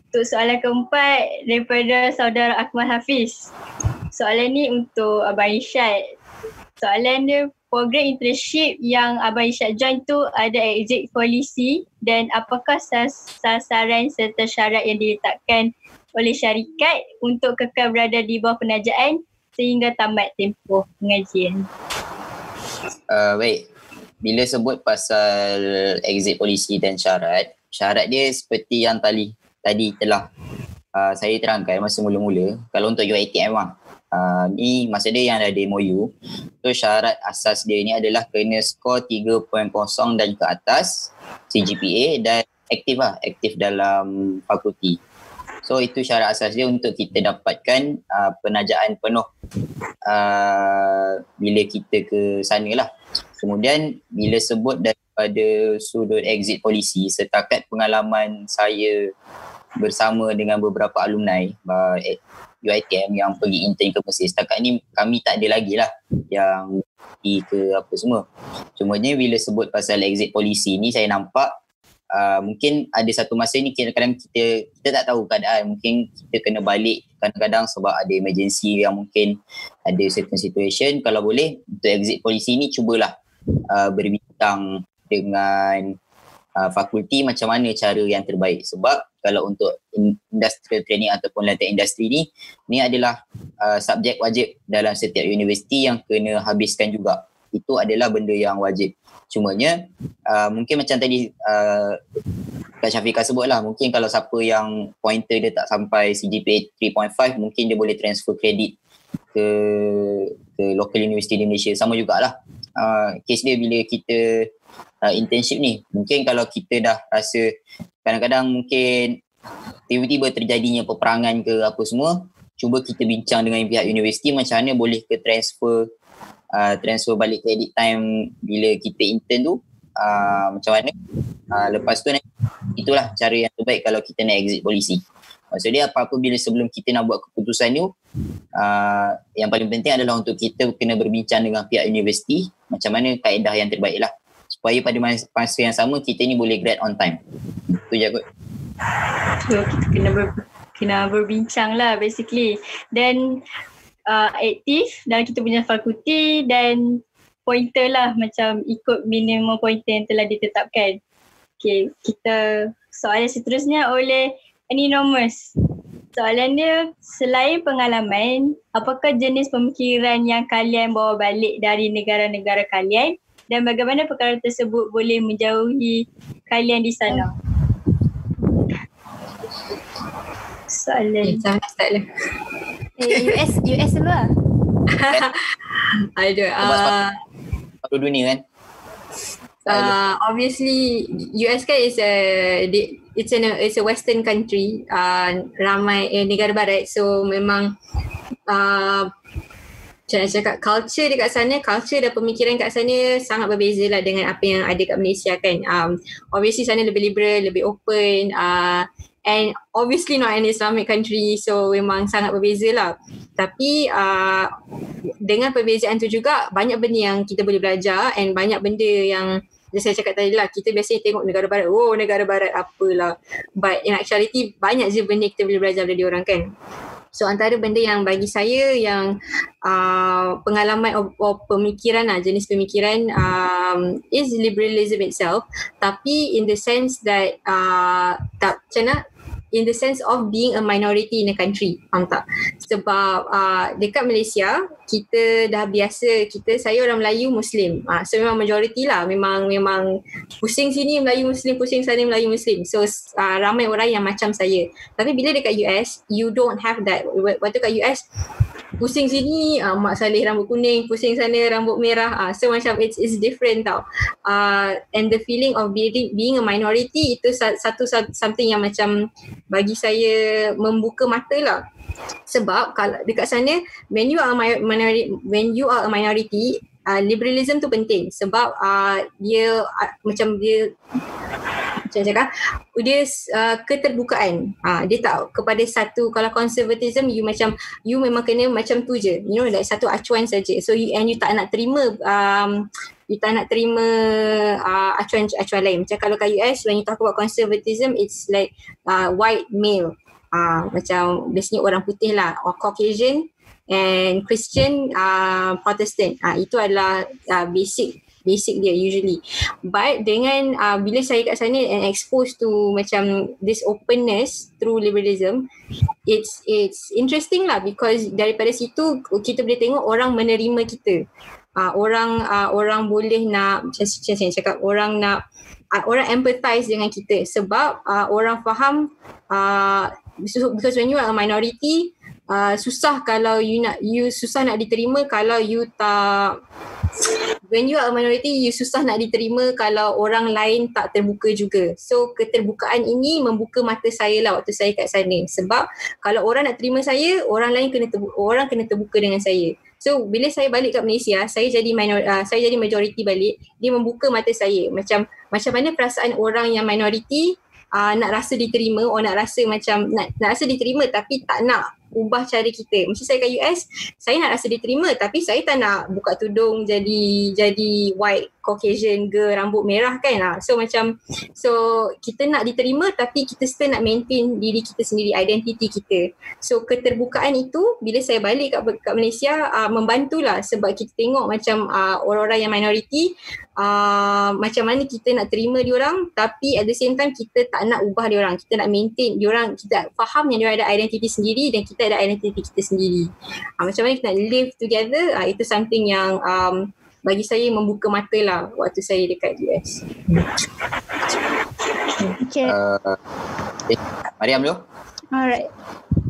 untuk soalan keempat daripada saudara Akmal Hafiz. Soalan ni untuk Abang Isyad soalan dia program internship yang Abang Isyad join tu ada exit policy dan apakah sas- sasaran serta syarat yang diletakkan oleh syarikat untuk kekal berada di bawah penajaan sehingga tamat tempoh pengajian. Uh, baik, bila sebut pasal exit polisi dan syarat, syarat dia seperti yang tadi tadi telah uh, saya terangkan masa mula-mula. Kalau untuk UiTM lah, uh, ni masa dia yang ada MOU, so syarat asas dia ni adalah kena skor 3.0 dan ke atas CGPA dan aktif lah, aktif dalam fakulti. So itu syarat asas dia untuk kita dapatkan uh, penajaan penuh uh, bila kita ke sana lah. Kemudian bila sebut daripada sudut exit polisi setakat pengalaman saya bersama dengan beberapa alumni UITM yang pergi intern ke Mesir setakat ni kami tak ada lagi lah yang pergi ke apa semua. Cuma ni bila sebut pasal exit polisi ni saya nampak uh, mungkin ada satu masa ni kadang-kadang kita kita tak tahu keadaan. Mungkin kita kena balik kadang-kadang sebab ada emergency yang mungkin ada certain situation. Kalau boleh untuk exit polisi ni cubalah uh, berbincang dengan uh, fakulti macam mana cara yang terbaik. Sebab kalau untuk industrial training ataupun lantai industri ni ni adalah uh, subjek wajib dalam setiap universiti yang kena habiskan juga. Itu adalah benda yang wajib. Cumanya uh, mungkin macam tadi uh, Kak Syafiqah sebut lah mungkin kalau siapa yang pointer dia tak sampai CGPA 3.5 mungkin dia boleh transfer kredit ke ke local university di Malaysia. Sama jugalah. Uh, case dia bila kita uh, internship ni. Mungkin kalau kita dah rasa kadang-kadang mungkin tiba-tiba terjadinya peperangan ke apa semua cuba kita bincang dengan pihak universiti macam mana boleh ke transfer uh, transfer balik credit time bila kita intern tu. Uh, macam mana? Uh, lepas tu itulah cara yang terbaik kalau kita nak exit polisi maksud dia apa-apa bila sebelum kita nak buat keputusan tu uh, yang paling penting adalah untuk kita kena berbincang dengan pihak universiti macam mana kaedah yang terbaik lah. Supaya pada masa yang sama kita ni boleh grad on time. Tu je kot. So, kita kena ber, kena berbincang lah basically. Dan uh, aktif dalam kita punya fakulti dan pointer lah macam ikut minimum pointer yang telah ditetapkan. Okay, kita soalan seterusnya oleh Anonymous. Soalan dia, selain pengalaman, apakah jenis pemikiran yang kalian bawa balik dari negara-negara kalian dan bagaimana perkara tersebut boleh menjauhi kalian di sana? Soalan. Eh, Eh, US, US dulu lah. Ada. Uh, Baru dunia kan? Uh, obviously US kan is a it's a it's a western country uh, ramai eh, negara barat. So memang uh, macam nak cakap culture dekat sana culture dan pemikiran kat sana sangat berbeza lah dengan apa yang ada kat Malaysia kan. Um, obviously sana lebih liberal lebih open uh, and obviously not an Islamic country so memang sangat berbeza lah tapi uh, dengan perbezaan tu juga banyak benda yang kita boleh belajar and banyak benda yang macam saya cakap tadi lah, kita biasanya tengok negara barat, oh negara barat apalah. But in actuality, banyak je benda kita boleh belajar dari orang kan. So antara benda yang bagi saya yang uh, pengalaman of pemikiran lah, jenis pemikiran um, is liberalism itself. Tapi in the sense that uh, tak macam mana in the sense of being a minority in a country faham tak sebab uh, dekat Malaysia kita dah biasa kita saya orang Melayu Muslim. Uh, so memang majority lah. Memang memang pusing sini Melayu Muslim pusing sana Melayu Muslim. So uh, ramai orang yang macam saya. Tapi bila dekat US you don't have that. Waktu kat US pusing sini uh, mak salih rambut kuning pusing sana rambut merah. Uh, so macam it's it's different tau. Uh, and the feeling of being being a minority itu satu something yang macam bagi saya membuka mata lah sebab kalau dekat sana when you are a minority when you are a minority uh, liberalism tu penting. Sebab uh, dia uh, macam dia macam cakap dia uh, keterbukaan. Uh, dia tak kepada satu kalau conservatism you macam you memang kena macam tu je. You know like satu acuan saja. So you and you tak nak terima um, you tak nak terima uh, acuan-acuan lain. Macam kalau kat US when you talk about conservatism it's like uh, white male uh, macam biasanya orang putih lah or Caucasian and Christian uh, Protestant. Uh, itu adalah uh, basic basic dia usually. But dengan uh, bila saya kat sana and exposed to macam this openness through liberalism it's it's interesting lah because daripada situ kita boleh tengok orang menerima kita. Uh, orang uh, orang boleh nak macam saya cakap orang nak uh, orang empathize dengan kita sebab uh, orang faham uh, because when you are a minority uh, susah kalau you nak you susah nak diterima kalau you tak when you are a minority you susah nak diterima kalau orang lain tak terbuka juga. So keterbukaan ini membuka mata saya lah waktu saya kat sana. Sebab kalau orang nak terima saya orang lain kena terbuka, orang kena terbuka dengan saya. So bila saya balik kat Malaysia saya jadi minor uh, saya jadi majority balik dia membuka mata saya. Macam macam mana perasaan orang yang minority uh, nak rasa diterima orang nak rasa macam nak, nak rasa diterima tapi tak nak ubah cara kita. Macam saya kat US, saya nak rasa diterima tapi saya tak nak buka tudung jadi jadi white Caucasian girl rambut merah kan lah. So macam so kita nak diterima tapi kita still nak maintain diri kita sendiri, identiti kita. So keterbukaan itu bila saya balik kat, kat Malaysia uh, membantulah sebab kita tengok macam uh, orang-orang yang minority uh, macam mana kita nak terima diorang tapi at the same time kita tak nak ubah diorang. Kita nak maintain diorang, kita faham yang diorang ada identiti sendiri dan kita ada identiti kita sendiri. Uh, macam mana kita nak live together, uh, itu something yang um, bagi saya membuka mata lah waktu saya dekat US. Okay. Uh, eh, Mariam dulu. Alright.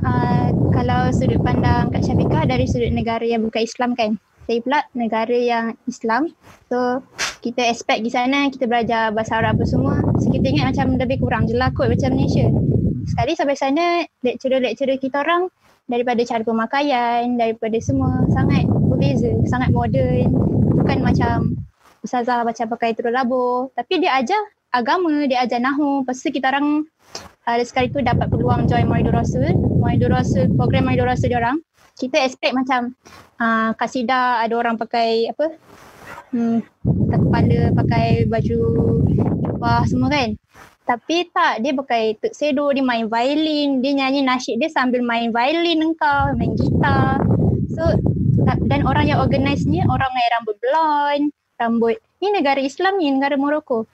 Uh, kalau sudut pandang Kak Syafiqah dari sudut negara yang bukan Islam kan. Saya pula negara yang Islam. So kita expect di sana kita belajar bahasa Arab apa semua. So kita ingat macam lebih kurang je lah kot macam Malaysia. Sekali sampai sana lecturer-lecturer kita orang daripada cara pemakaian, daripada semua sangat berbeza, sangat moden, bukan macam ustazah macam pakai turun labur tapi dia ajar agama dia ajar nahu lepas tu kita orang ada uh, sekali tu dapat peluang join Maidur Rasul Maidur Rasul program Maidur Rasul dia orang kita expect macam uh, kasida ada orang pakai apa hmm, kepala pakai baju jubah semua kan tapi tak dia pakai tuxedo dia main violin dia nyanyi nasyid dia sambil main violin engkau main gitar so dan orang yang organize ni orang yang rambut blonde, rambut ni negara Islam ni negara Morocco.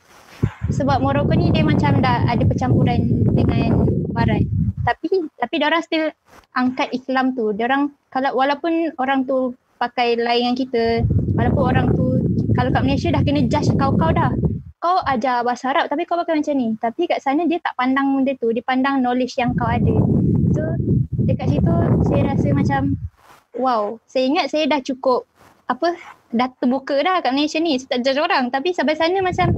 Sebab Morocco ni dia macam dah ada percampuran dengan barat. Tapi tapi dia orang still angkat Islam tu. Dia orang kalau walaupun orang tu pakai lain dengan kita, walaupun orang tu kalau kat Malaysia dah kena judge kau-kau dah. Kau ajar bahasa Arab tapi kau pakai macam ni. Tapi kat sana dia tak pandang benda tu, dia pandang knowledge yang kau ada. So dekat situ saya rasa macam wow, saya ingat saya dah cukup apa dah terbuka dah kat Malaysia ni. Saya tak judge orang. Tapi sampai sana macam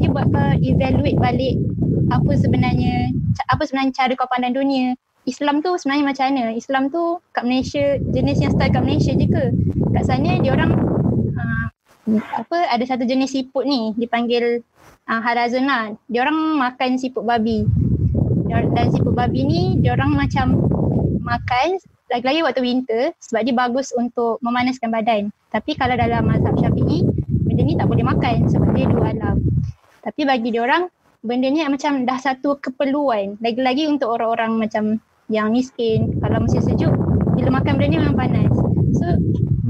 dia buat kau evaluate balik apa sebenarnya apa sebenarnya cara kau pandang dunia. Islam tu sebenarnya macam mana? Islam tu kat Malaysia jenis yang start kat Malaysia je ke? Kat sana dia orang uh, apa ada satu jenis siput ni dipanggil uh, harazun lah. Dia orang makan siput babi. Dan siput babi ni dia orang macam makan lagi-lagi waktu winter sebab dia bagus untuk memanaskan badan. Tapi kalau dalam mazhab Syafi'i, benda ni tak boleh makan sebab dia dua alam. Tapi bagi dia orang, benda ni macam dah satu keperluan. Lagi-lagi untuk orang-orang macam yang miskin, kalau musim sejuk, bila makan benda ni memang panas. So,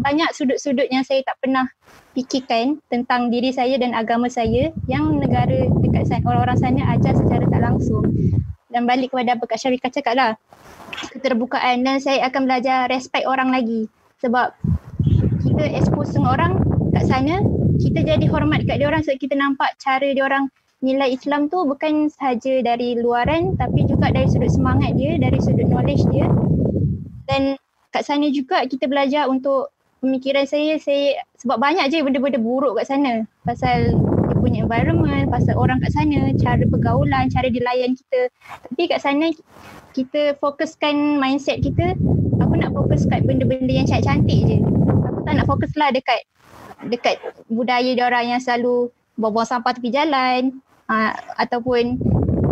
banyak sudut-sudut yang saya tak pernah fikirkan tentang diri saya dan agama saya yang negara dekat sana, orang-orang sana ajar secara tak langsung. Dan balik kepada apa Kak Syarika cakap lah, keterbukaan dan saya akan belajar respect orang lagi sebab kita expose dengan orang kat sana kita jadi hormat kat dia orang sebab kita nampak cara dia orang nilai Islam tu bukan sahaja dari luaran tapi juga dari sudut semangat dia, dari sudut knowledge dia. Dan kat sana juga kita belajar untuk pemikiran saya, saya sebab banyak je benda-benda buruk kat sana pasal dia punya environment, pasal orang kat sana, cara pergaulan, cara dilayan kita. Tapi kat sana kita fokuskan mindset kita aku nak fokus kat benda-benda yang cantik-cantik je aku tak nak fokus lah dekat dekat budaya orang yang selalu buang-buang sampah tepi jalan uh, ataupun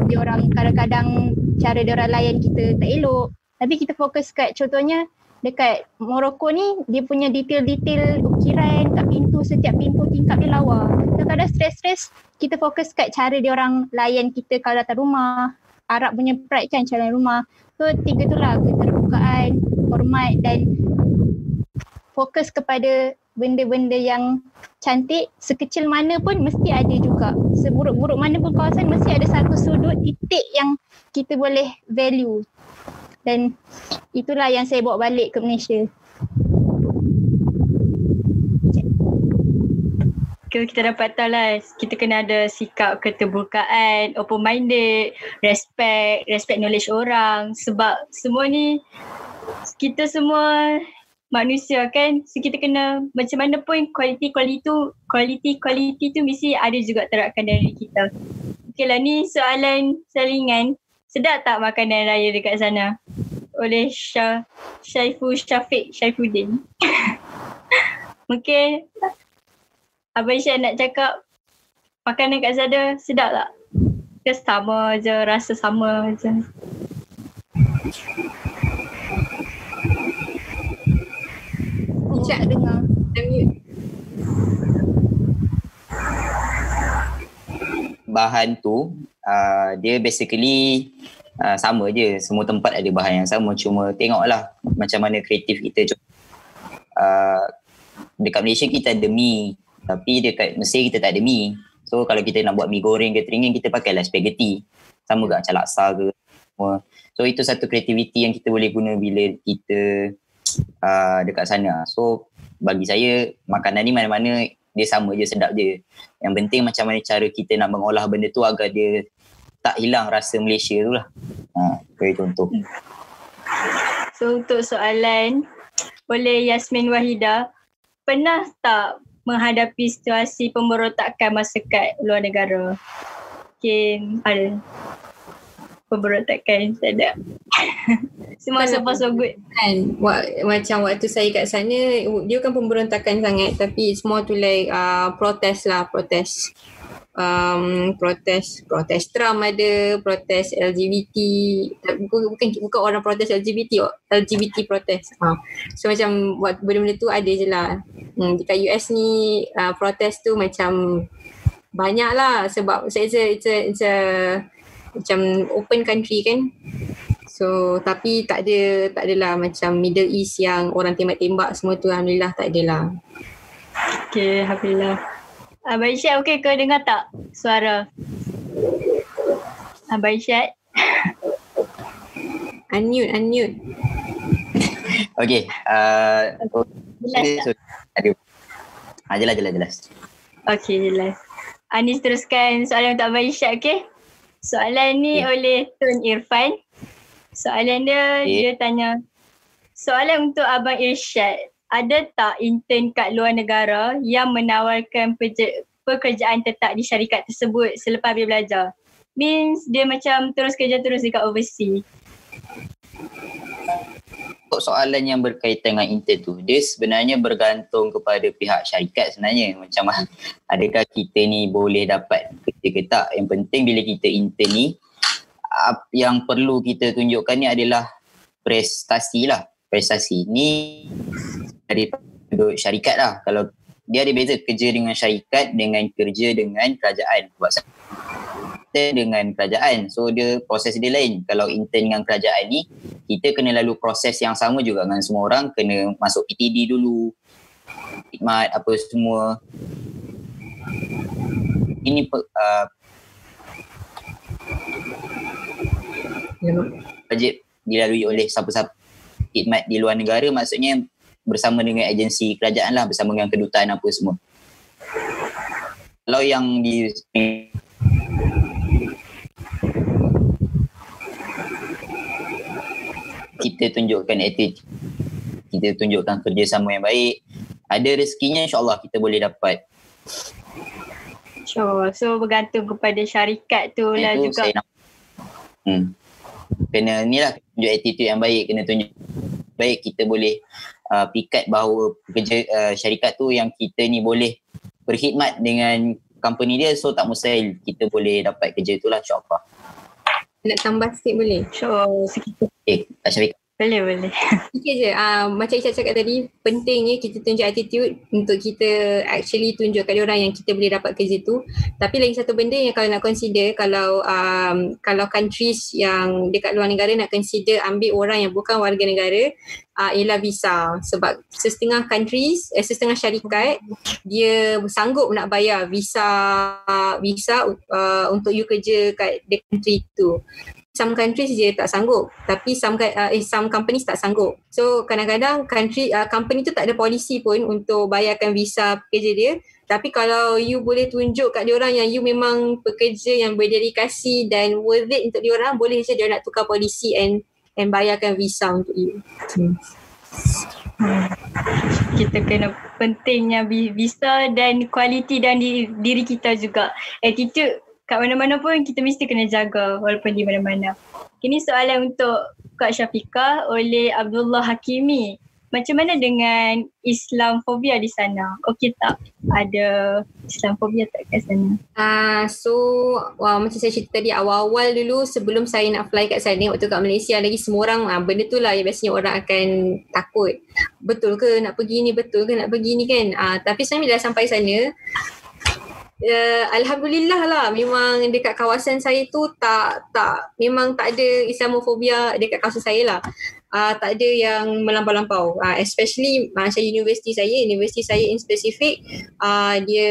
dia orang kadang-kadang cara dia orang layan kita tak elok. Tapi kita fokus kat contohnya dekat Morocco ni dia punya detail-detail ukiran kat pintu setiap pintu tingkap dia lawa. Kadang-kadang stres-stres kita fokus kat cara dia orang layan kita kalau datang rumah. Arab punya pride kan calon rumah. So tiga tu lah keterbukaan, hormat dan fokus kepada benda-benda yang cantik sekecil mana pun mesti ada juga. Seburuk-buruk mana pun kawasan mesti ada satu sudut titik yang kita boleh value. Dan itulah yang saya bawa balik ke Malaysia. ke kita dapat tahu lah kita kena ada sikap keterbukaan, open minded, respect, respect knowledge orang sebab semua ni kita semua manusia kan so kita kena macam mana pun quality quality tu quality quality tu mesti ada juga terapkan dari kita. Okay lah ni soalan salingan sedap tak makanan raya dekat sana oleh Syah Syaiful Syafiq Syaifuddin. Mungkin Abang Isyad nak cakap makanan kat sana sedap tak? Ke sama je, rasa sama je. Isyad dengar. Bahan tu uh, dia basically uh, sama je. Semua tempat ada bahan yang sama. Cuma tengoklah macam mana kreatif kita. Uh, dekat Malaysia kita ada mi tapi dekat Mesir kita tak ada mi. So kalau kita nak buat mi goreng ke teringin kita pakailah spaghetti. Sama ke macam laksa ke. So itu satu kreativiti yang kita boleh guna bila kita uh, dekat sana. So bagi saya makanan ni mana-mana dia sama je sedap je. Yang penting macam mana cara kita nak mengolah benda tu agar dia tak hilang rasa Malaysia tu lah. Ha, itu contoh. So untuk soalan oleh Yasmin Wahida, pernah tak menghadapi situasi pemberontakan masa kat luar negara. Mungkin ada pemberontakan tak ada. Semua so far so good. Kan, macam waktu saya kat sana, dia kan pemberontakan sangat. Tapi semua tu like uh, protes lah, protes um, protes protes Trump ada protes LGBT bukan bukan, bukan orang protes LGBT LGBT protes ha. so macam buat benda-benda tu ada je lah. Hmm, dekat US ni uh, protes tu macam banyak lah sebab it's a, it's a, it's a macam open country kan So tapi tak ada tak adalah macam Middle East yang orang tembak-tembak semua tu alhamdulillah tak adalah. Okay, alhamdulillah. Abang Isyad okey kau dengar tak suara? Abang Isyad? unmute, unmute. Okey. Uh, jelas? Ada. Ha, jelas, jelas, jelas. Okey, jelas. Anis teruskan soalan untuk Abang Isyad, okey? Soalan ni okay. oleh Tun Irfan. Soalan dia, okay. dia tanya. Soalan untuk Abang Irsyad. ada tak intern kat luar negara yang menawarkan peje- pekerjaan tetap di syarikat tersebut selepas habis belajar? Means dia macam terus kerja terus dekat overseas. Untuk soalan yang berkaitan dengan intern tu, dia sebenarnya bergantung kepada pihak syarikat sebenarnya. Macam adakah kita ni boleh dapat kerja ke tak. Yang penting bila kita intern ni, yang perlu kita tunjukkan ni adalah prestasi lah. Prestasi ni dari syarikat lah. Kalau dia ada beza kerja dengan syarikat dengan kerja dengan kerajaan. Sebab kita dengan kerajaan. So dia proses dia lain. Kalau intern dengan kerajaan ni, kita kena lalu proses yang sama juga dengan semua orang. Kena masuk PTD dulu. Khidmat apa semua. Ini uh, wajib dilalui oleh siapa-siapa khidmat di luar negara maksudnya bersama dengan agensi kerajaan lah bersama dengan kedutaan apa semua kalau yang di kita tunjukkan attitude kita tunjukkan kerjasama yang baik ada rezekinya insyaAllah kita boleh dapat Sure. So bergantung kepada syarikat tu lah juga. Saya nak, hmm. Kena ni lah tunjuk attitude yang baik. Kena tunjuk baik kita boleh uh, pikat bahawa kerja uh, syarikat tu yang kita ni boleh berkhidmat dengan company dia. So tak mustahil kita boleh dapat kerja tu lah insyaAllah. Nak tambah sikit boleh? Sure. Sikit. Eh, tak syarikat. Boleh, boleh. Sikit je. Uh, macam Isyad cakap tadi, pentingnya kita tunjuk attitude untuk kita actually tunjuk kat orang yang kita boleh dapat kerja tu. Tapi lagi satu benda yang kalau nak consider, kalau um, kalau countries yang dekat luar negara nak consider ambil orang yang bukan warga negara, uh, ialah visa. Sebab setengah countries, eh, setengah syarikat, dia sanggup nak bayar visa visa uh, untuk you kerja kat the country tu some countries dia tak sanggup tapi some uh, eh, some companies tak sanggup. So kadang-kadang country uh, company tu tak ada policy pun untuk bayarkan visa pekerja dia. Tapi kalau you boleh tunjuk kat dia orang yang you memang pekerja yang berdedikasi dan worth it untuk dia orang boleh je dia nak tukar polisi and and bayarkan visa untuk you. Hmm. kita kena pentingnya visa dan kualiti dan diri kita juga. Attitude kat mana-mana pun kita mesti kena jaga walaupun di mana-mana. Kini soalan untuk Kak Syafiqah oleh Abdullah Hakimi. Macam mana dengan Islamfobia di sana? Okey tak ada Islamfobia tak kat sana? Uh, so wow, macam saya cerita tadi awal-awal dulu sebelum saya nak fly kat sana waktu kat Malaysia lagi semua orang uh, benda tu lah yang biasanya orang akan takut. Betul ke nak pergi ni? Betul ke nak pergi ni kan? Uh, tapi saya bila sampai sana uh, alhamdulillah lah memang dekat kawasan saya tu tak tak memang tak ada Islamofobia dekat kawasan saya lah uh, tak ada yang melampau-lampau. Uh, especially macam universiti saya universiti saya in specific uh, dia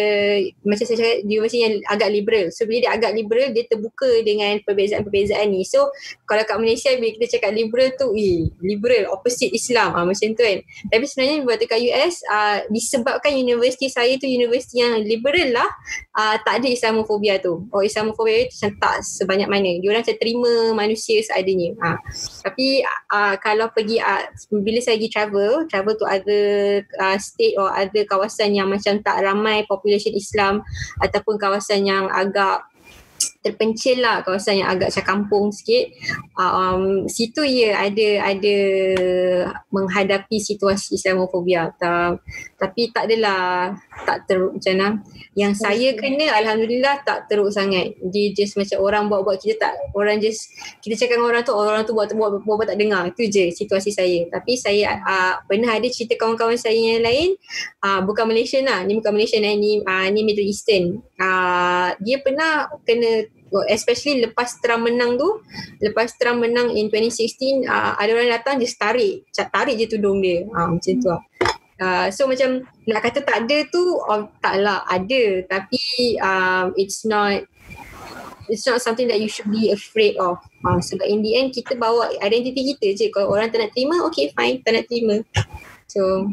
macam saya cakap universiti yang agak liberal. So bila dia agak liberal dia terbuka dengan perbezaan-perbezaan ni. So kalau kat Malaysia bila kita cakap liberal tu eh, liberal opposite Islam. Uh, macam tu kan. Tapi sebenarnya waktu kat US uh, disebabkan universiti saya tu universiti yang liberal lah uh, tak ada Islamofobia tu. Oh Islamofobia tu tak sebanyak mana. Dia orang macam terima manusia seadanya. Uh, tapi uh, kalau pergi uh, bila saya pergi travel travel to other uh, state or other kawasan yang macam tak ramai population Islam ataupun kawasan yang agak terpencil lah kawasan yang agak macam kampung sikit um, situ ya ada ada menghadapi situasi Islamofobia Ta, tapi tak adalah tak teruk macam mana. Yang saya kena Alhamdulillah tak teruk sangat. Dia just macam orang buat-buat kita tak orang just kita cakap dengan orang tu orang tu buat buat, buat, buat tak dengar. Itu je situasi saya. Tapi saya uh, pernah ada cerita kawan-kawan saya yang lain uh, bukan Malaysia lah. Ni bukan Malaysia lah ni, uh, ni Middle Eastern. Uh, dia pernah kena especially lepas Trump menang tu lepas Trump menang in 2016 uh, ada orang datang just tarik tarik je tudung dia. Uh, macam tu lah. Uh, so macam nak kata tak ada tu oh, taklah ada. Tapi um, it's not it's not something that you should be afraid of. Uh, sebab in the end kita bawa identiti kita je. Kalau orang tak nak terima okay fine tak nak terima. So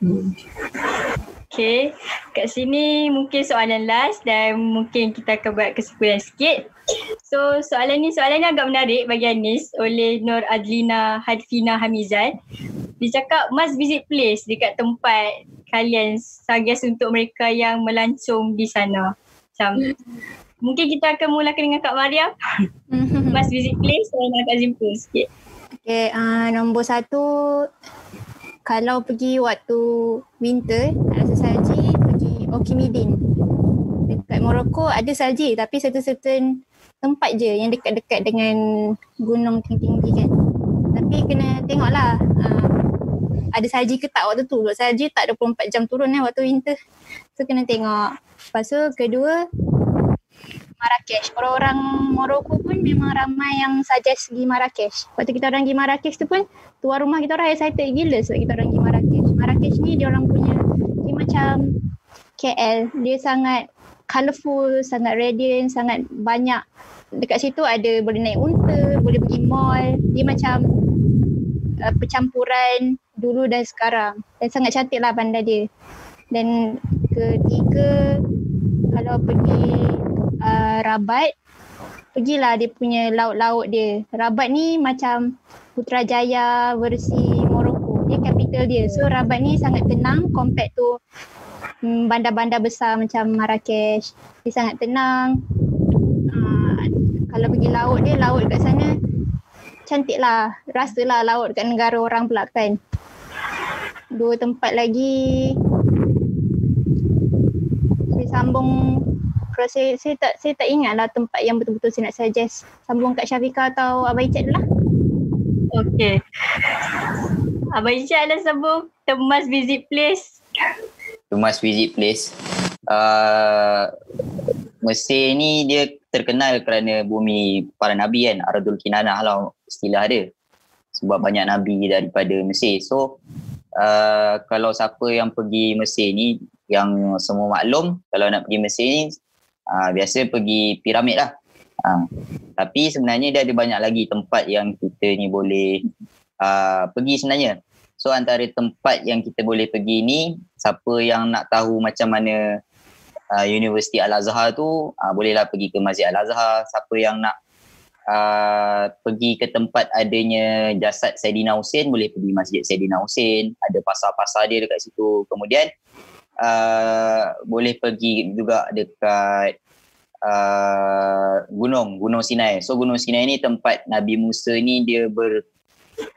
hmm. Okay, kat sini mungkin soalan last dan mungkin kita akan buat kesimpulan sikit. So soalan ni soalan ni agak menarik bagi Anis oleh Nur Adlina Hadfina Hamizan dia cakap must visit place dekat tempat kalian suggest untuk mereka yang melancong di sana. Macam mungkin kita akan mulakan dengan Kak Mariam. must visit place dan Kak Zimpul sikit. Okay, uh, nombor satu kalau pergi waktu winter rasa salji pergi Okimidin. Dekat Morocco ada salji tapi satu certain tempat je yang dekat-dekat dengan gunung tinggi-tinggi kan. Tapi kena tengoklah uh, ada salji ke tak waktu tu. Salji tak 24 jam turun eh waktu winter. So kena tengok. Lepas tu kedua Marrakesh. Orang-orang Morocco pun memang ramai yang suggest pergi Marrakesh. Waktu kita orang pergi Marrakesh tu pun tuan rumah kita orang excited gila sebab kita orang pergi Marrakesh. Marrakesh ni dia orang punya dia macam KL. Dia sangat colourful, sangat radiant, sangat banyak. Dekat situ ada boleh naik unta, boleh pergi mall. Dia macam uh, percampuran dulu dan sekarang. Dan sangat cantik lah bandar dia. Dan ketiga kalau pergi uh, Rabat pergilah dia punya laut-laut dia. Rabat ni macam Putrajaya versi Morocco. Dia capital dia. So Rabat ni sangat tenang compared to um, bandar-bandar besar macam Marrakesh. Dia sangat tenang. Uh, kalau pergi laut dia, laut kat sana cantik lah. Rasalah laut kat negara orang pula kan. Dua tempat lagi saya sambung kalau saya, saya tak saya tak ingat lah tempat yang betul-betul saya nak suggest. Sambung kat Syafika atau Abai Chat lah. Okay. Abai Chat lah sambung. The must visit place. The must visit place. Uh, Mesir ni dia terkenal kerana bumi para nabi kan. Aradul Kinanah lah istilah dia. Sebab banyak nabi daripada Mesir. So uh, kalau siapa yang pergi Mesir ni yang semua maklum kalau nak pergi Mesir ni uh, biasa pergi piramid lah. Uh, tapi sebenarnya dia ada banyak lagi tempat yang kita ni boleh uh, pergi sebenarnya. So antara tempat yang kita boleh pergi ni, siapa yang nak tahu macam mana uh, Universiti Al-Azhar tu, uh, bolehlah pergi ke Masjid Al-Azhar. Siapa yang nak uh, pergi ke tempat adanya jasad Sayyidina Hussein, boleh pergi Masjid Sayyidina Hussein. Ada pasar-pasar dia dekat situ. Kemudian uh, boleh pergi juga dekat uh, gunung gunung Sinai. So gunung Sinai ni tempat Nabi Musa ni dia ber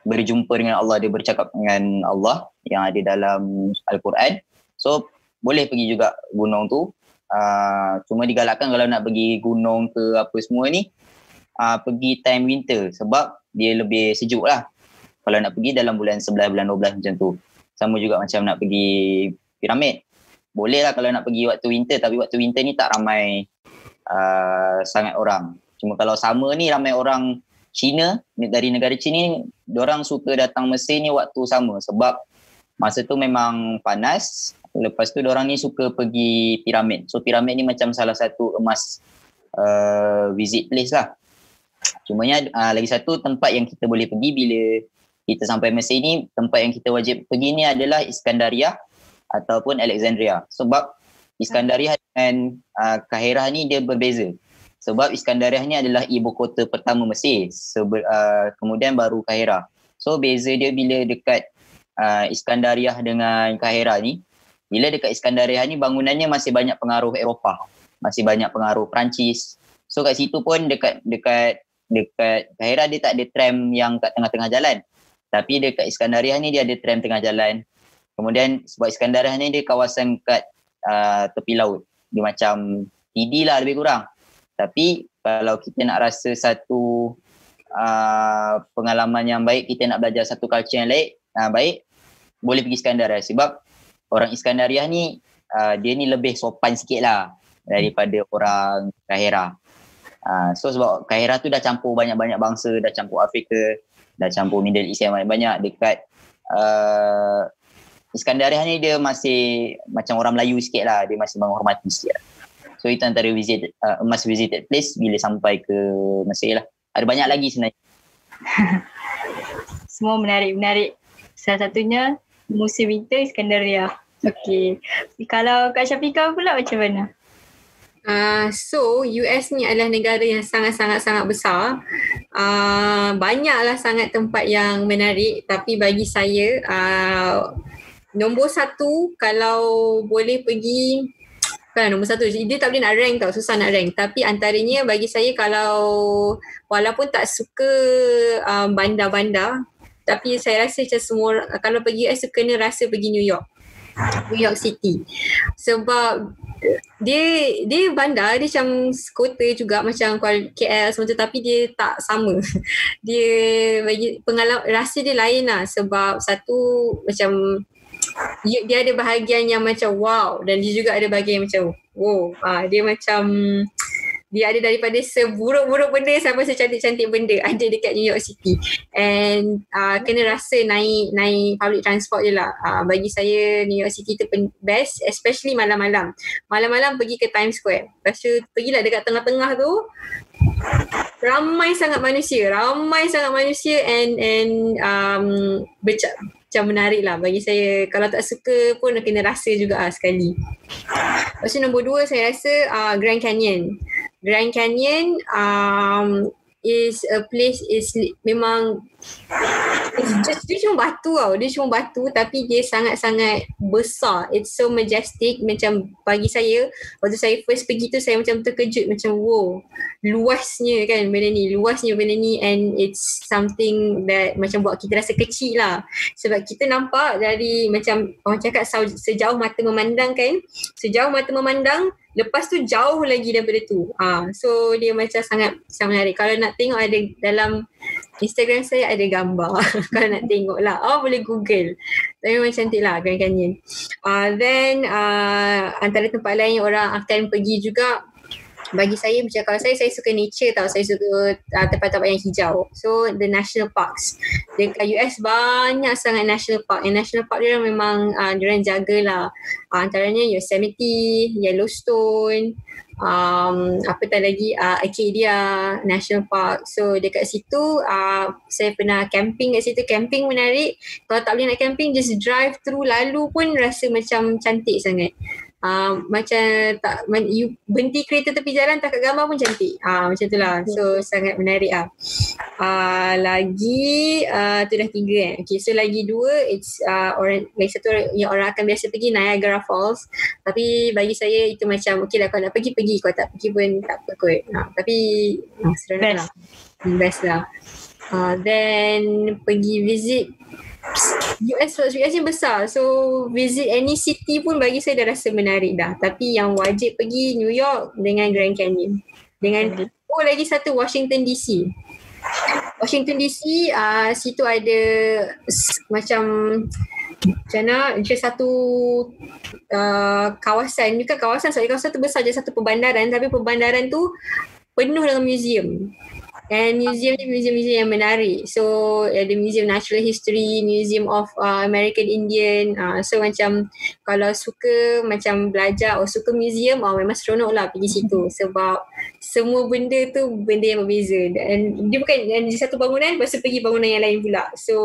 berjumpa dengan Allah, dia bercakap dengan Allah yang ada dalam Al-Quran. So boleh pergi juga gunung tu. Uh, cuma digalakkan kalau nak pergi gunung ke apa semua ni uh, pergi time winter sebab dia lebih sejuk lah. Kalau nak pergi dalam bulan 11, bulan 12 macam tu. Sama juga macam nak pergi piramid boleh lah kalau nak pergi waktu winter tapi waktu winter ni tak ramai uh, sangat orang. Cuma kalau sama ni ramai orang Cina dari negara Cina ni orang suka datang Mesir ni waktu sama sebab masa tu memang panas lepas tu orang ni suka pergi piramid. So piramid ni macam salah satu emas uh, visit place lah. Cumanya uh, lagi satu tempat yang kita boleh pergi bila kita sampai Mesir ni tempat yang kita wajib pergi ni adalah Iskandaria ataupun Alexandria. Sebab Iskandariah dengan uh, Kahirah ni dia berbeza. Sebab Iskandariah ni adalah ibu kota pertama Mesir. Sebe- uh, kemudian baru Kahirah. So beza dia bila dekat uh, Iskandariah dengan Kahirah ni. Bila dekat Iskandariah ni bangunannya masih banyak pengaruh Eropah. Masih banyak pengaruh Perancis. So kat situ pun dekat dekat dekat Kahirah dia tak ada tram yang kat tengah-tengah jalan. Tapi dekat Iskandariah ni dia ada tram tengah jalan. Kemudian sebab Iskandariah ni dia kawasan kat uh, tepi laut. Dia macam TD lah lebih kurang. Tapi kalau kita nak rasa satu uh, pengalaman yang baik, kita nak belajar satu culture yang lain, uh, baik, boleh pergi Iskandariah. Sebab orang Iskandariah ni, uh, dia ni lebih sopan sikit lah daripada orang Kahira. Uh, so sebab Kahira tu dah campur banyak-banyak bangsa, dah campur Afrika, dah campur Middle East yang banyak-banyak dekat uh, Iskandariah ni dia masih macam orang Melayu sikit lah. Dia masih menghormati sikit lah. So itu antara visit, uh, must visited place bila sampai ke Mesir lah. Ada banyak lagi sebenarnya. Semua menarik-menarik. Salah satunya musim winter Iskandaria. Okay. Kalau Kak Syafika pula macam mana? Uh, so US ni adalah negara yang sangat-sangat-sangat besar. Uh, banyaklah sangat tempat yang menarik tapi bagi saya uh, nombor satu kalau boleh pergi kan nombor satu dia tak boleh nak rank tau susah nak rank. Tapi antaranya bagi saya kalau walaupun tak suka um, bandar-bandar tapi saya rasa macam semua kalau pergi US kena rasa pergi New York. New York City. Sebab dia dia bandar dia macam kota juga macam KL tu tapi dia tak sama. Dia bagi pengalaman rasa dia lain lah. Sebab satu macam dia ada bahagian yang macam wow. Dan dia juga ada bahagian yang macam wow. Ah dia macam dia ada daripada seburuk-buruk benda sampai secantik-cantik benda ada dekat New York City. And uh, kena rasa naik naik public transport je lah. Uh, bagi saya New York City tu best especially malam-malam. Malam-malam pergi ke Times Square. Lepas tu pergilah dekat tengah-tengah tu. Ramai sangat manusia. Ramai sangat manusia and and um, becak macam menarik lah. Bagi saya kalau tak suka pun kena rasa juga lah sekali. Lepas tu nombor dua saya rasa uh, Grand Canyon. Grand Canyon um, is a place is memang dia, dia cuma batu tau. Dia cuma batu tapi dia sangat-sangat besar. It's so majestic. Macam bagi saya, waktu saya first pergi tu saya macam terkejut. Macam wow, luasnya kan benda ni. Luasnya benda ni and it's something that macam buat kita rasa kecil lah. Sebab kita nampak dari macam orang cakap sejauh mata memandang kan. Sejauh mata memandang, lepas tu jauh lagi daripada tu. Ah, so dia macam sangat sangat menarik. Kalau nak tengok ada dalam Instagram saya ada gambar. Kalau nak tengok lah. Oh boleh google. Tapi memang cantik lah Grand Canyon. Uh, then uh, antara tempat lain yang orang akan pergi juga. Bagi saya macam kalau saya saya suka nature tau. Saya suka uh, tempat-tempat yang hijau. So the national parks. Dekat US banyak sangat national park. And national park dia memang uh, dia orang jagalah. Uh, antaranya Yosemite Yellowstone um, apa tak lagi uh, Acadia National Park. So dekat situ uh, saya pernah camping kat situ. Camping menarik. Kalau tak boleh nak camping just drive through. Lalu pun rasa macam cantik sangat Uh, macam tak man, you berhenti kereta tepi jalan tak gambar pun cantik. uh, macam tu lah. So sangat menarik ah. Uh, lagi uh, tu dah tiga eh. Okay so lagi dua it's uh, orang lagi satu yang orang akan biasa pergi Niagara Falls. Tapi bagi saya itu macam okay lah kalau nak pergi pergi kalau tak pergi pun tak apa kot. Uh, tapi uh, seronok lah. Best lah. Uh, then pergi visit US US ni besar. So visit any city pun bagi saya dah rasa menarik dah. Tapi yang wajib pergi New York dengan Grand Canyon. Dengan oh lagi satu Washington DC Washington DC uh, situ ada macam macam mana? Macam satu uh, kawasan. Bukan kawasan sebab kawasan tu besar je satu perbandaran. Tapi perbandaran tu penuh dengan museum And museum ni museum-museum yang menarik. So ada Museum Natural History, Museum of uh, American Indian. Uh, so macam kalau suka macam belajar atau suka museum, oh, memang seronok lah pergi situ. Sebab semua benda tu benda yang berbeza. Dan dia bukan di satu bangunan, lepas tu pergi bangunan yang lain pula. So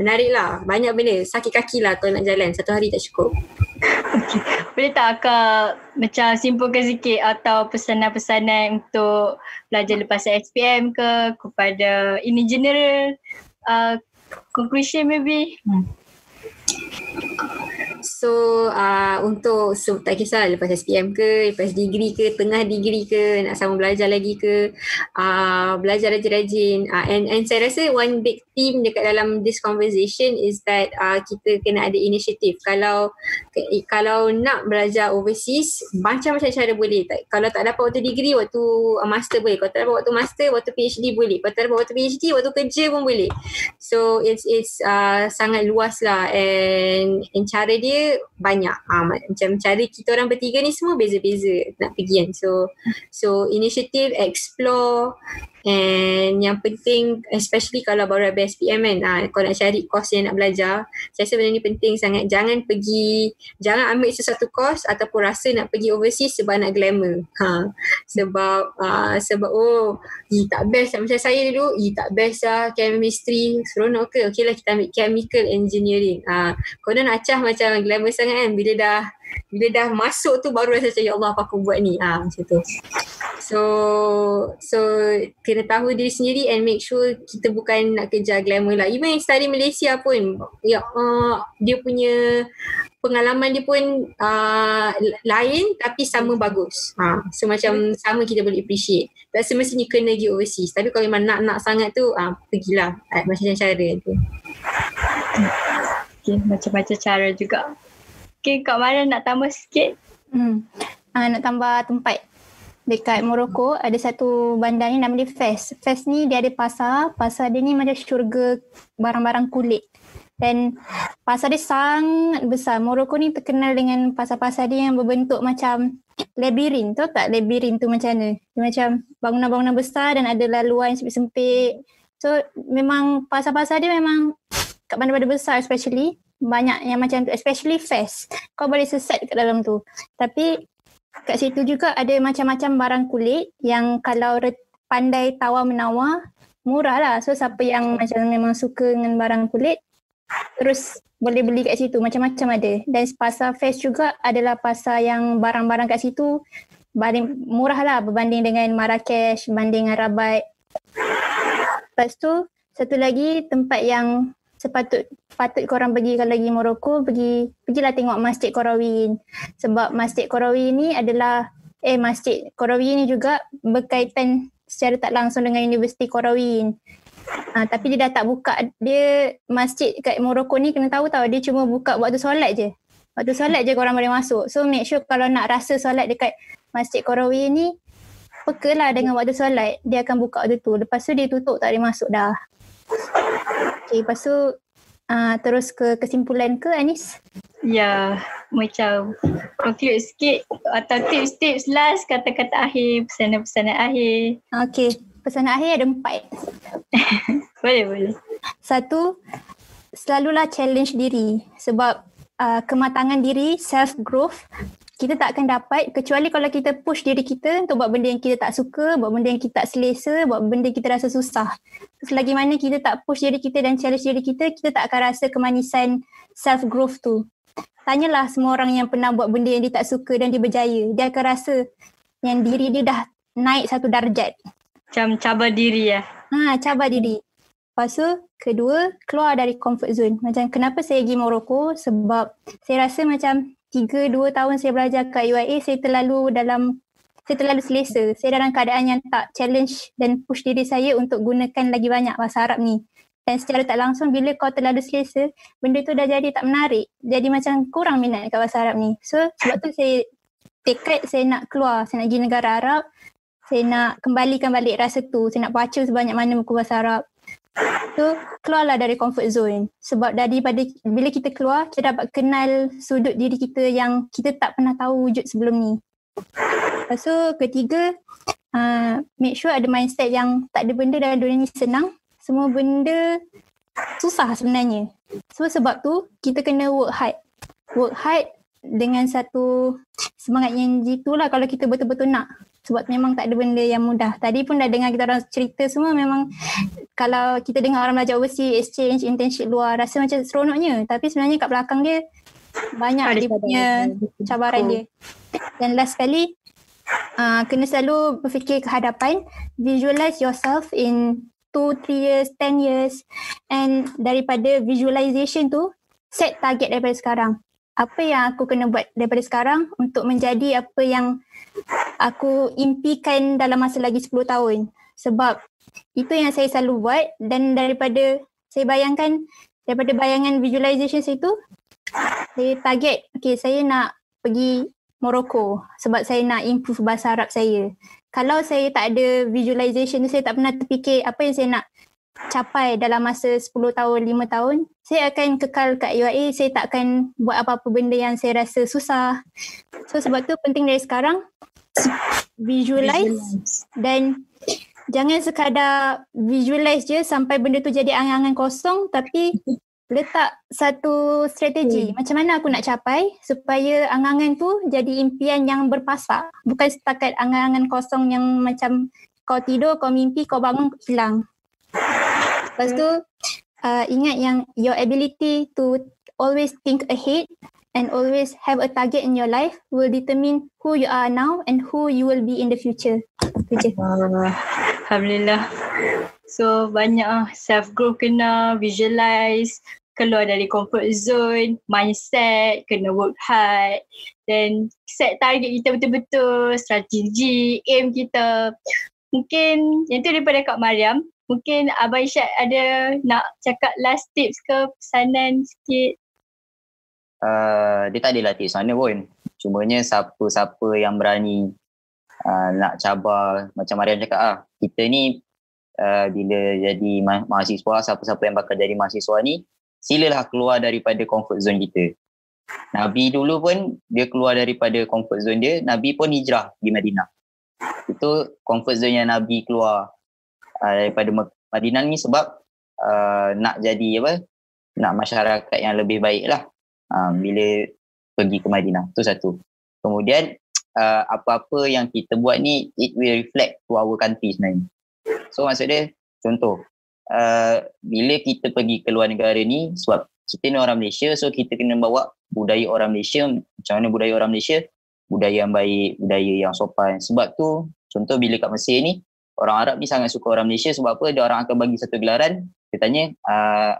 menarik lah. Banyak benda. Sakit kaki lah kalau nak jalan. Satu hari tak cukup. Boleh tak Kak macam simpulkan sikit atau pesanan-pesanan untuk belajar lepas SPM ke kepada ini general uh, conclusion maybe? Hmm. So uh, untuk so, tak kisah lepas SPM ke, lepas degree ke, tengah degree ke, nak sama belajar lagi ke, uh, belajar rajin-rajin. Uh, and, and saya rasa one big theme dekat dalam this conversation is that uh, kita kena ada inisiatif. Kalau kalau nak belajar overseas, macam-macam cara boleh. Tak, kalau tak dapat waktu degree, waktu uh, master boleh. Kalau tak dapat waktu master, waktu PhD boleh. Kalau tak dapat waktu PhD, waktu kerja pun boleh. So it's it's uh, sangat luas lah and, and cara dia dia banyak. Ha, macam cara kita orang bertiga ni semua beza-beza nak pergi kan. So so initiative explore And yang penting especially kalau baru habis SPM kan ha, kalau nak cari course yang nak belajar saya rasa benda ni penting sangat. Jangan pergi jangan ambil sesuatu course ataupun rasa nak pergi overseas sebab nak glamour. Ha, sebab uh, sebab oh i, tak best macam saya dulu i, tak best lah chemistry. Seronok ke? Ok lah kita ambil chemical engineering. Ha, kalau nak acah macam glamour sangat kan bila dah bila dah masuk tu baru rasa macam ya Allah apa aku buat ni? Ah macam tu. So so kena tahu diri sendiri and make sure kita bukan nak kejar glamour lah. Even yang study Malaysia pun ya uh, dia punya pengalaman dia pun uh, lain tapi sama bagus. Ha so macam sama kita boleh appreciate. Tak semestinya kena pergi overseas. Tapi kalau memang nak-nak sangat tu uh, pergilah. Uh, macam cara tu. Okay, macam-macam cara juga. Okay, Kak Mara nak tambah sikit? Hmm. Uh, nak tambah tempat. Dekat Morocco ada satu bandar ni nama dia Fes. Fes ni dia ada pasar. Pasar dia ni macam syurga barang-barang kulit. Dan pasar dia sangat besar. Morocco ni terkenal dengan pasar-pasar dia yang berbentuk macam labirin. Tahu tak labirin tu macam mana? Dia macam bangunan-bangunan besar dan ada laluan sempit-sempit. So memang pasar-pasar dia memang kat bandar-bandar besar especially banyak yang macam tu especially fest kau boleh sesat kat dalam tu. Tapi kat situ juga ada macam-macam barang kulit yang kalau pandai tawar menawar murah lah. So siapa yang macam memang suka dengan barang kulit terus boleh beli kat situ. Macam-macam ada. Dan pasar fest juga adalah pasar yang barang-barang kat situ paling murah lah berbanding dengan Marrakesh, berbanding dengan Rabat. Lepas tu satu lagi tempat yang sepatut patut korang pergi kalau lagi Morocco pergi pergilah tengok Masjid Korawin sebab Masjid Korawin ni adalah eh Masjid Korawin ni juga berkaitan secara tak langsung dengan Universiti Korawin. Ha, tapi dia dah tak buka dia masjid kat Morocco ni kena tahu tau dia cuma buka waktu solat je. Waktu solat je korang boleh masuk. So make sure kalau nak rasa solat dekat Masjid Korawin ni pekalah dengan waktu solat dia akan buka waktu tu. Lepas tu dia tutup tak boleh masuk dah. Okay, lepas tu uh, terus ke kesimpulan ke Anis? Ya, macam conclude sikit atau tips-tips last kata-kata akhir, pesanan-pesanan akhir. Okay, pesanan akhir ada empat. boleh, boleh. Satu, selalulah challenge diri sebab uh, kematangan diri, self-growth kita tak akan dapat kecuali kalau kita push diri kita untuk buat benda yang kita tak suka, buat benda yang kita tak selesa, buat benda yang kita rasa susah. Selagi mana kita tak push diri kita dan challenge diri kita, kita tak akan rasa kemanisan self-growth tu. Tanyalah semua orang yang pernah buat benda yang dia tak suka dan dia berjaya. Dia akan rasa yang diri dia dah naik satu darjat. Macam cabar diri ya. Ha, cabar diri. Lepas tu, kedua, keluar dari comfort zone. Macam kenapa saya pergi Morocco? Sebab saya rasa macam tiga, dua tahun saya belajar kat UIA, saya terlalu dalam, saya terlalu selesa. Saya dalam keadaan yang tak challenge dan push diri saya untuk gunakan lagi banyak bahasa Arab ni. Dan secara tak langsung bila kau terlalu selesa, benda tu dah jadi tak menarik. Jadi macam kurang minat kat bahasa Arab ni. So sebab tu saya tekad saya nak keluar, saya nak pergi negara Arab. Saya nak kembalikan balik rasa tu. Saya nak baca sebanyak mana buku bahasa Arab. So keluarlah dari comfort zone sebab daripada bila kita keluar kita dapat kenal sudut diri kita yang kita tak pernah tahu wujud sebelum ni. Tu ketiga uh, make sure ada mindset yang tak ada benda dalam dunia ni senang. Semua benda susah sebenarnya. So sebab tu kita kena work hard. Work hard dengan satu semangat yang jitu lah kalau kita betul-betul nak sebab memang tak ada benda yang mudah. Tadi pun dah dengar kita orang cerita semua memang kalau kita dengar orang belajar overseas, exchange, internship luar rasa macam seronoknya. Tapi sebenarnya kat belakang dia banyak dia punya cabaran dia. Dan last sekali, uh, kena selalu berfikir ke hadapan, visualize yourself in 2, 3 years, 10 years and daripada visualization tu, set target daripada sekarang apa yang aku kena buat daripada sekarang untuk menjadi apa yang aku impikan dalam masa lagi 10 tahun. Sebab itu yang saya selalu buat dan daripada saya bayangkan daripada bayangan visualization saya tu saya target okay saya nak pergi Morocco sebab saya nak improve bahasa Arab saya. Kalau saya tak ada visualization tu saya tak pernah terfikir apa yang saya nak capai dalam masa 10 tahun, 5 tahun, saya akan kekal kat UIA, saya tak akan buat apa-apa benda yang saya rasa susah. So sebab tu penting dari sekarang, visualize, visualize. dan jangan sekadar visualize je sampai benda tu jadi angan-angan kosong tapi letak satu strategi hmm. macam mana aku nak capai supaya angan-angan tu jadi impian yang berpasak bukan setakat angan-angan kosong yang macam kau tidur, kau mimpi, kau bangun, hilang. Lepas tu uh, ingat yang your ability to always think ahead and always have a target in your life will determine who you are now and who you will be in the future. Alhamdulillah. So banyak ah self growth kena visualize, keluar dari comfort zone, mindset, kena work hard, then set target kita betul-betul, strategi, aim kita. Mungkin yang tu daripada Kak Mariam. Mungkin Abang Isyad ada nak cakap last tips ke pesanan sikit? Uh, dia tak adalah tips mana pun. Cumanya siapa-siapa yang berani uh, nak cabar macam Mariam cakap ah kita ni uh, bila jadi ma- mahasiswa siapa-siapa yang bakal jadi mahasiswa ni silalah keluar daripada comfort zone kita. Nabi dulu pun dia keluar daripada comfort zone dia, Nabi pun hijrah di Madinah. Itu comfort zone yang Nabi keluar uh, daripada Madinah ni sebab uh, nak jadi apa? Nak masyarakat yang lebih baik lah uh, bila pergi ke Madinah. Itu satu. Kemudian uh, apa-apa yang kita buat ni it will reflect to our country sebenarnya. So maksud dia contoh uh, bila kita pergi ke luar negara ni sebab kita ni orang Malaysia so kita kena bawa budaya orang Malaysia macam mana budaya orang Malaysia budaya yang baik, budaya yang sopan. Sebab tu contoh bila kat Mesir ni orang Arab ni sangat suka orang Malaysia sebab apa? Dia orang akan bagi satu gelaran, dia tanya uh,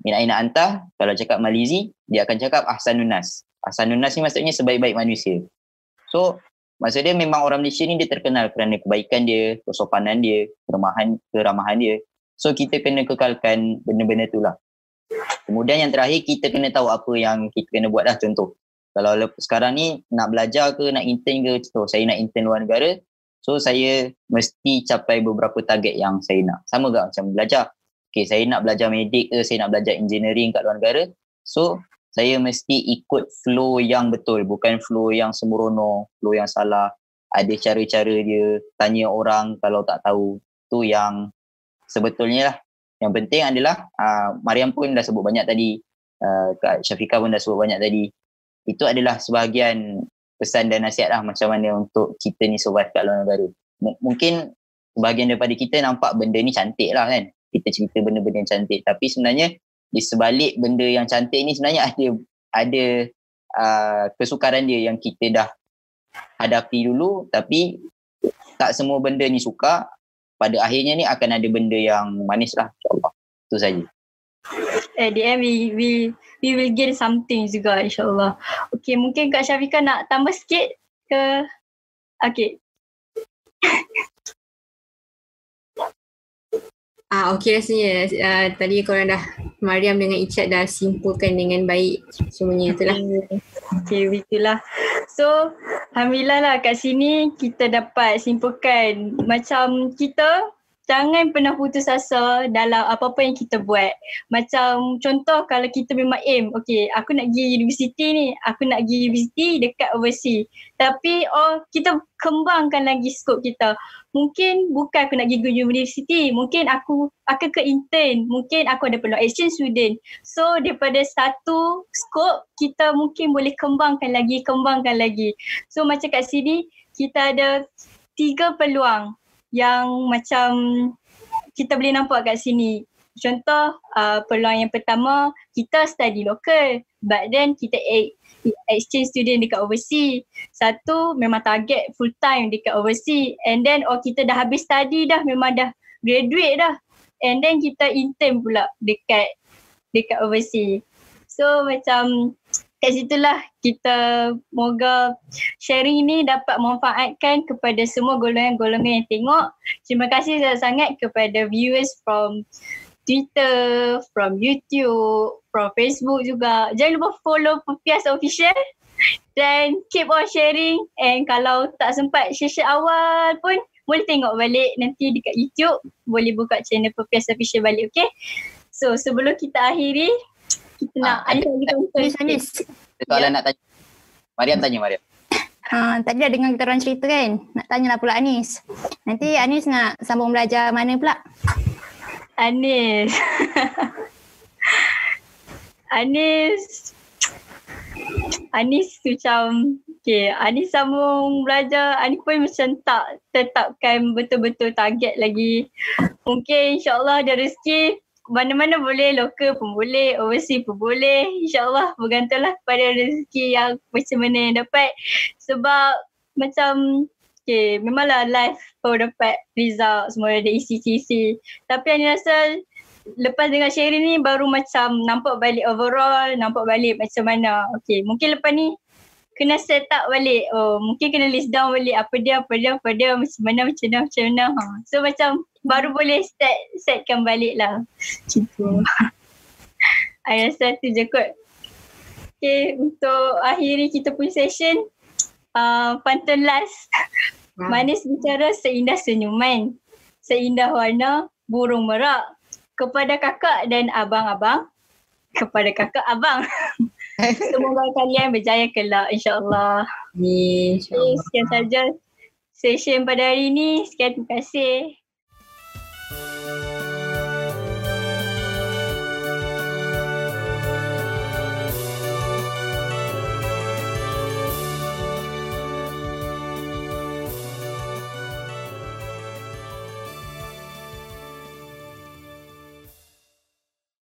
min aina anta? Kalau cakap Malizi, dia akan cakap ahsanun nas. Ahsanun nas ni maksudnya sebaik-baik manusia. So maksud dia memang orang Malaysia ni dia terkenal kerana kebaikan dia, kesopanan dia, keramahan keramahan dia. So kita kena kekalkan benda-benda tu lah. Kemudian yang terakhir kita kena tahu apa yang kita kena buat lah contoh. Kalau sekarang ni nak belajar ke, nak intern ke, contoh saya nak intern luar negara, So saya mesti capai beberapa target yang saya nak. Sama ke macam belajar. Okay, saya nak belajar medik ke, saya nak belajar engineering kat luar negara. So saya mesti ikut flow yang betul. Bukan flow yang sembrono, flow yang salah. Ada cara-cara dia, tanya orang kalau tak tahu. Tu yang sebetulnya lah. Yang penting adalah, uh, Mariam pun dah sebut banyak tadi. Uh, Kak Syafiqah pun dah sebut banyak tadi. Itu adalah sebahagian pesan dan nasihat lah macam mana untuk kita ni survive kat luar negara. M- mungkin sebahagian daripada kita nampak benda ni cantik lah kan. Kita cerita benda-benda yang cantik. Tapi sebenarnya di sebalik benda yang cantik ni sebenarnya ada ada uh, kesukaran dia yang kita dah hadapi dulu tapi tak semua benda ni suka pada akhirnya ni akan ada benda yang manis lah insyaAllah. Itu saja. At the end we, we we will gain something juga insyaAllah. Okay, mungkin Kak Syafika nak tambah sikit ke? Okay. Ah, okay rasanya. Uh, tadi korang dah, Mariam dengan Icat dah simpulkan dengan baik semuanya itulah. Okay, itulah. So, Alhamdulillah lah kat sini kita dapat simpulkan macam kita jangan pernah putus asa dalam apa-apa yang kita buat. Macam contoh kalau kita memang aim, okay aku nak pergi universiti ni, aku nak pergi universiti dekat overseas. Tapi oh kita kembangkan lagi skop kita. Mungkin bukan aku nak pergi universiti, mungkin aku akan ke intern, mungkin aku ada peluang exchange student. So daripada satu skop kita mungkin boleh kembangkan lagi, kembangkan lagi. So macam kat sini kita ada tiga peluang yang macam kita boleh nampak kat sini. Contoh uh, peluang yang pertama kita study local but then kita exchange student dekat overseas. Satu memang target full time dekat overseas and then oh kita dah habis study dah memang dah graduate dah and then kita intern pula dekat dekat overseas. So macam kat situlah kita moga sharing ni dapat manfaatkan kepada semua golongan-golongan yang tengok. Terima kasih sangat-sangat kepada viewers from Twitter, from YouTube, from Facebook juga. Jangan lupa follow Pupias Official dan keep on sharing and kalau tak sempat share awal pun boleh tengok balik nanti dekat YouTube boleh buka channel Pupias Official balik okay. So sebelum kita akhiri kita nak ah, ada Anis, Anis. Soalan nak tanya. Mariam tanya Mariam. Ha, tadi dah dengar kita orang cerita kan. Nak tanya lah pula Anis. Nanti Anis nak sambung belajar mana pula? Anis. Anis. Anis macam Okay, Anis sambung belajar. Anis pun macam tak tetapkan betul-betul target lagi. Mungkin insyaAllah ada rezeki mana-mana boleh, lokal pun boleh, overseas pun boleh. InsyaAllah bergantunglah kepada rezeki yang macam mana yang dapat. Sebab macam okay, memanglah life kau dapat result semua ada isi-isi. Tapi Ani rasa lepas dengan sharing ni baru macam nampak balik overall, nampak balik macam mana. Okay, mungkin lepas ni kena set up balik. Oh, mungkin kena list down balik apa dia, apa dia, apa dia, macam mana, macam mana, macam mana. Ha. So macam baru boleh set, setkan balik lah. Macam tu. I rasa tu je kot. Okay, untuk akhiri kita punya session, uh, pantun last. Manis bicara seindah senyuman. Seindah warna burung merak. Kepada kakak dan abang-abang. Kepada kakak abang. Semoga kalian berjaya kelak insyaAllah. Ya, insyaAllah. Okay, sekian sahaja session pada hari ini. Sekian terima kasih. Thank you.